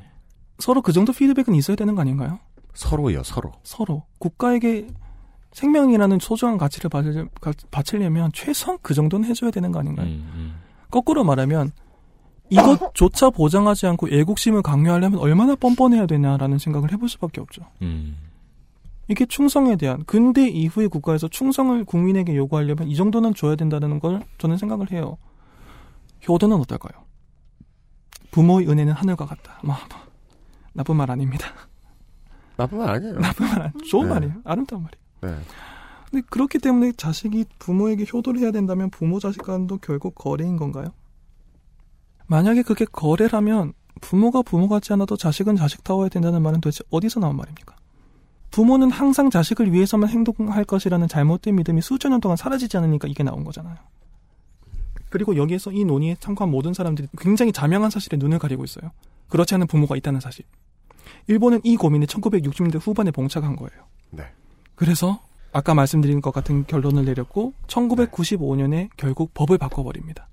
서로 그 정도 피드백은 있어야 되는 거 아닌가요? 서로요, 서로. 서로. 국가에게 생명이라는 소중한 가치를 바칠, 가- 바치려면 최소한 그 정도는 해줘야 되는 거 아닌가요? 음, 거꾸로 말하면 이것조차 보장하지 않고 애국심을 강요하려면 얼마나 뻔뻔해야 되냐라는 생각을 해볼 수밖에 없죠. 음. 이게 충성에 대한 근대 이후의 국가에서 충성을 국민에게 요구하려면 이 정도는 줘야 된다는 걸 저는 생각을 해요. 효도는 어떨까요? 부모의 은혜는 하늘과 같다. 뭐, 뭐, 나쁜 말 아닙니다. 나쁜 말 아니에요. 나쁜 말 아니, 좋은 네. 말이에요. 아름다운 말이에요. 네. 근데 그렇기 때문에 자식이 부모에게 효도를 해야 된다면 부모 자식 간도 결국 거래인 건가요? 만약에 그게 거래라면 부모가 부모 같지 않아도 자식은 자식다워야 된다는 말은 도대체 어디서 나온 말입니까? 부모는 항상 자식을 위해서만 행동할 것이라는 잘못된 믿음이 수천 년 동안 사라지지 않으니까 이게 나온 거잖아요. 그리고 여기에서 이 논의에 참고한 모든 사람들이 굉장히 자명한 사실에 눈을 가리고 있어요. 그렇지 않은 부모가 있다는 사실. 일본은 이 고민에 1960년대 후반에 봉착한 거예요. 네. 그래서 아까 말씀드린 것 같은 결론을 내렸고 1995년에 결국 법을 바꿔버립니다.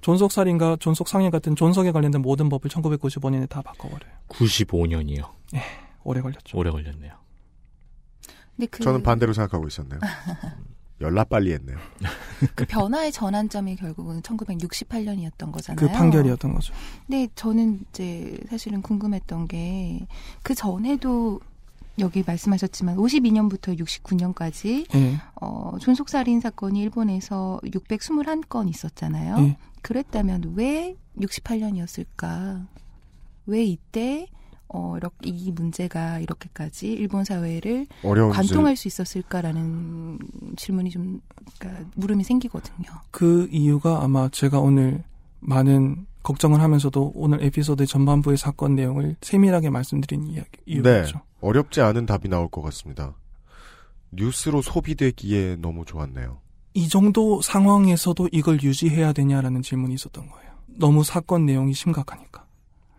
존속살인과 존속상해 같은 존속에 관련된 모든 법을 1995년에 다 바꿔버려요. 95년이요. 오래 걸렸죠. 오래 걸렸네요. 근데 그, 저는 반대로 생각하고 있었네요. 연락 빨리 했네요. 그 변화의 전환점이 결국은 1968년이었던 거잖아요. 그 판결이었던 거죠. 근데 저는 이제 사실은 궁금했던 게 그 전에도 여기 말씀하셨지만 52년부터 69년까지 예. 어, 존속살인 사건이 일본에서 621건 있었잖아요. 예. 그랬다면 왜 68년이었을까? 왜 이때 어, 이렇게 이 문제가 이렇게까지 일본 사회를. 관통할 수 있었을까라는 질문이 좀 그러니까 물음이 생기거든요. 그 이유가 아마 제가 오늘 많은 걱정을 하면서도 오늘 에피소드 전반부의 사건 내용을 세밀하게 말씀드린 이야기, 이유죠. 네. 어렵지 않은 답이 나올 것 같습니다. 뉴스로 소비되기에 너무 좋았네요. 이 정도 상황에서도 이걸 유지해야 되냐라는 질문이 있었던 거예요. 너무 사건 내용이 심각하니까.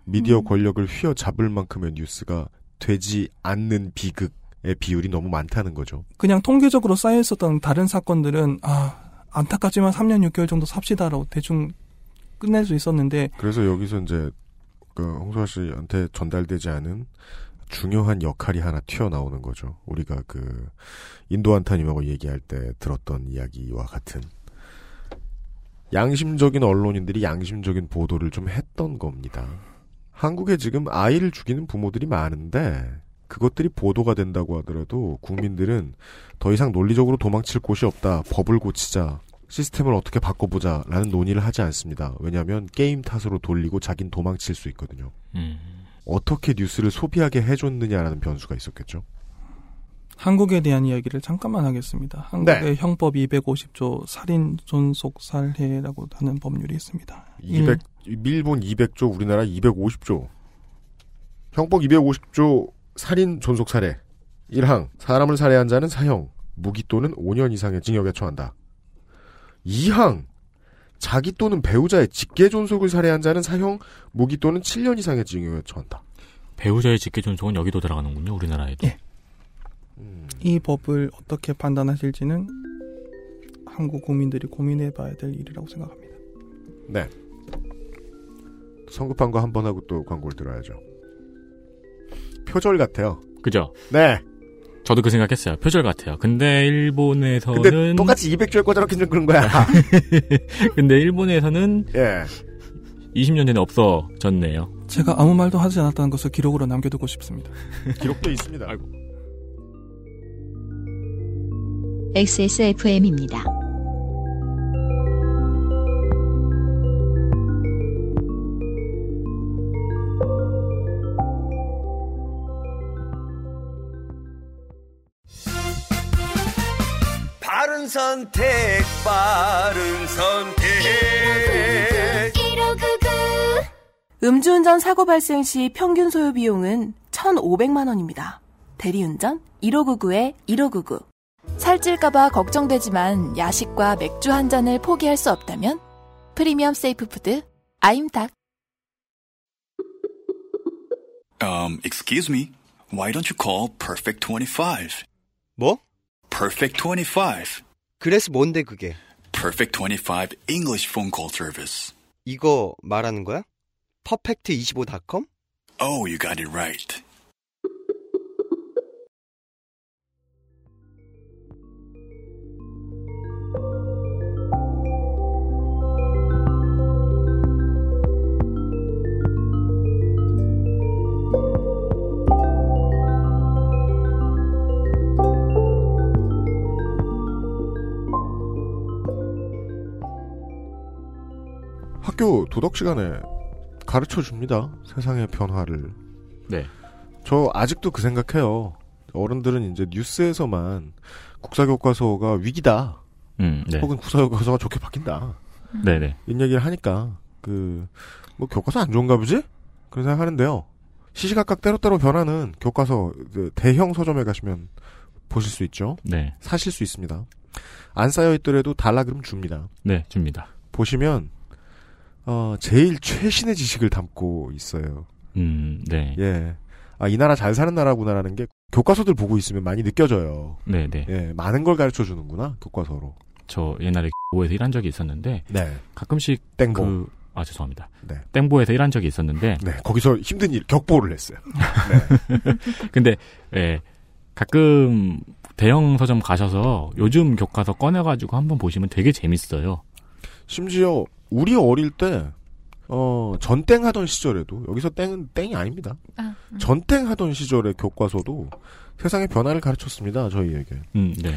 미디어 음. 권력을 휘어잡을 만큼의 뉴스가 되지 않는 비극의 비율이 너무 많다는 거죠. 그냥 통계적으로 쌓여 있었던 다른 사건들은 아 안타깝지만 3년 6개월 정도 삽시다라고 대충 끝낼 수 있었는데 그래서 여기서 이제 그 홍소아 씨한테 전달되지 않은 중요한 역할이 하나 튀어나오는 거죠. 우리가 그 인도 한타님하고 얘기할 때 들었던 이야기와 같은 양심적인 언론인들이 양심적인 보도를 좀 했던 겁니다. 한국에 지금 아이를 죽이는 부모들이 많은데 그것들이 보도가 된다고 하더라도 국민들은 더 이상 논리적으로 도망칠 곳이 없다. 법을 고치자. 시스템을 어떻게 바꿔보자 라는 논의를 하지 않습니다. 왜냐하면 게임 탓으로 돌리고 자긴 도망칠 수 있거든요. 음. 어떻게 뉴스를 소비하게 해줬느냐라는 변수가 있었겠죠. 한국에 대한 이야기를 잠깐만 하겠습니다. 한국의 네. 형법 250조 살인 존속 살해라고 하는 법률이 있습니다. 200, 일본 200조, 우리나라 250조. 형법 250조 살인 존속 살해. 1항 사람을 살해한 자는 사형, 무기 또는 5년 이상의 징역에 처한다. 2항 자기 또는 배우자의 직계 존속을 살해한 자는 사형, 무기 또는 7년 이상의 징역에 처한다. 배우자의 직계 존속은 여기도 들어가는군요. 우리나라에도. 예. 이 법을 어떻게 판단하실지는 한국 국민들이 고민해봐야 될 일이라고 생각합니다. 네. 성급한 거 한 번 하고 또 광고를 들어야죠. 표절 같아요. 그죠? 네. 저도 그 생각했어요. 표절 같아요. 근데 일본에서는 근데 똑같이 200조에 꽂아놓긴 좀 그런 거야. 근데 일본에서는 예. 20년 전에 없어졌네요. 제가 아무 말도 하지 않았다는 것을 기록으로 남겨두고 싶습니다. 기록도 있습니다. XSFM입니다. 바른 선택, 바른 선택. 음주운전 사고 발생 시 평균 소요 비용은 1,500만 원입니다. 대리운전 1599-1599. 살찔까봐 걱정되지만 야식과 맥주 한 잔을 포기할 수 없다면 프리미엄 safe food 아임닭. Um, excuse me. Why don't you call Perfect 25? 뭐? Perfect 25. 그래서 뭔데 그게? Perfect 25 English phone call service. 이거 말하는 거야? 퍼펙트25.com? Oh, you got it right. 학교 도덕 시간에 가르쳐 줍니다. 세상의 변화를. 네. 저 아직도 그 생각해요. 어른들은 이제 뉴스에서만 국사교과서가 위기다. 음, 네. 혹은 국사교과서가 좋게 바뀐다. 네네. 이런 얘기를 하니까 그 뭐 교과서 안 좋은가 보지? 그런 생각하는데요. 시시각각 때로때로 변하는 교과서 그 대형 서점에 가시면 보실 수 있죠. 네. 사실 수 있습니다. 안 쌓여 있더라도 달라 그러면 줍니다. 네, 줍니다. 보시면 어, 제일 최신의 지식을 담고 있어요. 음, 네. 예. 아, 이 나라 잘 사는 나라구나라는 게 교과서들 보고 있으면 많이 느껴져요. 네, 네. 예, 많은 걸 가르쳐 주는구나, 교과서로. 저 옛날에 보에서 일한 적이 있었는데 네. 가끔씩 땡보. 그, 아 죄송합니다. 네. 땡보에서 일한 적이 있었는데 네, 거기서 힘든 일 격보를 했어요. 근데 예, 가끔 대형 서점 가셔서 요즘 교과서 꺼내 가지고 한번 보시면 되게 재밌어요. 심지어 우리 어릴 때 어, 전땡 하던 시절에도 여기서 땡은 땡이 아닙니다. 아, 전땡 하던 시절의 교과서도 세상의 변화를 가르쳤습니다. 저희에게. 음, 네.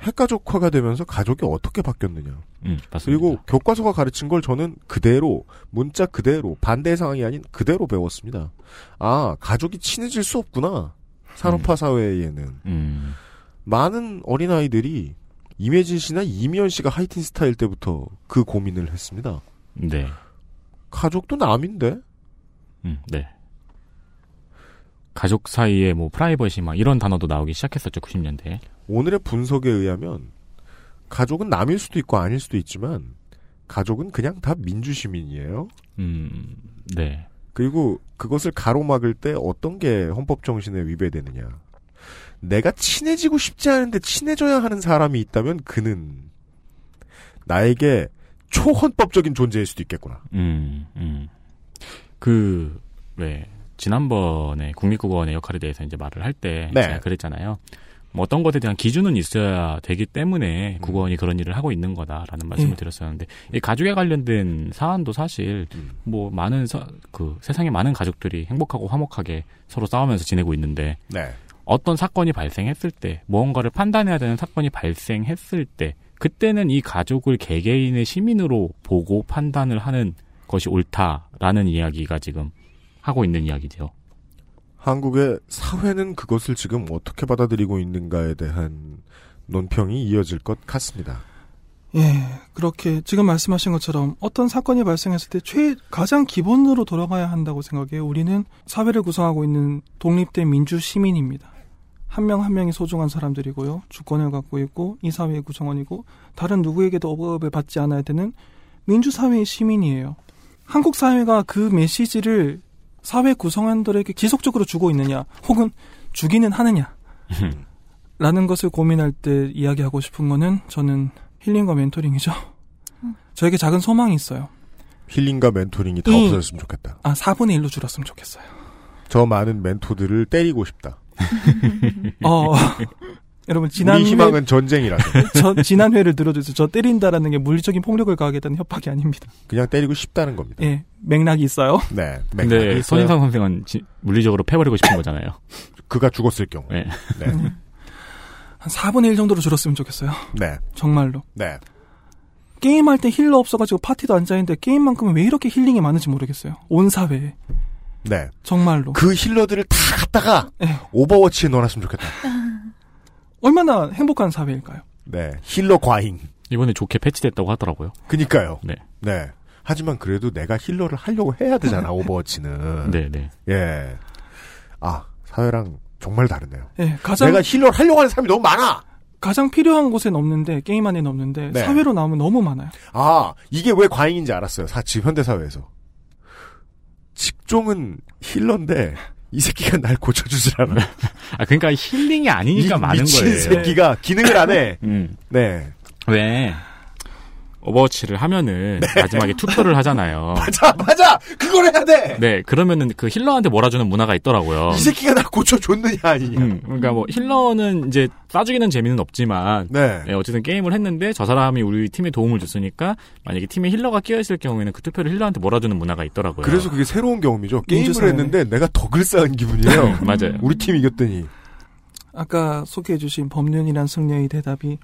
핵가족화가 되면서 가족이 어떻게 바뀌었느냐. 음, 맞습니다. 그리고 교과서가 가르친 걸 저는 그대로 문자 그대로 반대 상황이 아닌 그대로 배웠습니다. 아 가족이 친해질 수 없구나. 산업화 사회에는 음. 많은 어린 아이들이 임혜진 씨나 이미연 씨가 하이틴 스타일 때부터 그 고민을 했습니다. 네. 가족도 남인데 음, 네. 가족 사이에 뭐 프라이버시 막 이런 단어도 나오기 시작했었죠 90년대에. 오늘의 분석에 의하면 가족은 남일 수도 있고 아닐 수도 있지만 가족은 그냥 다 민주 시민이에요. 음, 네. 그리고 그것을 가로막을 때 어떤 게 헌법 정신에 위배되느냐. 내가 친해지고 싶지 않은데 친해져야 하는 사람이 있다면 그는 나에게 초헌법적인 존재일 수도 있겠구나. 음, 음. 그, 왜, 지난번에 국립국어원의 역할에 대해서 이제 말을 할때 네. 제가 그랬잖아요. 뭐 어떤 것에 대한 기준은 있어야 되기 때문에 국어원이 그런 일을 하고 있는 거다라는 말씀을 예. 드렸었는데 이 가족에 관련된 사안도 사실 뭐 많은 사- 그 세상에 많은 가족들이 행복하고 화목하게 서로 싸우면서 지내고 있는데 네. 어떤 사건이 발생했을 때 무언가를 판단해야 되는 사건이 발생했을 때 그때는 이 가족을 개개인의 시민으로 보고 판단을 하는 것이 옳다라는 이야기가 지금 하고 있는 이야기죠. 한국의 사회는 그것을 지금 어떻게 받아들이고 있는가에 대한 논평이 이어질 것 같습니다. 예, 그렇게 지금 말씀하신 것처럼 어떤 사건이 발생했을 때 최, 가장 기본으로 돌아가야 한다고 생각해요. 우리는 사회를 구성하고 있는 독립된 민주 시민입니다. 한명한 명이 소중한 사람들이고요. 주권을 갖고 있고 이 사회의 구성원이고 다른 누구에게도 억압을 받지 않아야 되는 민주사회의 시민이에요. 한국 사회가 그 메시지를 사회 구성원들에게 지속적으로 주고 있느냐 혹은 주기는 하느냐 라는 것을 고민할 때 이야기하고 싶은 거는 저는 힐링과 멘토링이죠. 저에게 작은 소망이 있어요. 힐링과 멘토링이 다 이- 없어졌으면 좋겠다. 아, 4분의 1로 줄었으면 좋겠어요. 저 많은 멘토들을 때리고 싶다. 어, 여러분, 지난 희망은 전쟁이라서. 저, 지난 회를 들어주세요. 저 때린다라는 게 물리적인 폭력을 가하겠다는 협박이 아닙니다. 그냥 때리고 싶다는 겁니다. 예, 맥락이 있어요. 네. 맥락이 근데 있어요. 손인상 선생은 지- 물리적으로 패버리고 싶은 거잖아요. 그가 죽었을 경우. 네. 네. 한 4분의 1 정도로 줄었으면 좋겠어요. 네. 정말로. 네. 게임할 때 healer 없어가지고 파티도 앉아있는데 게임만큼은 왜 이렇게 힐링이 많은지 모르겠어요. 온 사회에. 네. 정말로. 그 healer들을 다 갖다가 네. 오버워치에 넣어놨으면 좋겠다. 얼마나 행복한 사회일까요? 네. healer 과잉. 이번에 좋게 패치됐다고 하더라고요. 그니까요. 네. 네. 하지만 그래도 내가 healer를 하려고 해야 되잖아, 오버워치는. 네, 네. 예. 아, 사회랑 정말 다르네요. 예, 가장 내가 healer를 하려고 하는 사람이 너무 많아! 가장 필요한 곳엔 없는데 게임 안에는 없는데 네. 사회로 나오면 너무 많아요. 아, 이게 왜 과잉인지 알았어요. 사, 지금 현대 사회에서. 직종은 healer인데, 이 새끼가 날 고쳐주질 않아. 아 그러니까 힐링이 아니니까 이 많은 미친 거예요. 새끼가 기능을 안 해. 음. 네. 왜 오버워치를 하면은 마지막에 투표를 하잖아요. 맞아, 맞아! 그걸 해야 돼! 네, 그러면은 그 healer한테 몰아주는 문화가 있더라고요. 이 새끼가 날 고쳐줬느냐, 아니냐. 음, 그러니까 뭐 healer는 이제 쏴주기는 재미는 없지만 네. 네, 어쨌든 게임을 했는데 저 사람이 우리 팀에 도움을 줬으니까 만약에 팀에 healer가 끼어 있을 경우에는 그 투표를 healer한테 몰아주는 문화가 있더라고요. 그래서 그게 새로운 경험이죠. 게임을 민주사회. 했는데 내가 덕을 쌓은 기분이에요. 맞아요. 우리 팀 이겼더니. 아까 소개해주신 법륜이란 승려의 대답이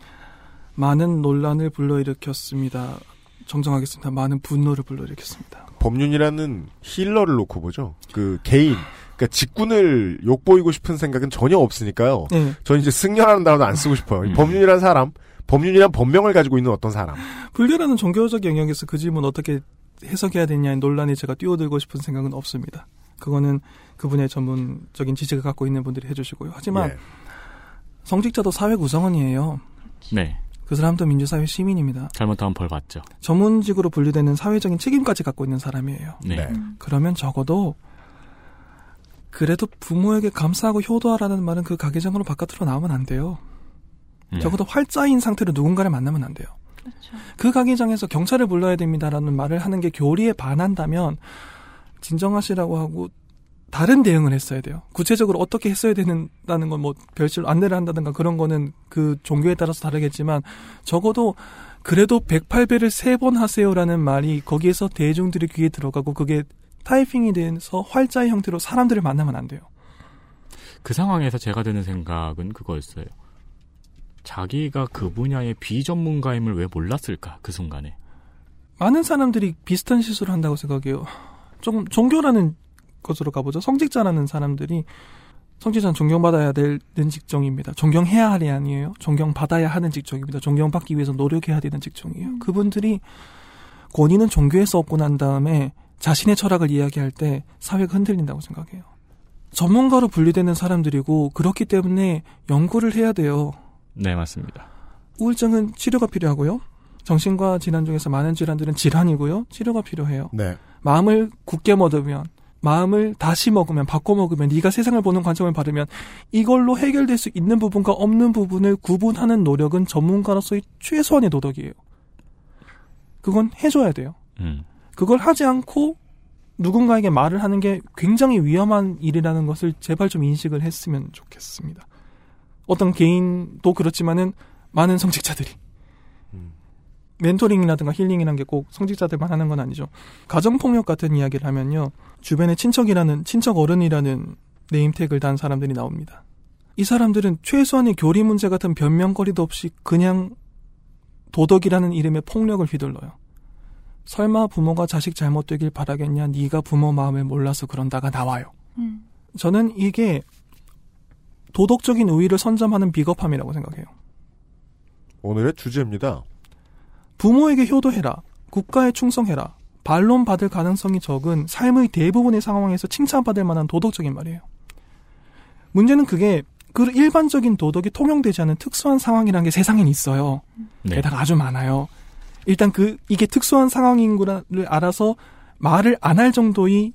많은 논란을 불러일으켰습니다. 정정하겠습니다. 많은 분노를 불러일으켰습니다. 법륜이라는 힐러를 놓고 보죠. 그 개인. 그러니까 직군을 욕보이고 싶은 생각은 전혀 없으니까요. 네. 전 이제 승려라는 단어도 안 쓰고 싶어요. 음. 법륜이란 사람, 법륜이란 법명을 가지고 있는 어떤 사람. 불교라는 종교적 영역에서 그 질문 어떻게 해석해야 되냐의 논란에 제가 뛰어들고 싶은 생각은 없습니다. 그거는 그분의 전문적인 지식을 갖고 있는 분들이 해주시고요. 하지만 예. 성직자도 사회 구성원이에요. 네, 그 사람도 민주사회 시민입니다. 잘못하면 벌 받죠. 전문직으로 분류되는 사회적인 책임까지 갖고 있는 사람이에요. 네. 네. 그러면 적어도 그래도 부모에게 감사하고 효도하라는 말은 그 가게장으로 바깥으로 나오면 안 돼요. 음. 적어도 활자인 상태로 누군가를 만나면 안 돼요. 그 가게장에서 경찰을 불러야 됩니다라는 말을 하는 게 교리에 반한다면 진정하시라고 하고 다른 대응을 했어야 돼요. 구체적으로 어떻게 했어야 되는다는 건 뭐 별실로 안내를 한다든가 그런 거는 그 종교에 따라서 다르겠지만 적어도 그래도 108배를 세 번 하세요라는 말이 거기에서 대중들의 귀에 들어가고 그게 타이핑이 돼서 활자의 형태로 사람들을 만나면 안 돼요. 그 상황에서 제가 드는 생각은 그거였어요. 자기가 그 분야의 비전문가임을 왜 몰랐을까 그 순간에 많은 사람들이 비슷한 실수를 한다고 생각해요. 조금 종교라는 것으로 가보죠. 성직자라는 사람들이 성직자는 존경받아야 되는 직종입니다. 존경해야 할이 아니에요. 존경받아야 하는 직종입니다. 존경받기 위해서 노력해야 되는 직종이에요. 그분들이 권위는 종교에서 얻고 난 다음에 자신의 철학을 이야기할 때 사회가 흔들린다고 생각해요. 전문가로 분류되는 사람들이고 그렇기 때문에 연구를 해야 돼요. 네 맞습니다. 우울증은 치료가 필요하고요. 정신과 질환 중에서 많은 질환들은 질환이고요. 치료가 필요해요. 네. 마음을 굳게 먹으면 마음을 다시 먹으면 바꿔 먹으면 네가 세상을 보는 관점을 바르면 이걸로 해결될 수 있는 부분과 없는 부분을 구분하는 노력은 전문가로서의 최소한의 도덕이에요. 그건 해줘야 돼요. 음. 그걸 하지 않고 누군가에게 말을 하는 게 굉장히 위험한 일이라는 것을 제발 좀 인식을 했으면 좋겠습니다. 어떤 개인도 그렇지만은 많은 성직자들이 멘토링이라든가 힐링이라는 게 꼭 성직자들만 하는 건 아니죠. 가정폭력 같은 이야기를 하면요. 주변에 친척이라는, 친척 어른이라는 네임택을 단 사람들이 나옵니다. 이 사람들은 최소한의 교리 문제 같은 변명거리도 없이 그냥 도덕이라는 이름의 폭력을 휘둘러요. 설마 부모가 자식 잘못되길 바라겠냐? 네가 부모 마음을 몰라서 그런다가 나와요. 음. 저는 이게 도덕적인 우위를 선점하는 비겁함이라고 생각해요. 오늘의 주제입니다. 부모에게 효도해라. 국가에 충성해라. 반론 받을 가능성이 적은 삶의 대부분의 상황에서 칭찬받을 만한 도덕적인 말이에요. 문제는 그게 그 일반적인 도덕이 통용되지 않은 특수한 상황이라는 게 세상엔 있어요. 네. 게다가 아주 많아요. 일단 그 이게 특수한 상황인 거를 알아서 말을 안 할 정도의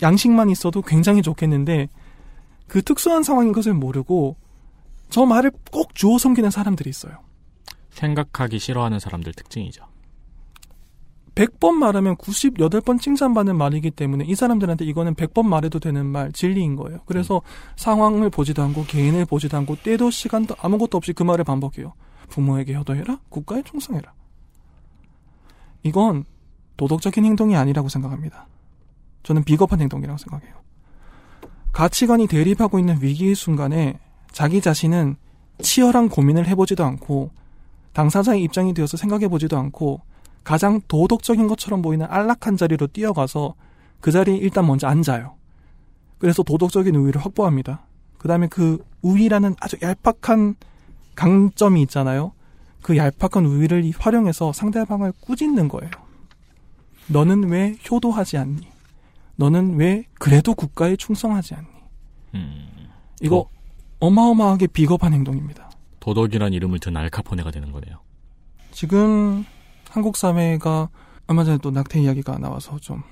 양식만 있어도 굉장히 좋겠는데 그 특수한 상황인 것을 모르고 저 말을 꼭 주워 섬기는 사람들이 있어요. 생각하기 싫어하는 사람들 특징이죠. 100번 말하면 98번 칭찬받는 말이기 때문에 이 사람들한테 이거는 100번 말해도 되는 말, 진리인 거예요. 그래서 상황을 보지도 않고 개인을 보지도 않고 때도 시간도 아무것도 없이 그 말을 반복해요. 부모에게 효도해라, 국가에 충성해라. 이건 도덕적인 행동이 아니라고 생각합니다. 저는 비겁한 행동이라고 생각해요. 가치관이 대립하고 있는 위기의 순간에 자기 자신은 치열한 고민을 해보지도 않고 당사자의 입장이 되어서 생각해 보지도 않고 가장 도덕적인 것처럼 보이는 안락한 자리로 뛰어가서 그 자리에 일단 먼저 앉아요. 그래서 도덕적인 우위를 확보합니다. 그 다음에 그 우위라는 아주 얄팍한 강점이 있잖아요. 그 얄팍한 우위를 활용해서 상대방을 꾸짖는 거예요. 너는 왜 효도하지 않니? 너는 왜 그래도 국가에 충성하지 않니? 음. 이거 어마어마하게 비겁한 행동입니다. 도덕이란 이름을 든 알카포네가 되는 거네요. 지금 한국 사회가 얼마 전에 또 낙태 이야기가 나와서 좀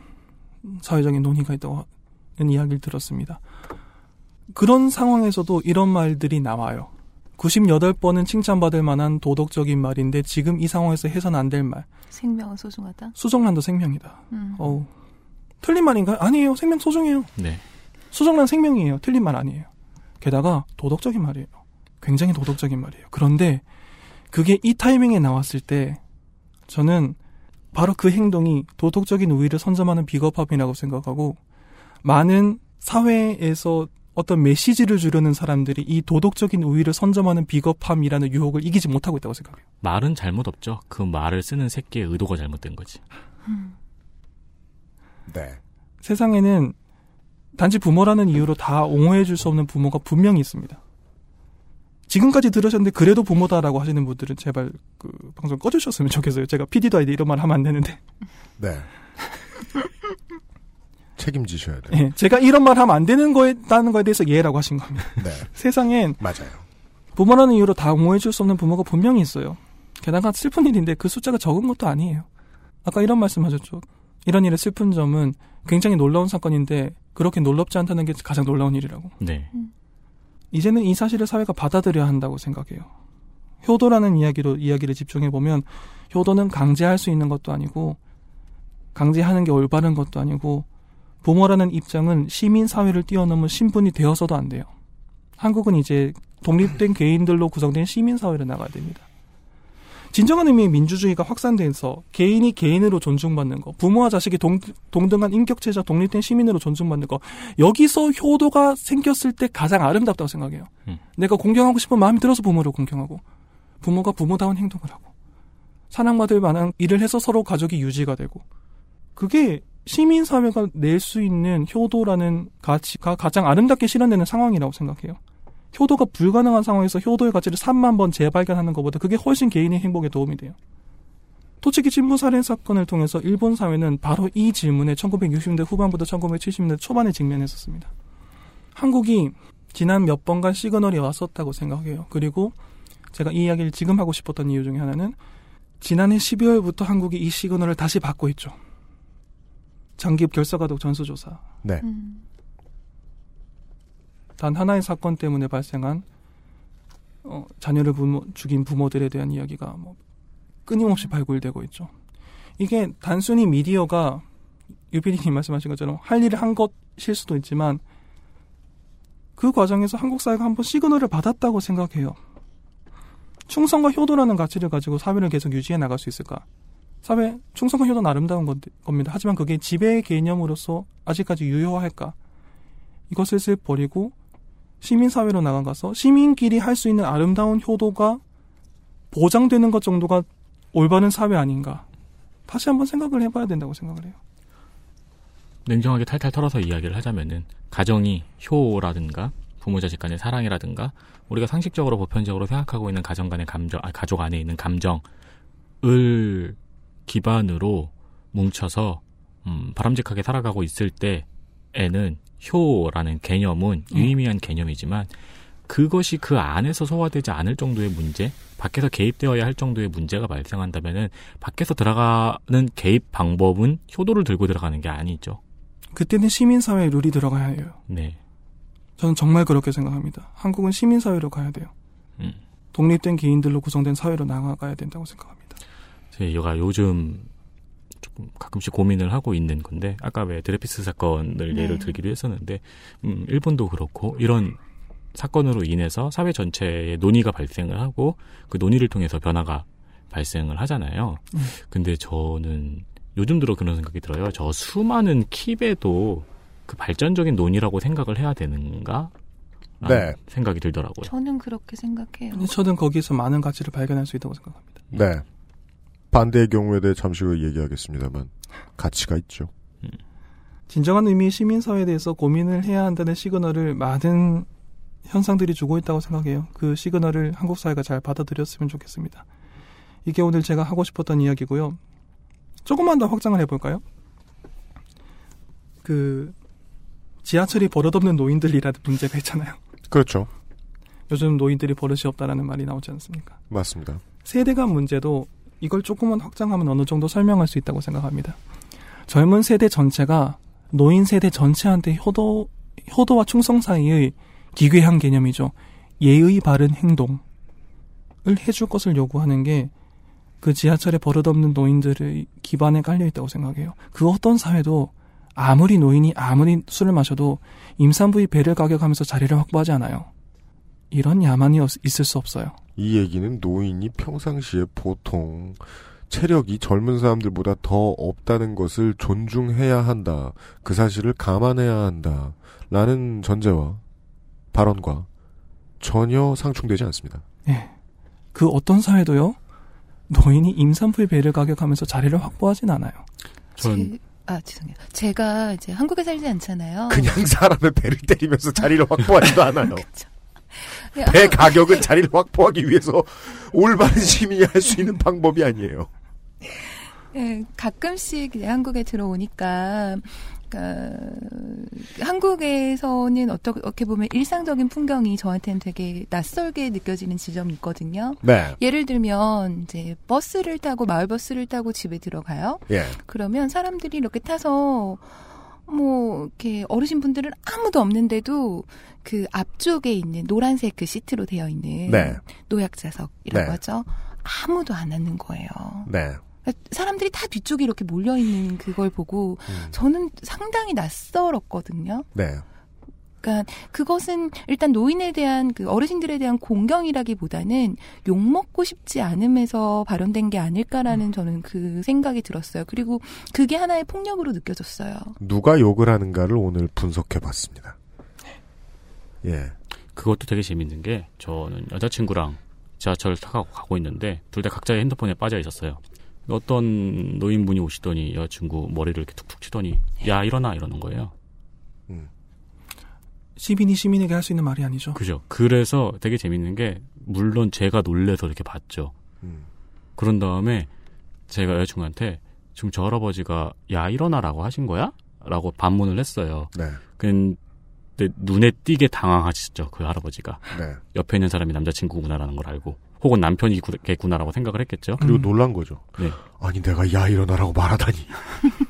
사회적인 논의가 있다고 하는 이야기를 들었습니다. 그런 상황에서도 이런 말들이 나와요. 98번은 칭찬받을 만한 도덕적인 말인데 지금 이 상황에서 해서는 안될 말. 생명은 소중하다. 수정란도 생명이다. 음. 어우. 틀린 말인가요? 아니에요. 생명 소중해요. 네. 수정란 생명이에요. 틀린 말 아니에요. 게다가 도덕적인 말이에요. 굉장히 도덕적인 말이에요. 그런데 그게 이 타이밍에 나왔을 때 저는 바로 그 행동이 도덕적인 우위를 선점하는 비겁함이라고 생각하고 많은 사회에서 어떤 메시지를 주려는 사람들이 이 도덕적인 우위를 선점하는 비겁함이라는 유혹을 이기지 못하고 있다고 생각해요. 말은 잘못 없죠. 그 말을 쓰는 새끼의 의도가 잘못된 거지. 네. 세상에는 단지 부모라는 이유로 다 옹호해 줄 수 없는 부모가 분명히 있습니다. 지금까지 들으셨는데 그래도 부모다라고 하시는 분들은 제발 그 방송 꺼주셨으면 좋겠어요. 제가 PD도 아닌데 이런 말 하면 안 되는데. 네. 책임지셔야 돼요. 예, 제가 이런 말 하면 안 되는 거에다는 거에 대해서 예라고 하신 겁니다. 네. 세상엔 맞아요. 부모라는 이유로 다 옹호해 줄 수 없는 부모가 분명히 있어요. 게다가 슬픈 일인데 그 숫자가 적은 것도 아니에요. 아까 이런 말씀 하셨죠. 이런 일의 슬픈 점은 굉장히 놀라운 사건인데 그렇게 놀랍지 않다는 게 가장 놀라운 일이라고. 네. 이제는 이 사실을 사회가 받아들여야 한다고 생각해요. 효도라는 이야기로 이야기를 집중해 보면 효도는 강제할 수 있는 것도 아니고 강제하는 게 올바른 것도 아니고 부모라는 입장은 시민 사회를 뛰어넘은 신분이 되어서도 안 돼요. 한국은 이제 독립된 개인들로 구성된 시민 사회로 나가야 됩니다. 진정한 의미의 민주주의가 확산돼서 개인이 개인으로 존중받는 거, 부모와 자식이 동, 동등한 인격체자 독립된 시민으로 존중받는 거, 여기서 효도가 생겼을 때 가장 아름답다고 생각해요. 음. 내가 공경하고 싶은 마음이 들어서 부모를 공경하고, 부모가 부모다운 행동을 하고, 사랑받을 만한 일을 해서 서로 가족이 유지가 되고, 그게 시민사회가 낼 수 있는 효도라는 가치가 가장 아름답게 실현되는 상황이라고 생각해요. 효도가 불가능한 상황에서 효도의 가치를 3만 번 재발견하는 것보다 그게 훨씬 개인의 행복에 도움이 돼요. 토치키 친부 살인 사건을 통해서 일본 사회는 바로 이 질문에 1960년대 후반부터 1970년대 초반에 직면했었습니다. 한국이 지난 몇 번간 시그널이 왔었다고 생각해요. 그리고 제가 이 이야기를 지금 하고 싶었던 이유 중에 하나는 지난해 12월부터 한국이 이 시그널을 다시 받고 있죠. 장기업 결사가독 전수조사. 네. 단 하나의 사건 때문에 발생한 어, 자녀를 부모, 죽인 부모들에 대한 이야기가 뭐 끊임없이 발굴되고 있죠. 이게 단순히 미디어가 유피디님 말씀하신 것처럼 할 일을 한 것일 수도 있지만 그 과정에서 한국 사회가 한번 시그널을 받았다고 생각해요. 충성과 효도라는 가치를 가지고 사회를 계속 유지해 나갈 수 있을까? 사회 충성과 효도는 아름다운 건- 겁니다. 하지만 그게 지배의 개념으로서 아직까지 유효할까? 이것을 슬 버리고 시민사회로 나가서 시민끼리 할 수 있는 아름다운 효도가 보장되는 것 정도가 올바른 사회 아닌가. 다시 한번 생각을 해봐야 된다고 생각을 해요. 냉정하게 탈탈 털어서 이야기를 하자면은 가정이 효라든가 부모 자식 간의 사랑이라든가 우리가 상식적으로 보편적으로 생각하고 있는 가정 간의 감정, 아, 가족 안에 있는 감정을 기반으로 뭉쳐서 음, 바람직하게 살아가고 있을 때에는 효라는 개념은 유의미한 개념이지만 그것이 그 안에서 소화되지 않을 정도의 문제, 밖에서 개입되어야 할 정도의 문제가 발생한다면은 밖에서 들어가는 개입 방법은 효도를 들고 들어가는 게 아니죠. 그때는 시민사회에 룰이 들어가야 해요. 네. 저는 정말 그렇게 생각합니다. 한국은 시민사회로 가야 돼요. 음. 독립된 개인들로 구성된 사회로 나아가야 된다고 생각합니다. 제가 요즘 가끔씩 고민을 하고 있는 건데 아까 왜 드레피스 사건을 네. 예를 들기도 했었는데 음, 일본도 그렇고 이런 사건으로 인해서 사회 전체에 논의가 발생을 하고 그 논의를 통해서 변화가 발생을 하잖아요. 음. 근데 저는 요즘 들어 그런 생각이 들어요. 저 수많은 킵에도 그 발전적인 논의라고 생각을 해야 되는가? 네. 생각이 들더라고요. 저는 그렇게 생각해요. 저는 거기서 많은 가치를 발견할 수 있다고 생각합니다. 네. 반대의 경우에 대해 잠시 후에 얘기하겠습니다만 가치가 있죠. 진정한 의미의 시민사회에 대해서 고민을 해야 한다는 시그널을 많은 현상들이 주고 있다고 생각해요. 그 시그널을 한국 사회가 잘 받아들였으면 좋겠습니다. 이게 오늘 제가 하고 싶었던 이야기고요. 조금만 더 확장을 해볼까요? 그 지하철이 버릇없는 노인들이라는 문제가 있잖아요. 그렇죠. 요즘 노인들이 버릇이 없다라는 말이 나오지 않습니까? 맞습니다. 세대 간 문제도 이걸 조금만 확장하면 어느 정도 설명할 수 있다고 생각합니다. 젊은 세대 전체가 노인 세대 전체한테 효도, 효도와 충성 사이의 기괴한 개념이죠. 예의 바른 행동을 해줄 것을 요구하는 게 그 지하철에 버릇없는 노인들의 기반에 깔려 있다고 생각해요. 그 어떤 사회도 아무리 노인이 아무리 술을 마셔도 임산부의 배를 가격하면서 자리를 확보하지 않아요. 이런 야만이 없- 있을 수 없어요. 이 얘기는 노인이 평상시에 보통 체력이 젊은 사람들보다 더 없다는 것을 존중해야 한다. 그 사실을 감안해야 한다. 라는 전제와 발언과 전혀 상충되지 않습니다. 예. 그 어떤 사회도요, 노인이 임산부의 배를 가격하면서 자리를 확보하진 않아요. 제, 아 죄송해요. 제가 이제 한국에 살지 않잖아요. 그냥 사람의 배를 때리면서 자리를 확보하지도 않아요. 네, 배 가격은 자리를 확보하기 위해서 올바른 시민이 할 수 있는 방법이 아니에요. 예, 가끔씩 이제 한국에 들어오니까, 그러니까 한국에서는 어떻게 보면 일상적인 풍경이 저한테는 되게 낯설게 느껴지는 지점이 있거든요. 네. 예를 들면 이제 버스를 타고 마을 버스를 타고 집에 들어가요. 예. 그러면 사람들이 이렇게 타서 뭐 이렇게 어르신 분들은 아무도 없는데도 그 앞쪽에 있는 노란색 그 시트로 되어 있는 네. 노약자석이라고 네. 하죠. 아무도 안 앉는 거예요. 네. 사람들이 다 뒤쪽에 이렇게 몰려 있는 그걸 보고 음. 저는 상당히 낯설었거든요. 네. 그러니까 그것은 일단 노인에 대한 그 어르신들에 대한 공경이라기보다는 욕 먹고 싶지 않음에서 발현된 게 아닐까라는 저는 그 생각이 들었어요. 그리고 그게 하나의 폭력으로 느껴졌어요. 누가 욕을 하는가를 오늘 분석해봤습니다. 예. 그것도 되게 재밌는 게 저는 여자친구랑 지하철 타고 가고 있는데 둘 다 각자의 핸드폰에 빠져 있었어요. 어떤 노인분이 오시더니 여자친구 머리를 이렇게 툭툭 치더니 야 일어나 이러는 거예요. 시민이 시민에게 할 수 있는 말이 아니죠. 그죠. 그래서 되게 재밌는 게 물론 제가 놀래서 이렇게 봤죠. 그런 다음에 제가 여자친구한테 지금 저 할아버지가 야 일어나라고 하신 거야? 라고 반문을 했어요. 네. 근데 눈에 띄게 당황하셨죠 그 할아버지가. 네. 옆에 있는 사람이 남자친구구나라는 걸 알고 혹은 남편이겠구나라고 생각을 했겠죠. 그리고 놀란 거죠. 네. 아니 내가 야 일어나라고 말하다니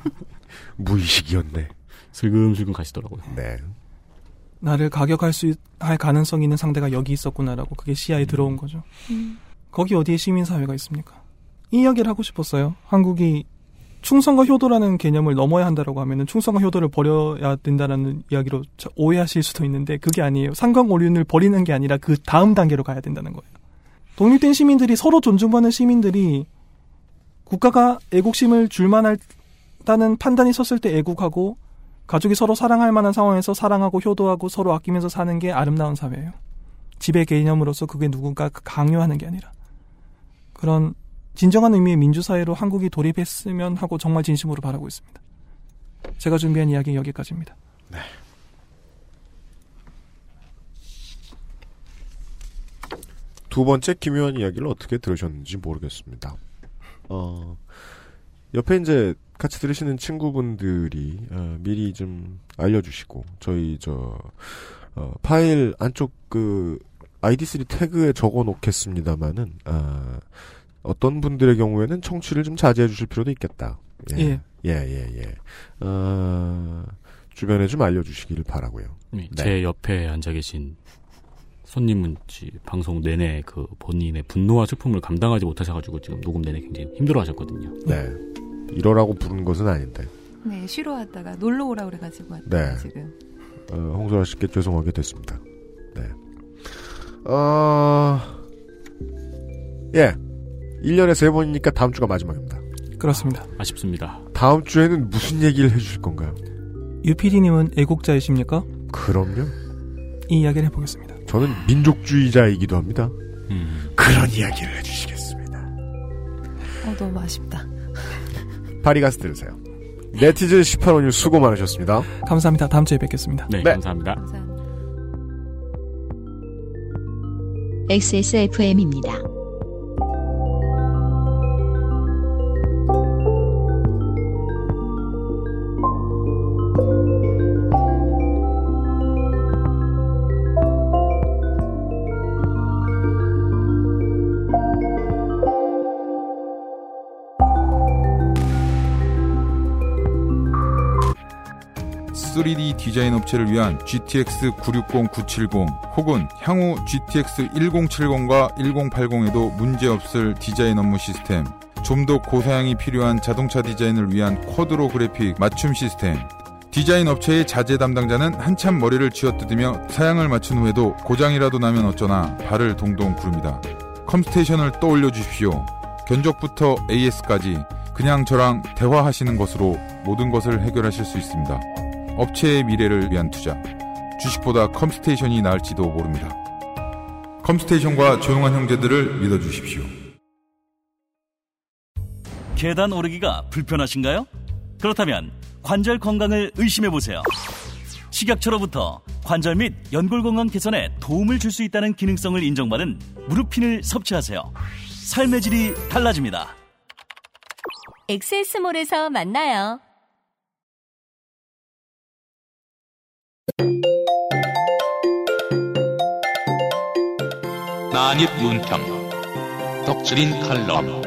무의식이었네. 슬금슬금 가시더라고요. 네. 나를 가격할 수 할 가능성 있는 상대가 여기 있었구나라고 그게 시야에 들어온 거죠. 거기 어디에 시민 사회가 있습니까? 이 이야기를 하고 싶었어요. 한국이 충성과 효도라는 개념을 넘어야 한다라고 하면은 충성과 효도를 버려야 된다라는 이야기로 저- 오해하실 수도 있는데 그게 아니에요. 상관오륜을 버리는 게 아니라 그 다음 단계로 가야 된다는 거예요. 독립된 시민들이 서로 존중받는 시민들이 국가가 애국심을 줄만하다는 판단이 섰을 때 애국하고 가족이 서로 사랑할 만한 상황에서 사랑하고 효도하고 서로 아끼면서 사는 게 아름다운 사회예요. 지배 개념으로서 그게 누군가 강요하는 게 아니라 그런 진정한 의미의 민주사회로 한국이 돌입했으면 하고 정말 진심으로 바라고 있습니다. 제가 준비한 이야기 여기까지입니다. 두 번째 기묘한 이야기를 어떻게 들으셨는지 모르겠습니다. 어, 옆에 이제 같이 들으시는 친구분들이 어, 미리 좀 알려주시고 저희 저 어, 파일 안쪽 그 ID3 태그에 적어 놓겠습니다만은 아, 어떤 분들의 경우에는 청취를 좀 자제해 주실 필요도 있겠다. 예. 예, 예, 예. 어, 주변에 좀 알려주시기를 바라고요. 네, 제 옆에 앉아 계신 손님은 지- 방송 내내 그 본인의 분노와 슬픔을 감당하지 못하셔가지고 지금 녹음 내내 굉장히 힘들어하셨거든요. 네. 이러라고 부른 것은 아닌데. 네, 쉬러 왔다가 놀러 오라 그래가지고 왔다 네. 지금. 어, 홍소라 씨께 죄송하게 됐습니다. 네. 어, 예. 1년에 세 번이니까 다음 주가 마지막입니다. 그렇습니다. 아쉽습니다. 다음 주에는 무슨 얘기를 해주실 건가요? 유피디님은 애국자이십니까? 그럼요. 이 이야기를 해보겠습니다. 저는 민족주의자이기도 합니다. 음. 그런 이야기를 해주시겠습니다. 어, 너무 아쉽다. 파리가스 들으세요. 네티즌 18원님 수고 많으셨습니다. 감사합니다. 다음 주에 뵙겠습니다. 네, 네. 감사합니다. XSFM입니다. 쓰리 d 디자인 업체를 위한 GTX 960, 970 혹은 향후 GTX 1070과 1080에도 문제없을 디자인 업무 시스템 좀 더 고사양이 필요한 자동차 디자인을 위한 쿼드로 그래픽 맞춤 시스템 디자인 업체의 자재 담당자는 한참 머리를 쥐어뜯으며 사양을 맞춘 후에도 고장이라도 나면 어쩌나 발을 동동 구릅니다. 컴스테이션을 떠올려 주십시오. 견적부터 AS까지 그냥 저랑 대화하시는 것으로 모든 것을 해결하실 수 있습니다. 업체의 미래를 위한 투자. 주식보다 컴스테이션이 나을지도 모릅니다. 컴스테이션과 조용한 형제들을 믿어주십시오. 계단 오르기가 불편하신가요? 그렇다면 관절 건강을 의심해 보세요. 식약처로부터 관절 및 연골 건강 개선에 도움을 줄 수 있다는 기능성을 인정받은 무릎핀을 섭취하세요. 삶의 질이 달라집니다. 엑세스몰에서 만나요. 난입 문평 떡줄인 칼럼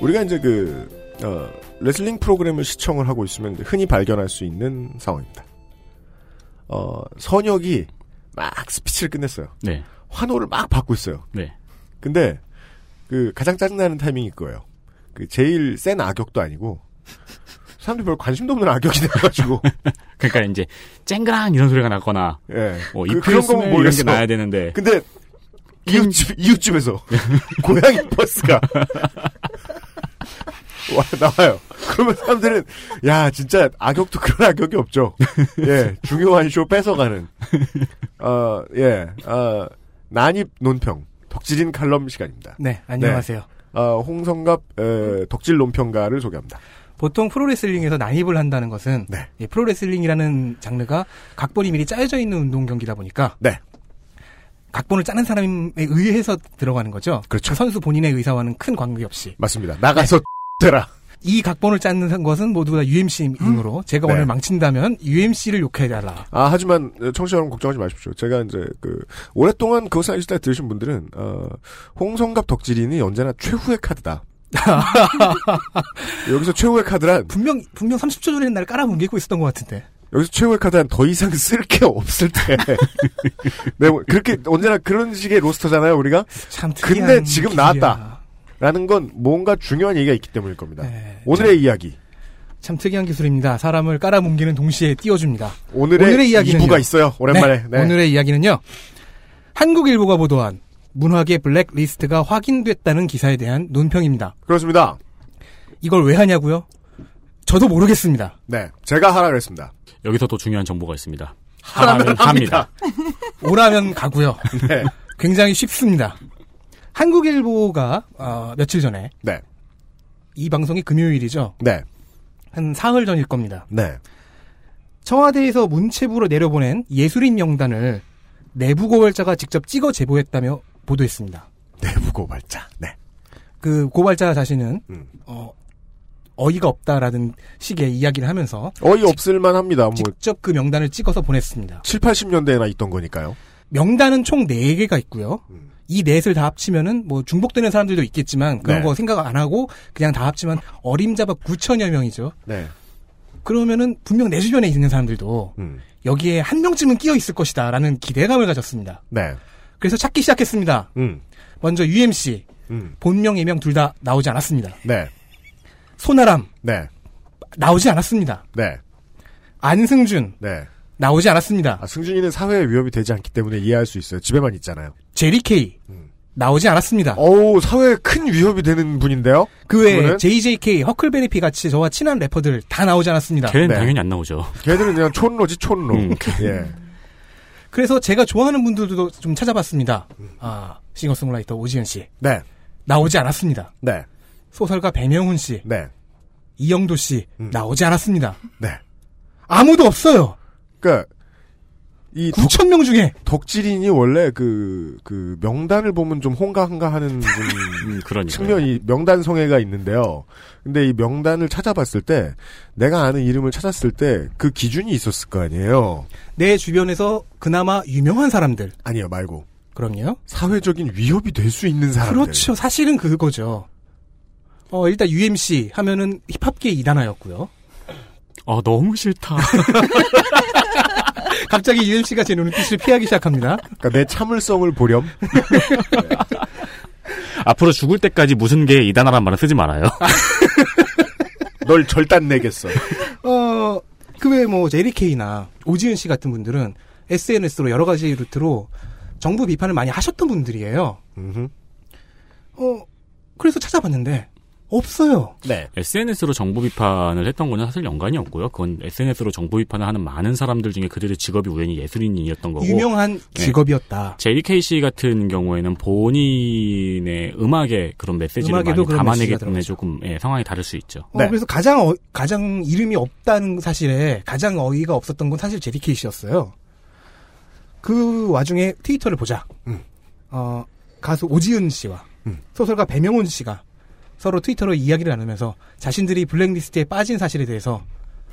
우리가 이제 그, 어, 레슬링 프로그램을 시청을 하고 있으면 흔히 발견할 수 있는 상황입니다. 어, 선역이 막 스피치를 끝냈어요. 네. 환호를 막 받고 있어요. 네. 근데 그 가장 짜증나는 타이밍이 그거예요. 그 제일 센 악역도 아니고 사람들이 별 관심도 없는 악역이 돼가지고 그러니까 이제 쨍그랑 이런 소리가 나거나 예. 뭐 그- 이 그런 거면 이런 게. 나야 되는데 근데 이웃집 이웃집에서 고양이 버스가 와 나와요. 그러면 사람들은 야 진짜 악역도 그런 악역이 없죠. 예 중요한 쇼 뺏어가는 어 예 어, 난입 논평 덕질인 칼럼 시간입니다. 네, 안녕하세요. 네. 어, 홍성갑 에, 덕질 논평가를 소개합니다. 보통 프로레슬링에서 난입을 한다는 것은 네. 이 프로레슬링이라는 장르가 각본이 미리 짜여져 있는 운동 경기다 보니까 네. 각본을 짜는 사람에 의해서 들어가는 거죠. 그렇죠. 그 선수 본인의 의사와는 큰 관계 없이 맞습니다. 나가서 되라. 이 각본을 짜는 것은 모두 다 UMC이므로 제가 네. 오늘 망친다면 UMC를 욕해달라. 아, 하지만, 청취자 여러분 걱정하지 마십시오. 제가 이제, 그, 오랫동안 그것을 알실 때 들으신 분들은, 어, 홍성갑 덕질인이 언제나 최후의 카드다. 여기서 최후의 카드란, 분명 분명 30초 전에 날 깔아뭉개고 있었던 것 같은데. 여기서 최후의 카드란 더 이상 쓸 게 없을 때. 네, 뭐 그렇게, 언제나 그런 식의 로스터잖아요, 우리가? 참 근데 특이한 지금 기술이야. 나왔다. 라는 건 뭔가 중요한 얘기가 있기 때문일 겁니다. 네. 오늘의 이야기. 참 특이한 기술입니다. 사람을 깔아뭉개는 동시에 띄워줍니다. 오늘의, 이야기는요. 2부가 있어요. 오랜만에. 네. 오늘의 이야기는요. 한국일보가 보도한 문화계 블랙리스트가 확인됐다는 기사에 대한 논평입니다. 그렇습니다. 이걸 왜 하냐고요? 저도 모르겠습니다. 네. 제가 하라 그랬습니다. 여기서 또 중요한 정보가 있습니다. 하라면 하라면 합니다. 오라면 가고요. 네. 굉장히 쉽습니다. 한국일보가 어, 며칠 전에 네. 이 방송이 금요일이죠. 네. 한 사흘 전일 겁니다. 네. 청와대에서 문체부로 내려보낸 예술인 명단을 내부 고발자가 직접 찍어 제보했다며 보도했습니다. 내부 고발자. 네. 그 고발자 자신은 음. 어, 어이가 없다라는 식의 이야기를 하면서 어이 없을만 합니다. 뭐, 직접 그 명단을 찍어서 보냈습니다. 7, 80년대에나 있던 거니까요. 명단은 총 4개가 있고요. 음. 이 넷을 다 합치면은 뭐 중복되는 사람들도 있겠지만 그런 네. 거 생각 안 하고 그냥 다 합치면 어림잡아 9천여 명이죠. 네. 그러면은 분명 내 주변에 있는 사람들도 음. 여기에 한 명쯤은 끼어 있을 것이다라는 기대감을 가졌습니다. 네. 그래서 찾기 시작했습니다. 음. 먼저 UMC 음. 본명 예명 둘 다 나오지 않았습니다. 네. 손아람 네. 나오지 않았습니다. 네. 안승준 네. 나오지 않았습니다. 아, 승준이는 사회에 위협이 되지 않기 때문에 이해할 수 있어요. 집에만 있잖아요. 제리 케이 나오지 않았습니다. 어우, 사회에 큰 위협이 되는 분인데요? 그 외에 그분은? JJK, 허클베리피 같이 저와 친한 래퍼들 다 나오지 않았습니다. 걔는 네. 당연히 안 나오죠. 걔들은 그냥 촌로지, 촌로. 음. 예. 그래서 제가 좋아하는 분들도 좀 찾아봤습니다. 아, 싱어송라이터 오지은 씨. 네. 나오지 않았습니다. 네. 소설가 배명훈 씨. 네. 이영도 씨. 나오지 않았습니다. 네. 아무도 없어요. 그니까, 이 9천 명 중에 덕질인이 원래 그, 그, 명단을 보면 좀 홍가한가 하는 좀 음, 그러니까. 측면이 명단 성애가 있는데요. 근데 이 명단을 찾아봤을 때, 내가 아는 이름을 찾았을 때, 그 기준이 있었을 거 아니에요? 내 주변에서 그나마 유명한 사람들. 아니요, 말고. 그럼요. 사회적인 위협이 될 수 있는 사람들. 그렇죠. 사실은 그거죠. 어, 일단 UMC 하면은 힙합계 이단화였고요. 아, 너무 싫다. 갑자기 UMC가 제 눈빛을 피하기 시작합니다. 그러니까 내 참을성을 보렴. 앞으로 죽을 때까지 무슨 게 이단하란 말은 쓰지 말아요. 널 절단 내겠어. 어, 그 외에 뭐, 제리케이나 오지은 씨 같은 분들은 SNS로 여러 가지 루트로 정부 비판을 많이 하셨던 분들이에요. 어, 그래서 찾아봤는데, 없어요. 네. SNS로 정부 비판을 했던 거는 사실 연관이 없고요. 그건 SNS로 정부 비판을 하는 많은 사람들 중에 그들의 직업이 우연히 예술인이었던 거고. 유명한 네. 직업이었다. JKC 같은 경우에는 본인의 음악에 그런 메시지를 많이 그런 담아내기 때문에 조금 예, 상황이 다를 수 있죠. 어, 그래서 가장, 어- 가장 이름이 없다는 사실에 가장 어이가 없었던 건 사실 제리케이 씨였어요. 그 와중에 트위터를 보자. 음. 어, 가수 오지은 씨와 소설가 배명훈 씨가 서로 트위터로 이야기를 나누면서 자신들이 블랙리스트에 빠진 사실에 대해서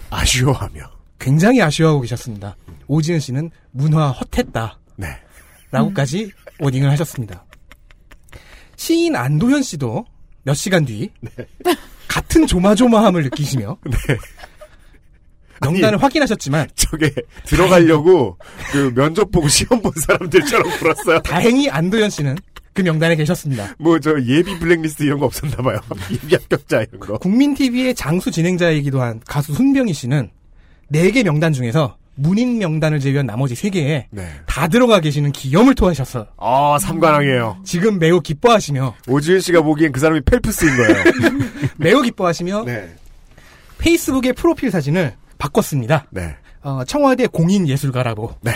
아쉬워하며 굉장히 아쉬워하고 계셨습니다. 오지은 씨는 문화 헛했다. 네. 라고까지 워딩을 하셨습니다. 시인 안도현 씨도 몇 시간 뒤 같은 조마조마함을 느끼시며 명단을 확인하셨지만 저게 들어가려고 그 면접 보고 시험 본 사람들처럼 불었어요. 다행히 안도현 씨는 그 명단에 계셨습니다. 뭐 저 예비 블랙리스트 이런 거 없었나 봐요. 예비 합격자 이런 거. 국민 TV의 장수 진행자이기도 한 가수 손병희 씨는 4개 명단 중에서 문인 명단을 제외한 나머지 3개에 다 들어가 계시는 기염을 토하셨어. 아, 삼관왕이에요. 지금 매우 기뻐하시며 오지은 씨가 보기엔 그 사람이 펠프스인 거예요. 매우 기뻐하시며 네. 페이스북의 프로필 사진을 바꿨습니다. 네. 어, 청와대 공인 예술가라고. 네.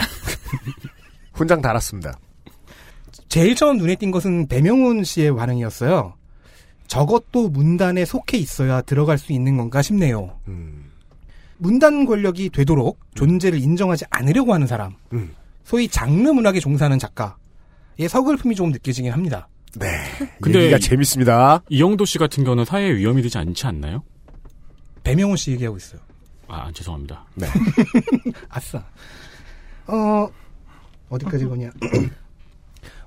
훈장 달았습니다. 제일 처음 눈에 띈 것은 배명훈 씨의 반응이었어요. 저것도 문단에 속해 있어야 들어갈 수 있는 건가 싶네요. 음. 문단 권력이 되도록 존재를 인정하지 않으려고 하는 사람. 음. 소위 장르 문학에 종사하는 작가의 서글픔이 조금 느껴지긴 합니다. 네. 근데 얘기가 이- 재밌습니다. 이영도 씨 같은 경우는 사회에 위험이 되지 않지 않나요? 배명훈 씨 얘기하고 있어요. 아, 죄송합니다. 네. 아싸. 어, 어디까지 보냐.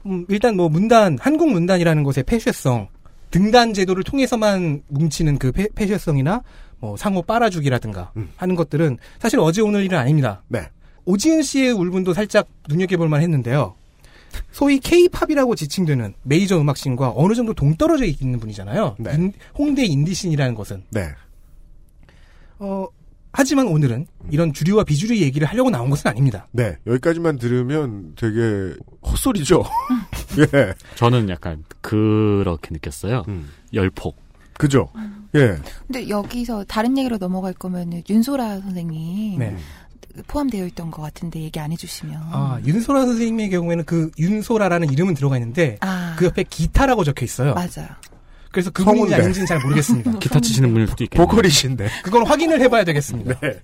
음, 일단 뭐 문단, 한국 문단이라는 것의 폐쇄성, 등단 제도를 통해서만 뭉치는 그 폐, 폐쇄성이나 뭐 상호 빨아주기라든가 하는 것들은 사실 어제 오늘 일은 아닙니다. 네. 오지은 씨의 울분도 살짝 눈여겨볼 만 했는데요. 소위 K-팝이라고 지칭되는 메이저 음악 scene과 어느 정도 동떨어져 있는 분이잖아요. 인- 홍대 인디 scene이라는 것은. 네. 어, 하지만 오늘은 이런 주류와 비주류 얘기를 하려고 나온 것은 아닙니다. 네. 여기까지만 들으면 되게 헛소리죠. 예. 저는 약간 그렇게 느꼈어요. 열폭. 그죠? 예. 근데 여기서 다른 얘기로 넘어갈 거면은 윤소라 선생님 네. 포함되어 있던 것 같은데 얘기 안 해주시면 아, 윤소라 선생님의 경우에는 그 윤소라라는 이름은 들어가 있는데 아. 그 옆에 기타라고 적혀 있어요. 맞아요. 그래서 그분인지 성우인데. 아닌지는 잘 모르겠습니다. 기타 치시는 분일 수도 있겠네요. 보컬이신데. 그건 확인을 해봐야 되겠습니다. 네.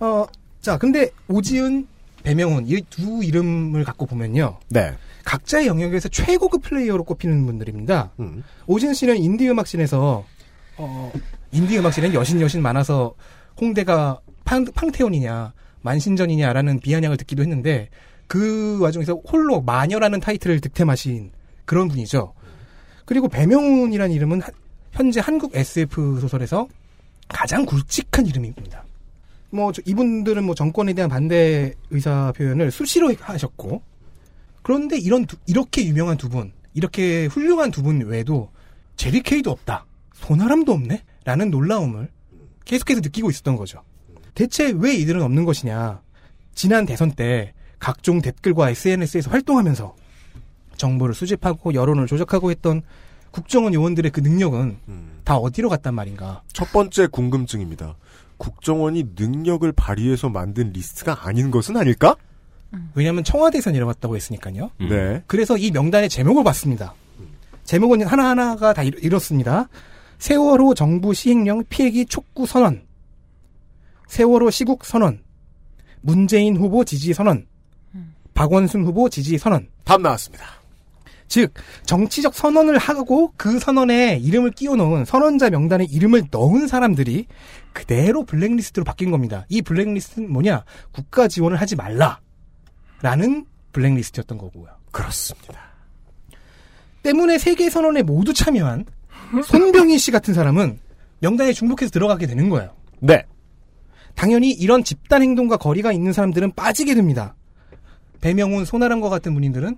어, 자, 근데 오지은, 배명훈 이 두 이름을 갖고 보면요. 네. 각자의 영역에서 최고급 플레이어로 꼽히는 분들입니다. 음. 오지은 씨는 인디 음악 scene에서 어, 인디 음악 scene은 여신 여신 많아서 홍대가 팡, 팡테온이냐 만신전이냐라는 비아냥을 듣기도 했는데 그 와중에서 홀로 마녀라는 타이틀을 득템하신 그런 분이죠. 그리고 배명훈이라는 이름은 한- 현재 한국 SF 소설에서 가장 굵직한 이름입니다. 뭐 저- 이분들은 뭐 정권에 대한 반대 의사 표현을 수시로 하셨고 그런데 이런 두- 이렇게 유명한 두 분, 이렇게 훌륭한 두 분 외에도 제리 케이도 없다, 손아람도 없네, 라는 놀라움을 계속해서 느끼고 있었던 거죠. 대체 왜 이들은 없는 것이냐? 지난 대선 때 각종 댓글과 SNS에서 활동하면서 정보를 수집하고 여론을 조작하고 했던 국정원 요원들의 그 능력은 다 어디로 갔단 말인가? 첫 번째 궁금증입니다. 국정원이 능력을 발휘해서 만든 리스트가 아닌 것은 아닐까? 왜냐하면 청와대에서 내려갔다고 했으니까요. 네. 그래서 이 명단의 제목을 봤습니다. 제목은 하나하나가 다 이렇- 이렇습니다. 세월호 정부 시행령 피해기 촉구 선언. 세월호 시국 선언. 문재인 후보 지지 선언. 박원순 후보 지지 선언. 답 나왔습니다. 즉 정치적 선언을 하고 그 선언에 이름을 끼워넣은 선언자 명단에 이름을 넣은 사람들이 그대로 블랙리스트로 바뀐 겁니다. 이 블랙리스트는 뭐냐? 국가 지원을 하지 말라라는 블랙리스트였던 거고요. 그렇습니다. 때문에 세계 선언에 모두 참여한 손병희 씨 같은 사람은 명단에 중복해서 들어가게 되는 거예요. 네. 당연히 이런 집단 행동과 거리가 있는 사람들은 빠지게 됩니다. 배명훈, 손아람과 같은 문인들은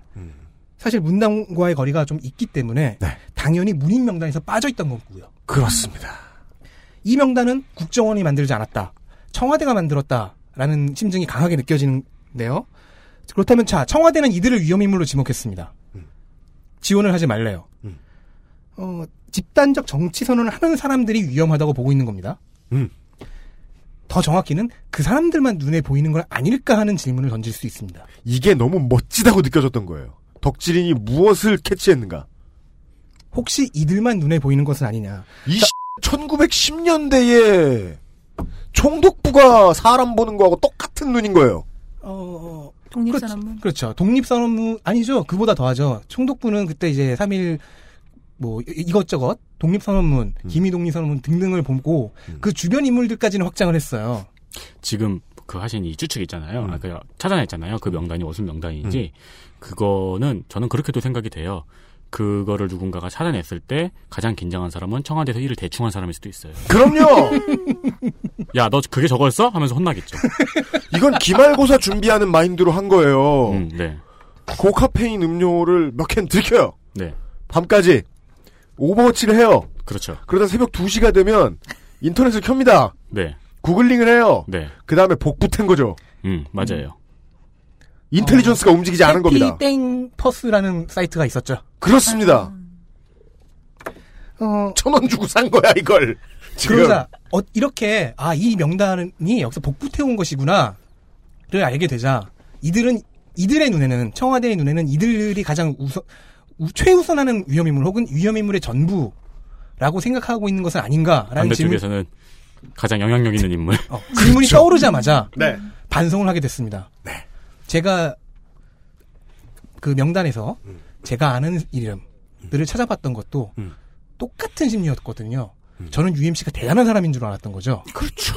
사실 문단과의 거리가 좀 있기 때문에 당연히 문인 명단에서 빠져 있던 거고요. 그렇습니다. 이 명단은 국정원이 만들지 않았다. 청와대가 만들었다라는 심증이 강하게 느껴지는데요. 그렇다면 자, 청와대는 이들을 위험인물로 지목했습니다. 지원을 하지 말래요. 어, 집단적 정치 선언을 하는 사람들이 위험하다고 보고 있는 겁니다. 음. 더 정확히는 그 사람들만 눈에 보이는 건 아닐까 하는 질문을 던질 수 있습니다. 이게 너무 멋지다고 느껴졌던 거예요. 덕질인이 무엇을 캐치했는가? 혹시 이들만 눈에 보이는 것은 아니냐? 이 1910년대에 총독부가 사람 보는 거하고 똑같은 눈인 거예요. 어, 독립선언문. 그렇 죠. 독립선언문 아니죠. 그보다 더하죠. 총독부는 그때 이제 3일 뭐 이- 이것저것 독립선언문, 기미독립선언문 등등을 보고 그 주변 인물들까지는 확장을 했어요. 지금 그 하신 이 추측 있잖아요. 아, 그 찾아냈잖아요. 그 명단이 무슨 명단인지. 그거는 저는 그렇게도 생각이 돼요. 그거를 누군가가 찾아냈을 때 가장 긴장한 사람은 청와대에서 일을 대충 한 사람일 수도 있어요. 그럼요. 야, 너 그게 저거였어? 하면서 혼나겠죠. 이건 기말고사 준비하는 마인드로 한 거예요. 음, 네. 고카페인 음료를 몇 캔 들이켜요. 네. 밤까지 오버워치를 해요. 그렇죠. 그러다 새벽 2시가 되면 인터넷을 켭니다. 네. 구글링을 해요. 네. 그 다음에 복붙한 거죠. 음, 맞아요. 인텔리전스가 움직이지 않은 겁니다. 땡 퍼스라는 사이트가 있었죠. 그렇습니다. 어, 천원 주고 산 거야 이걸. 지금. 그러자 어, 이렇게 아 이 명단이 여기서 복붙해온 것이구나를 알게 되자 이들은 이들의 눈에는 청와대의 눈에는 이들이 가장 우선 우- 최우선하는 위험인물 혹은 위험인물의 전부라고 생각하고 있는 것은 아닌가라는 질문, 반대쪽에서는 가장 영향력 있는 인물. 어, 질문이 떠오르자마자 네. 반성을 하게 됐습니다. 제가 그 명단에서 제가 아는 이름들을 찾아봤던 것도 똑같은 심리였거든요. 저는 UMC가 대단한 사람인 줄 알았던 거죠. 그렇죠.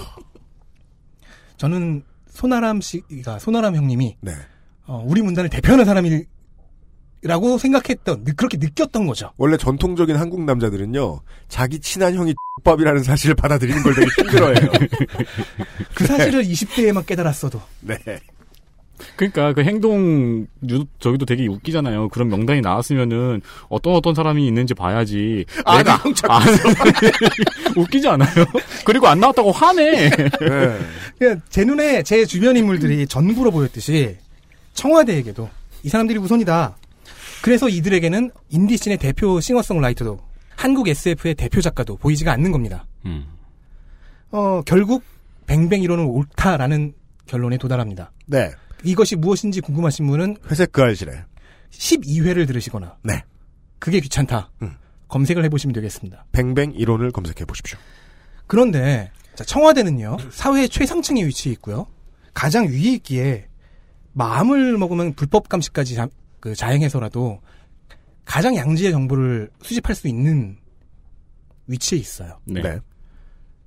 저는 손아람 씨가 손아람 형님이 네. 어, 우리 문단을 대표하는 사람이 라고 생각했던 느- 그렇게 느꼈던 거죠. 원래 전통적인 한국 남자들은요 자기 친한 형이 밥이라는 사실을 받아들이는 걸 되게 힘들어해요. 그 사실을 20대에만 깨달았어도 네. 그러니까 그 행동 유, 저기도 되게 웃기잖아요. 그런 명단이 나왔으면은 어떤 어떤 사람이 있는지 봐야지. 아, 내가 형 자꾸 안- 웃기지 않아요? 그리고 안 나왔다고 화내. 그냥 제 눈에 제 주변 인물들이 전부로 보였듯이 청와대에게도 이 사람들이 우선이다. 그래서 이들에게는 인디씬의 대표 싱어송라이터도 한국 SF의 대표 작가도 보이지가 않는 겁니다. 음. 어, 결국 뱅뱅 이론은 옳다라는 결론에 도달합니다. 네. 이것이 무엇인지 궁금하신 분은 회색 그 알실에 12회를 들으시거나 네. 그게 귀찮다. 검색을 해보시면 되겠습니다. 뱅뱅 이론을 검색해 보십시오. 그런데 자, 청와대는요 사회 최상층에 위치해 있고요 가장 위에 있기에 마음을 먹으면 불법 감시까지 자, 그 자행해서라도 가장 양지의 정보를 수집할 수 있는 위치에 있어요. 네.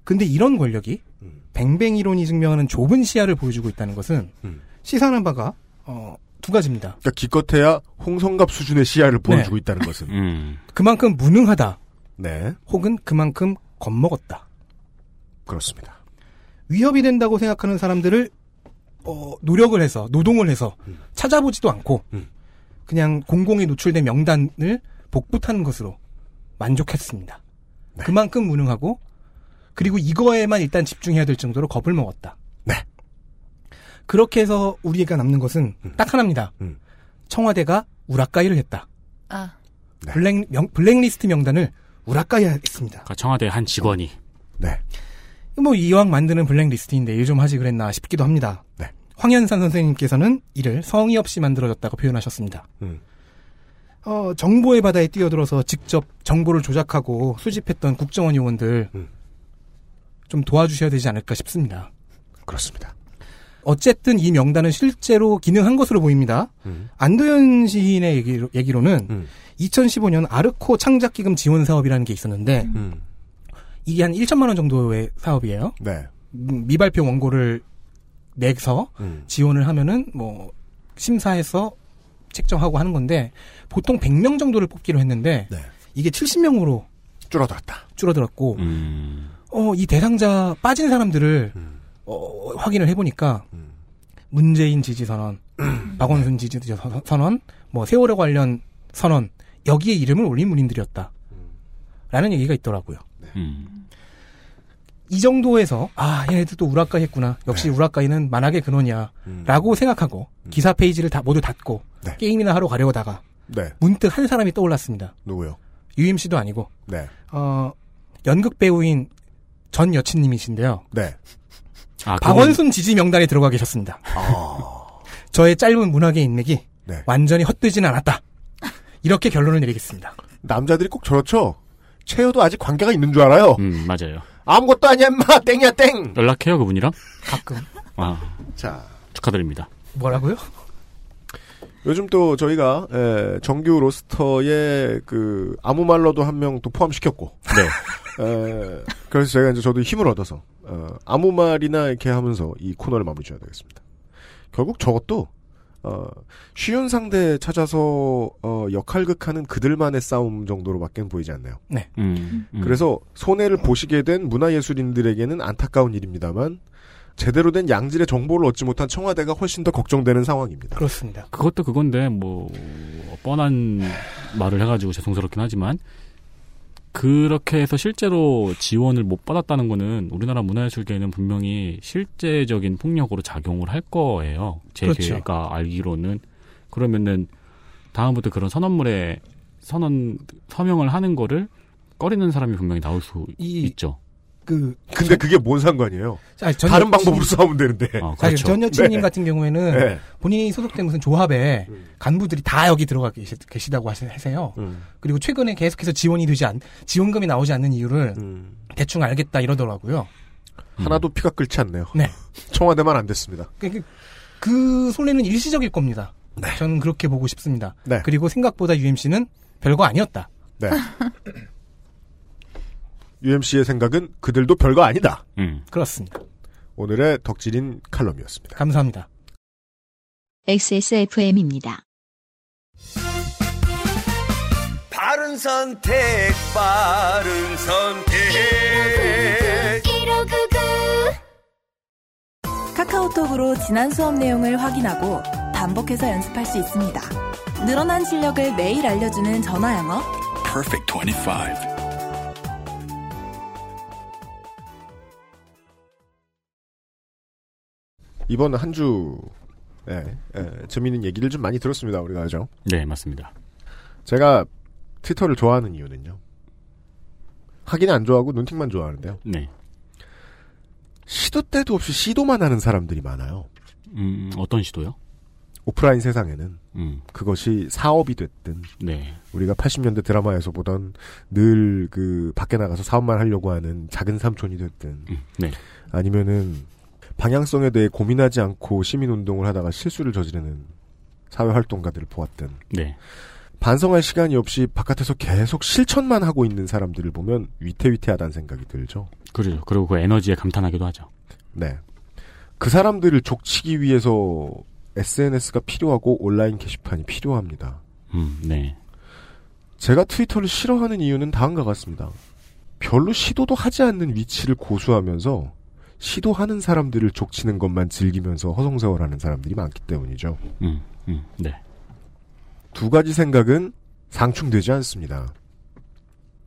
근데 이런 권력이 뱅뱅 이론이 증명하는 좁은 시야를 보여주고 있다는 것은 시사하는 바가 어, 두 가지입니다. 그러니까 기껏해야 홍성갑 수준의 시야를 보여주고 네. 있다는 것은. 음. 그만큼 무능하다. 네. 혹은 그만큼 겁먹었다. 그렇습니다. 위협이 된다고 생각하는 사람들을 어, 노력을 해서 노동을 해서 찾아보지도 않고 그냥 공공에 노출된 명단을 복붙하는 것으로 만족했습니다. 그만큼 무능하고 그리고 이거에만 일단 집중해야 될 정도로 겁을 먹었다. 그렇게 해서 우리가 남는 것은 딱 하나입니다. 청와대가 우라카이를 했다. 아. 블랙 명, 블랙리스트 명단을 우라카이 했습니다. 그러니까 청와대 한 직원이. 네. 뭐 이왕 만드는 블랙리스트인데 일 좀 하지 그랬나 싶기도 합니다. 네. 황현산 선생님께서는 이를 성의 없이 만들어졌다고 표현하셨습니다. 음. 어, 정보의 바다에 뛰어들어서 직접 정보를 조작하고 수집했던 국정원 요원들 좀 도와주셔야 되지 않을까 싶습니다. 그렇습니다. 어쨌든 이 명단은 실제로 기능한 것으로 보입니다. 안도현 시인의 얘기로, 얘기로는 2015년 아르코 창작기금 지원 사업이라는 게 있었는데 이게 한 1천만 원 정도의 사업이에요. 네. 음, 미발표 원고를 내서 지원을 하면은 뭐 심사해서 책정하고 하는 건데 보통 100명 정도를 뽑기로 했는데 이게 70명으로 줄어들었다. 줄어들었고 음. 어, 이 대상자 빠진 사람들을 어, 확인을 해보니까 문재인 지지 선언, 박원순 지지 선- 선언, 뭐 세월호 관련 선언 여기에 이름을 올린 문인들이었다. 라는 얘기가 있더라고요. 음. 이 정도에서 아 얘네들 또 우라카이 했구나. 역시 우라카이는 만악의 근원이야. 라고 생각하고 기사 페이지를 다 모두 닫고 게임이나 하러 가려다가 네. 문득 한 사람이 떠올랐습니다. 누구요? UMC도 아니고 네. 어, 연극 배우인 전 여친님이신데요. 네. 아, 박원순 지지 명단에 들어가 계셨습니다. 저의 짧은 문학의 인맥이 네. 완전히 헛되지는 않았다. 이렇게 결론을 내리겠습니다. 남자들이 꼭 저렇죠. 최여도 아직 관계가 있는 줄 알아요. 음, 맞아요. 아무것도 아니야, 인마. 땡이야, 땡. 연락해요, 그분이랑? 가끔. 아. 자. 축하드립니다. 뭐라고요? 요즘 또 저희가 에, 정규 로스터에 그 아무 말로도 한 명 또 포함시켰고. 네. 에, 그래서 제가 이제 저도 힘을 얻어서 어, 아무 말이나 이렇게 하면서 이 코너를 마무리 줘야 되겠습니다. 결국 저것도 어, 쉬운 상대 찾아서 어, 역할극하는 그들만의 싸움 정도로밖에 보이지 않네요. 네. 음, 음. 그래서 손해를 보시게 된 문화예술인들에게는 안타까운 일입니다만 제대로 된 양질의 정보를 얻지 못한 청와대가 훨씬 더 걱정되는 상황입니다. 그렇습니다. 그것도 그건데 뭐 뻔한 말을 해가지고 죄송스럽긴 하지만 그렇게 해서 실제로 지원을 못 받았다는 거는 우리나라 문화예술계는 분명히 실제적인 폭력으로 작용을 할 거예요. 제가 그렇죠. 알기로는 그러면은 다음부터 그런 선언물에 선언 서명을 하는 거를 꺼리는 사람이 분명히 나올 수 이- 있죠. 그 근데 그게 뭔 상관이에요? 아니, 전 다른 여친- 방법으로 싸우면 되는데. 어, 그렇죠. 전 여친님 네. 같은 경우에는 네. 본인이 소속된 무슨 조합에 간부들이 다 여기 들어가 계시, 계시다고 하시- 하세요. 음. 그리고 최근에 계속해서 지원이 되지 않, 지원금이 나오지 않는 이유를 음. 대충 알겠다 이러더라고요. 하나도 피가 끓지 않네요. 네. 청와대만 안 됐습니다. 그, 그 손해는 일시적일 겁니다. 저는 그렇게 보고 싶습니다. 네. 그리고 생각보다 UMC는 별거 아니었다. 네. UMC의 생각은 그들도 별거 아니다. 음. 그렇습니다. 오늘의 덕질인 칼럼이었습니다. 감사합니다. XSFM입니다. 바른 선택, 바른 선택. 카카오톡으로 지난 수업 내용을 확인하고 반복해서 연습할 수 있습니다. 늘어난 실력을 매일 알려주는 전화 영어. Perfect 25. 이번 한 주, 예, 예, 재미있는 얘기를 좀 많이 들었습니다. 우리가 그죠? 네, 맞습니다. 제가 트위터를 좋아하는 이유는요. 하긴 안 좋아하고 눈팅만 좋아하는데요. 네. 시도 때도 없이 시도만 하는 사람들이 많아요. 음, 어떤 시도요? 오프라인 세상에는 음. 그것이 사업이 됐든 네. 우리가 80년대 드라마에서 보던 늘 그 밖에 나가서 사업만 하려고 하는 작은 삼촌이 됐든 네. 아니면은 방향성에 대해 고민하지 않고 시민 운동을 하다가 실수를 저지르는 사회 활동가들을 보았든 네. 반성할 시간이 없이 바깥에서 계속 실천만 하고 있는 사람들을 보면 위태위태하다는 생각이 들죠. 그렇죠. 그리고 그 에너지에 감탄하기도 하죠. 네. 그 사람들을 족치기 위해서 SNS가 필요하고 온라인 게시판이 필요합니다. 음, 네. 제가 트위터를 싫어하는 이유는 다음과 같습니다. 별로 시도도 하지 않는 위치를 고수하면서 시도하는 사람들을 족치는 것만 즐기면서 허송세월하는 사람들이 많기 때문이죠. 음, 음, 네. 두 가지 생각은 상충되지 않습니다.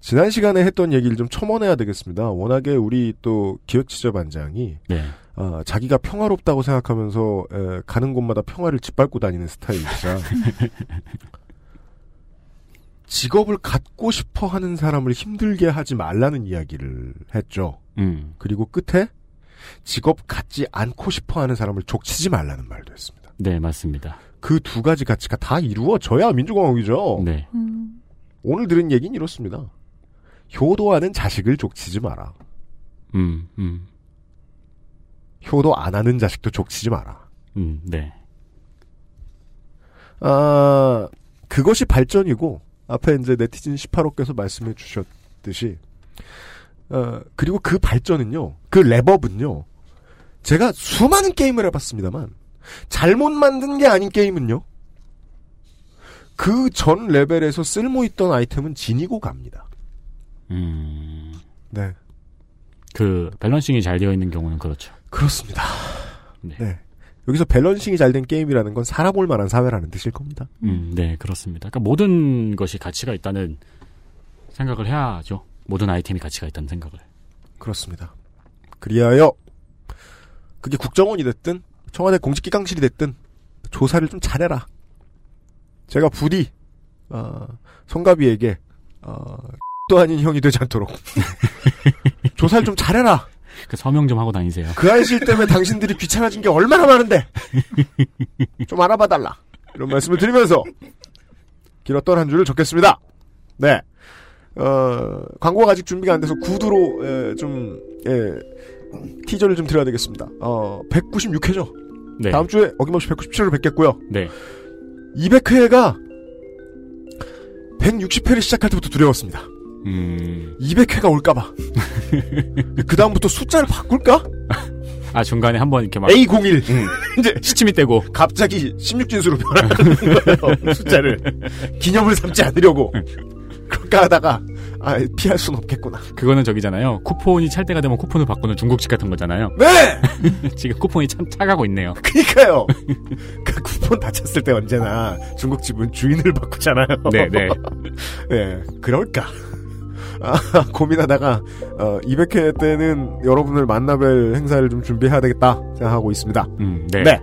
지난 시간에 했던 얘기를 좀 첨언해야 되겠습니다. 워낙에 우리 또 기획지저반장이 네. 아, 자기가 평화롭다고 생각하면서 에, 가는 곳마다 평화를 짓밟고 다니는 스타일이자 직업을 갖고 싶어 하는 사람을 힘들게 하지 말라는 이야기를 했죠. 음. 그리고 끝에 직업 갖지 않고 싶어 하는 사람을 족치지 말라는 말도 했습니다. 네, 맞습니다. 그 두 가지 가치가 다 이루어져야 민주공화국이죠. 네. 오늘 들은 얘기는 이렇습니다. 효도하는 자식을 족치지 마라. 음, 음, 효도 안 하는 자식도 족치지 마라. 음, 네. 아, 그것이 발전이고, 앞에 이제 네티즌 18호께서 말씀해 주셨듯이, 어, 그리고 그 발전은요, 그 랩업은요, 제가 수많은 게임을 해봤습니다만, 잘못 만든 게 아닌 게임은요, 그 전 레벨에서 쓸모있던 아이템은 지니고 갑니다. 음. 네. 그 밸런싱이 잘 되어 있는 경우는 그렇죠. 그렇습니다. 네. 네. 여기서 밸런싱이 잘 된 게임이라는 건 살아볼 만한 사회라는 뜻일 겁니다. 음, 네, 그렇습니다. 그러니까 모든 것이 가치가 있다는 생각을 해야죠. 모든 아이템이 가치가 있다는 생각을. 그렇습니다. 그리하여 그게 국정원이 됐든 청와대 공직기강실이 됐든 조사를 좀 잘해라. 제가 부디 어, 성가비에게 어, 또 아닌 형이 되지 않도록 조사를 좀 잘해라. 그 서명 좀 하고 다니세요. 그 알실 때문에 당신들이 귀찮아진 게 얼마나 많은데 좀 알아봐달라. 이런 말씀을 드리면서 길었던 한 주를 적겠습니다. 네. 어, 광고가 아직 준비가 안 돼서 구두로 에, 좀 예, 티저를 좀 드려야 되겠습니다. 어, 196회죠. 네. 다음 주에 어김없이 197회를 뵙겠고요. 네. 200회가 160회를 시작할 때부터 두려웠습니다. 음. 200회가 올까봐. 그 다음부터 숫자를 바꿀까? 아, 중간에 한 번 이렇게 막. A01. 이제 시침이 떼고 갑자기 16진수로 변하는 거예요. 숫자를 기념을 삼지 않으려고 그렇게 하다가 아 피할 순 없겠구나. 그거는 저기잖아요. 쿠폰이 찰 때가 되면 쿠폰을 바꾸는 중국집 같은 거잖아요. 네. 지금 쿠폰이 참 차가고 있네요. 그니까요. 그 쿠폰 다 찼을 때 언제나 중국집은 주인을 바꾸잖아요. 네, 네. 네, 그럴까? 아, 고민하다가 어, 200회 때는 여러분을 만나뵐 행사를 좀 준비해야 되겠다 생각하고 있습니다. 음, 네.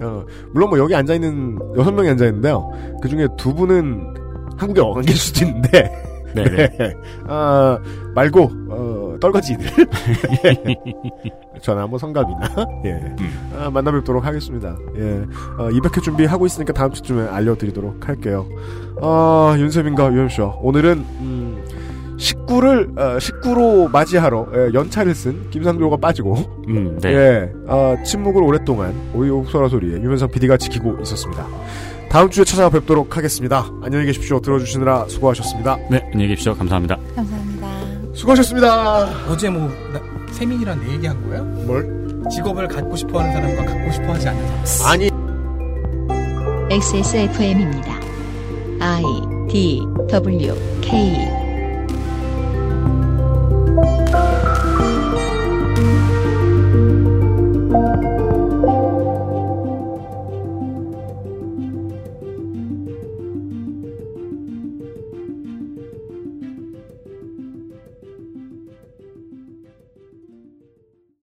어, 물론 뭐 여기 앉아 있는 여섯 명이 앉아 있는데요. 그 중에 두 분은 한국에 안 계실 수도 있는데. 네, 네. 아, 말고 어, 떨거지들 전화 한번 성갑이나 예 아, 만나 뵙도록 하겠습니다. 예 어, 200회 준비하고 있으니까 다음 주쯤에 알려드리도록 할게요. 아 윤세민과 유현쇼 오늘은 음, 식구를 어, 식구로 맞이하러 예, 연차를 쓴 김상조가 빠지고 음, 네. 예 어, 침묵을 오랫동안 오이옥소라 소리에 유면상 PD가 지키고 있었습니다. 다음 주에 찾아뵙도록 하겠습니다. 안녕히 계십시오. 들어주시느라 수고하셨습니다. 네, 안녕히 계십시오. 감사합니다. 감사합니다. 수고하셨습니다. 어제 뭐 나, 세민이랑 내 얘기한 거야? 뭘? 직업을 갖고 싶어하는 사람과 갖고 싶어하지 않는 사람. 아니. XSFM입니다. I D W K